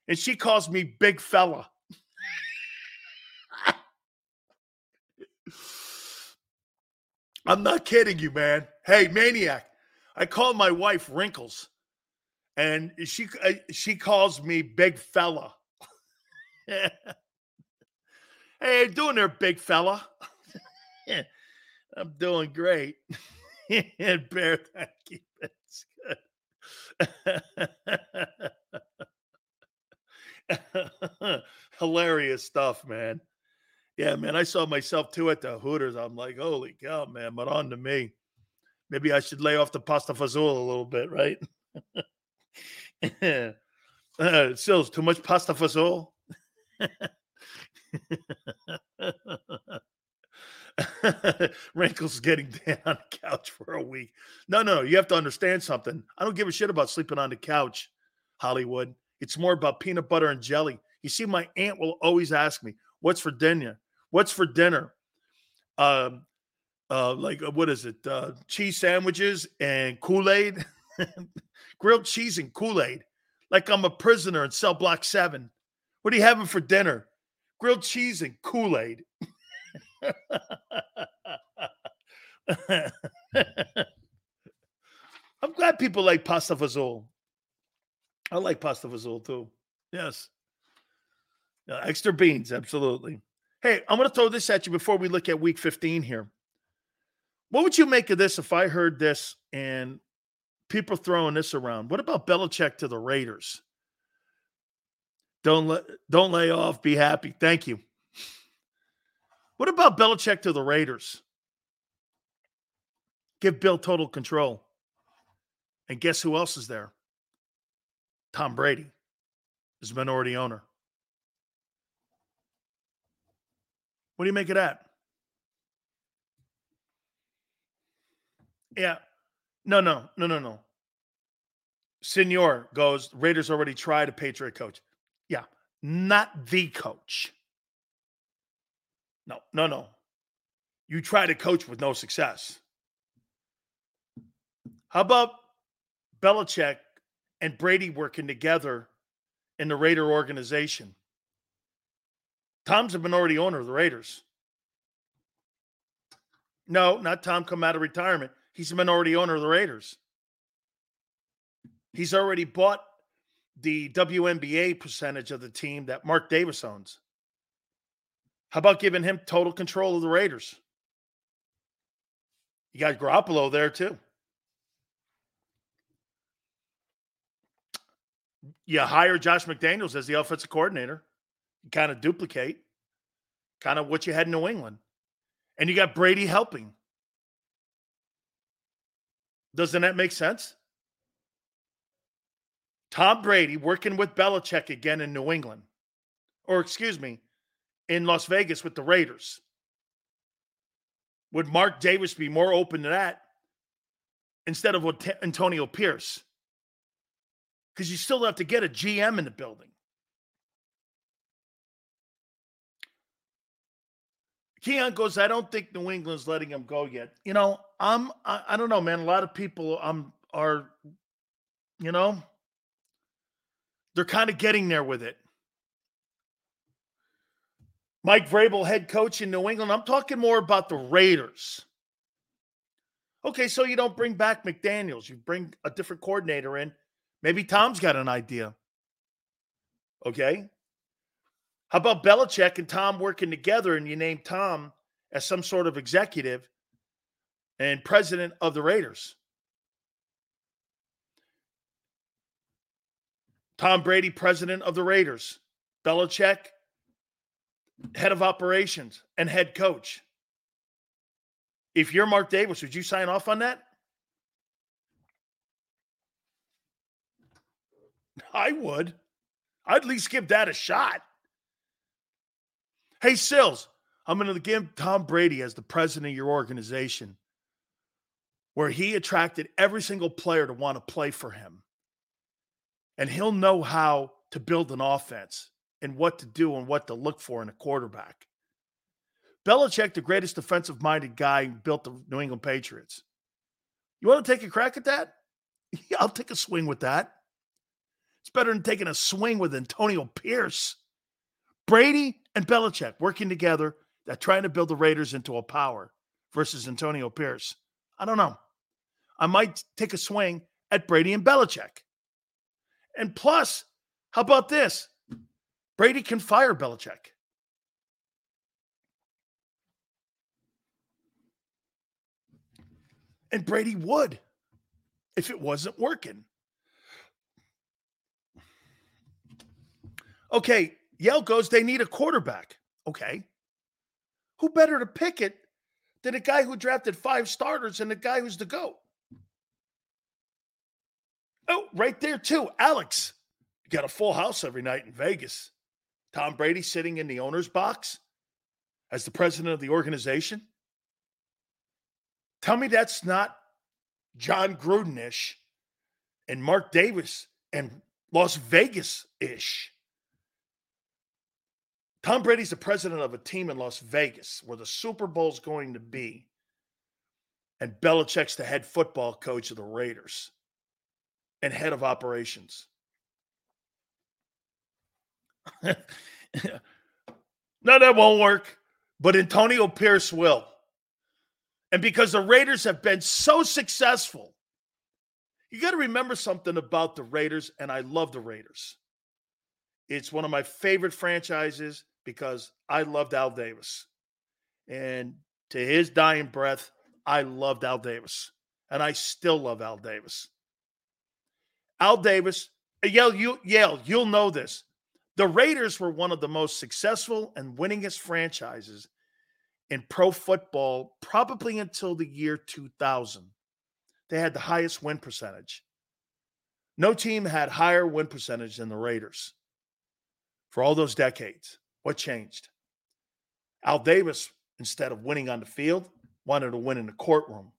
And she calls me big fella. I'm not kidding you, man. Hey, maniac. I call my wife Wrinkles, and she uh, she calls me Big Fella. hey, doing there, Big Fella? I'm doing great. and Bear, thank you. That's good. Hilarious stuff, man. Yeah, man. I saw myself too at the Hooters. I'm like, holy cow, man. But on to me. Maybe I should lay off the pasta fazool a little bit, right? uh, Sills, too much pasta fazool? Wrinkles is getting down on the couch for a week. No, no, you have to understand something. I don't give a shit about sleeping on the couch, Hollywood. It's more about peanut butter and jelly. You see, my aunt will always ask me, What's for dinner? What's for dinner? Um, uh, like uh, what is it? Uh, cheese sandwiches and Kool Aid, grilled cheese and Kool Aid. Like I'm a prisoner in cell block seven. What are you having for dinner? Grilled cheese and Kool Aid. I'm glad people like pasta fazool. I like pasta fazool too. Yes. Uh, extra beans, absolutely. Hey, I'm going to throw this at you before we look at week 15 here. What would you make of this if I heard this and people throwing this around? What about Belichick to the Raiders? Don't let don't lay off, be happy. Thank you. What about Belichick to the Raiders? Give Bill total control. And guess who else is there? Tom Brady is minority owner. What do you make of that? Yeah. No, no, no, no, no. Senor goes, Raiders already tried a Patriot coach. Yeah, not the coach. No, no, no. You try to coach with no success. How about Belichick and Brady working together in the Raider organization? Tom's a minority owner of the Raiders. No, not Tom come out of retirement. He's a minority owner of the Raiders. He's already bought the WNBA percentage of the team that Mark Davis owns. How about giving him total control of the Raiders? You got Garoppolo there too. You hire Josh McDaniels as the offensive coordinator. You kind of duplicate kind of what you had in New England. And you got Brady helping. Doesn't that make sense? Tom Brady working with Belichick again in New England, or excuse me, in Las Vegas with the Raiders. Would Mark Davis be more open to that instead of Antonio Pierce? Because you still have to get a GM in the building. Keon goes, I don't think New England's letting him go yet. You know, I'm I, I don't know, man. A lot of people um are, you know, they're kind of getting there with it. Mike Vrabel, head coach in New England. I'm talking more about the Raiders. Okay, so you don't bring back McDaniels. You bring a different coordinator in. Maybe Tom's got an idea. Okay. How about Belichick and Tom working together and you name Tom as some sort of executive and president of the Raiders? Tom Brady, president of the Raiders. Belichick, head of operations and head coach. If you're Mark Davis, would you sign off on that? I would. I'd at least give that a shot. Hey, Sills, I'm going to give Tom Brady as the president of your organization, where he attracted every single player to want to play for him. And he'll know how to build an offense and what to do and what to look for in a quarterback. Belichick, the greatest defensive minded guy built the New England Patriots. You want to take a crack at that? Yeah, I'll take a swing with that. It's better than taking a swing with Antonio Pierce. Brady and Belichick working together that trying to build the Raiders into a power versus Antonio Pierce. I don't know. I might take a swing at Brady and Belichick. And plus, how about this? Brady can fire Belichick. And Brady would if it wasn't working. Okay, Yale goes, they need a quarterback. Okay. Who better to pick it than a guy who drafted five starters and a guy who's the GOAT? Oh, right there, too. Alex. You got a full house every night in Vegas. Tom Brady sitting in the owner's box as the president of the organization. Tell me that's not Jon Gruden ish and Mark Davis and Las Vegas ish. Tom Brady's the president of a team in Las Vegas where the Super Bowl is going to be. And Belichick's the head football coach of the Raiders and head of operations. no, that won't work. But Antonio Pierce will. And because the Raiders have been so successful, you got to remember something about the Raiders, and I love the Raiders. It's one of my favorite franchises because I loved Al Davis. And to his dying breath, I loved Al Davis. And I still love Al Davis. Al Davis, uh, Yale, you, Yale, you'll know this. The Raiders were one of the most successful and winningest franchises in pro football probably until the year 2000. They had the highest win percentage. No team had higher win percentage than the Raiders for all those decades. What changed? Al Davis, instead of winning on the field, wanted to win in the courtroom.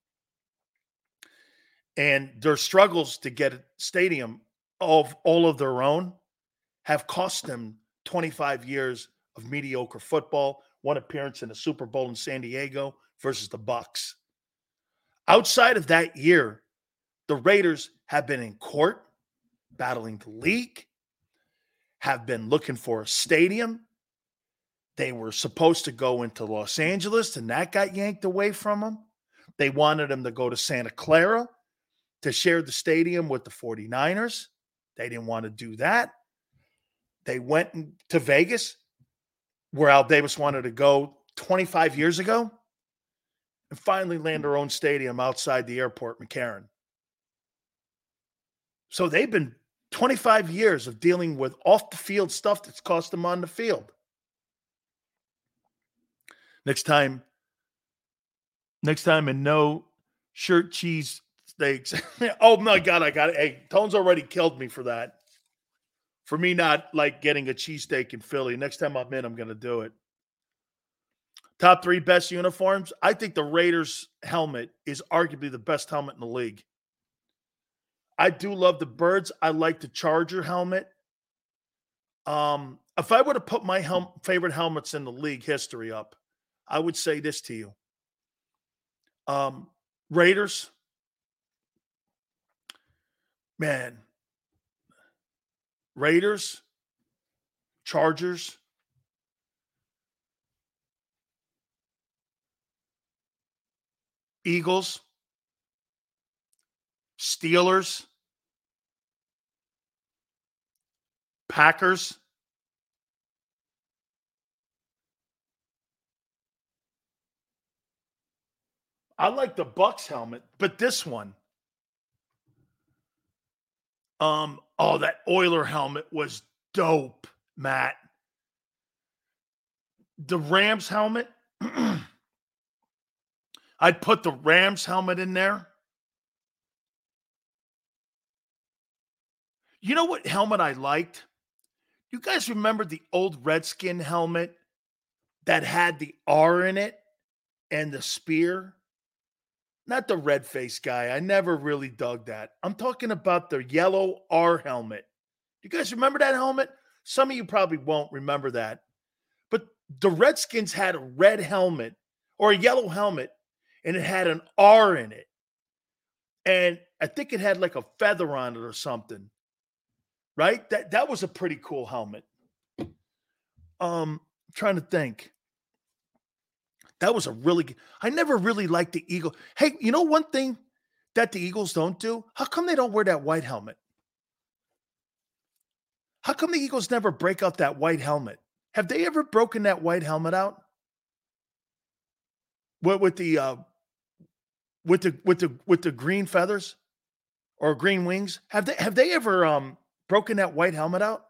And their struggles to get a stadium of all of their own have cost them 25 years of mediocre football, one appearance in the Super Bowl in San Diego versus the Bucks. Outside of that year, the Raiders have been in court battling the league, have been looking for a stadium. They were supposed to go into Los Angeles, and that got yanked away from them. They wanted them to go to Santa Clara to share the stadium with the 49ers. They didn't want to do that. They went to Vegas, where Al Davis wanted to go 25 years ago, and finally land their own stadium outside the airport, McCarran. So they've been 25 years of dealing with off the field stuff that's cost them on the field. Next time, next time, and no shirt cheese steaks. oh my God, I got it. Hey, Tone's already killed me for that. For me not like getting a cheesesteak in Philly. Next time I'm in, I'm going to do it. Top three best uniforms. I think the Raiders helmet is arguably the best helmet in the league. I do love the birds. I like the Charger helmet. Um, if I were to put my hel- favorite helmets in the league history up, I would say this to you. Um, Raiders, man, Raiders, Chargers, Eagles, Steelers, Packers. I like the Bucks helmet, but this one. Um, oh, that Oiler helmet was dope, Matt. The Rams helmet. I'd put the Rams helmet in there. You know what helmet I liked? You guys remember the old Redskin helmet that had the R in it and the spear? Not the red face guy. I never really dug that. I'm talking about the yellow R helmet. You guys remember that helmet? Some of you probably won't remember that. But the Redskins had a red helmet or a yellow helmet and it had an R in it. And I think it had like a feather on it or something right? That that was a pretty cool helmet. Um, trying to think. That was a really good. I never really liked the Eagle. Hey, you know one thing that the Eagles don't do? How come they don't wear that white helmet? How come the Eagles never break out that white helmet? Have they ever broken that white helmet out? What with the uh with the with the with the green feathers or green wings? Have they have they ever um broken that white helmet out?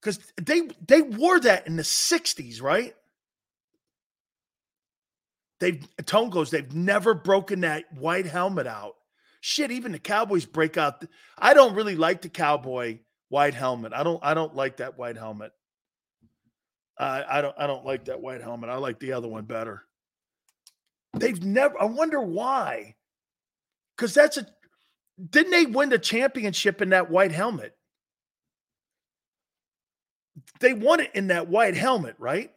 Because they they wore that in the 60s, right? They've Tone goes, they've never broken that white helmet out. Shit, even the Cowboys break out. I don't really like the cowboy white helmet. I don't I don't like that white helmet. I don't I don't like that white helmet. I like the other one better. They've never I wonder why. Cuz that's a didn't they win the championship in that white helmet? They won it in that white helmet, right?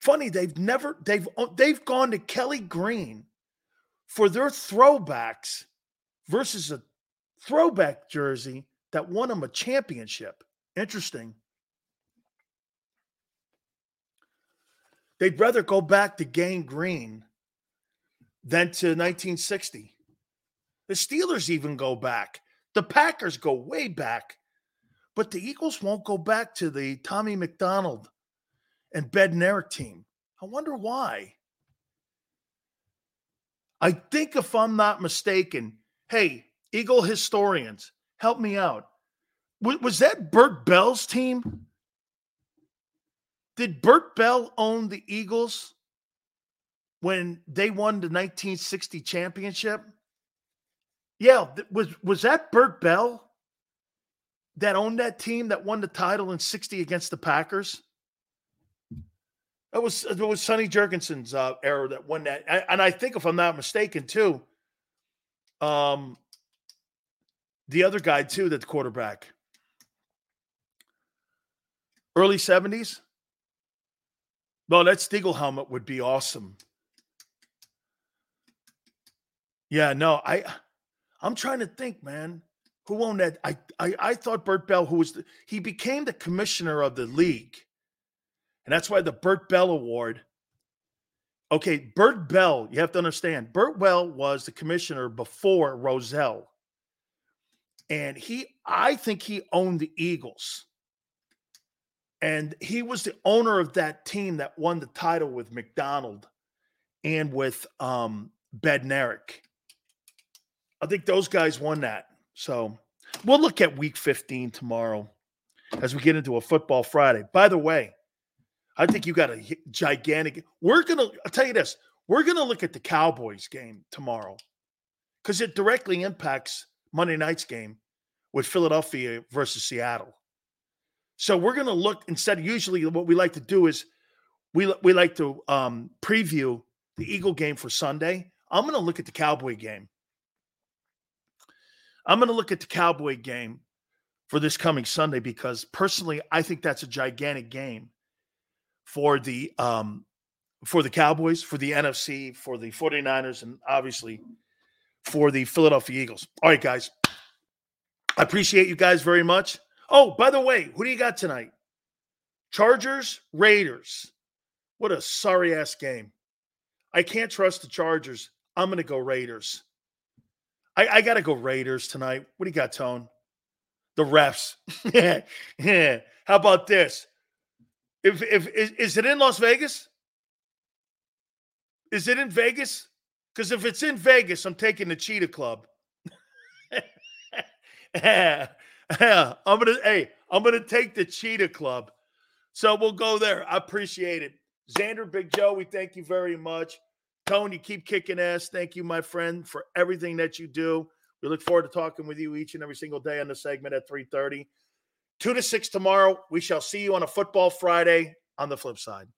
Funny, they've never they've they've gone to Kelly Green for their throwbacks versus a throwback jersey that won them a championship. Interesting. They'd rather go back to Gang Green than to 1960. The Steelers even go back. The Packers go way back. But the Eagles won't go back to the Tommy McDonald and Bednarik team. I wonder why. I think, if I'm not mistaken, hey, Eagle historians, help me out. W- was that Bert Bell's team? Did Bert Bell own the Eagles when they won the 1960 championship? Yeah, was was that Bert Bell that owned that team that won the title in 60 against the Packers? That was it was Sonny Jurgensen's uh, era that won that, and I think if I'm not mistaken, too, um, the other guy too, that quarterback, early 70s. Well, that Steagle helmet would be awesome. Yeah, no, I, I'm trying to think, man. Who owned that? I, I, I thought Bert Bell, who was the, he became the commissioner of the league and that's why the Bert Bell Award. Okay, Bert Bell, you have to understand, Bert Bell was the commissioner before Rozelle. And he, I think he owned the Eagles. And he was the owner of that team that won the title with McDonald and with um, Bednarik. I think those guys won that. So we'll look at week 15 tomorrow as we get into a football Friday. By the way, I think you got a gigantic. We're gonna. I'll tell you this. We're gonna look at the Cowboys game tomorrow because it directly impacts Monday night's game with Philadelphia versus Seattle. So we're gonna look instead. Usually, what we like to do is we we like to um, preview the Eagle game for Sunday. I'm gonna look at the Cowboy game. I'm gonna look at the Cowboy game for this coming Sunday because personally, I think that's a gigantic game for the um for the Cowboys, for the NFC, for the 49ers, and obviously for the Philadelphia Eagles. All right, guys. I appreciate you guys very much. Oh, by the way, who do you got tonight? Chargers, Raiders. What a sorry ass game. I can't trust the Chargers. I'm going to go Raiders. I, I got to go Raiders tonight. What do you got, Tone? The refs. yeah. How about this? If if is, is it in Las Vegas? Is it in Vegas? Because if it's in Vegas, I'm taking the Cheetah Club. yeah, I'm gonna hey, I'm gonna take the Cheetah Club. So we'll go there. I appreciate it. Xander Big Joe, we thank you very much. Tony, keep kicking ass. Thank you, my friend, for everything that you do. We look forward to talking with you each and every single day on the segment at 3:30. Two to six tomorrow. We shall see you on a football Friday on the flip side.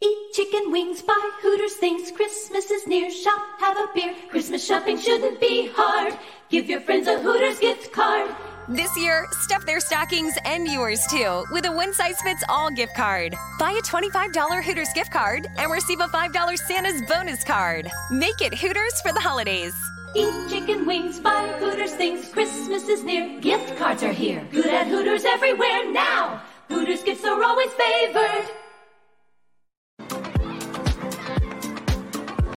Eat chicken wings, buy Hooters things. Christmas is near. Shop, have a beer. Christmas shopping shouldn't be hard. Give your friends a Hooters gift card. This year, stuff their stockings and yours too with a one size fits all gift card. Buy a $25 Hooters gift card and receive a $5 Santa's bonus card. Make it Hooters for the holidays. Eat chicken wings, buy Hooters things. Christmas is near. Gift cards are here. Good at Hooters everywhere now. Hooters gifts are always favored.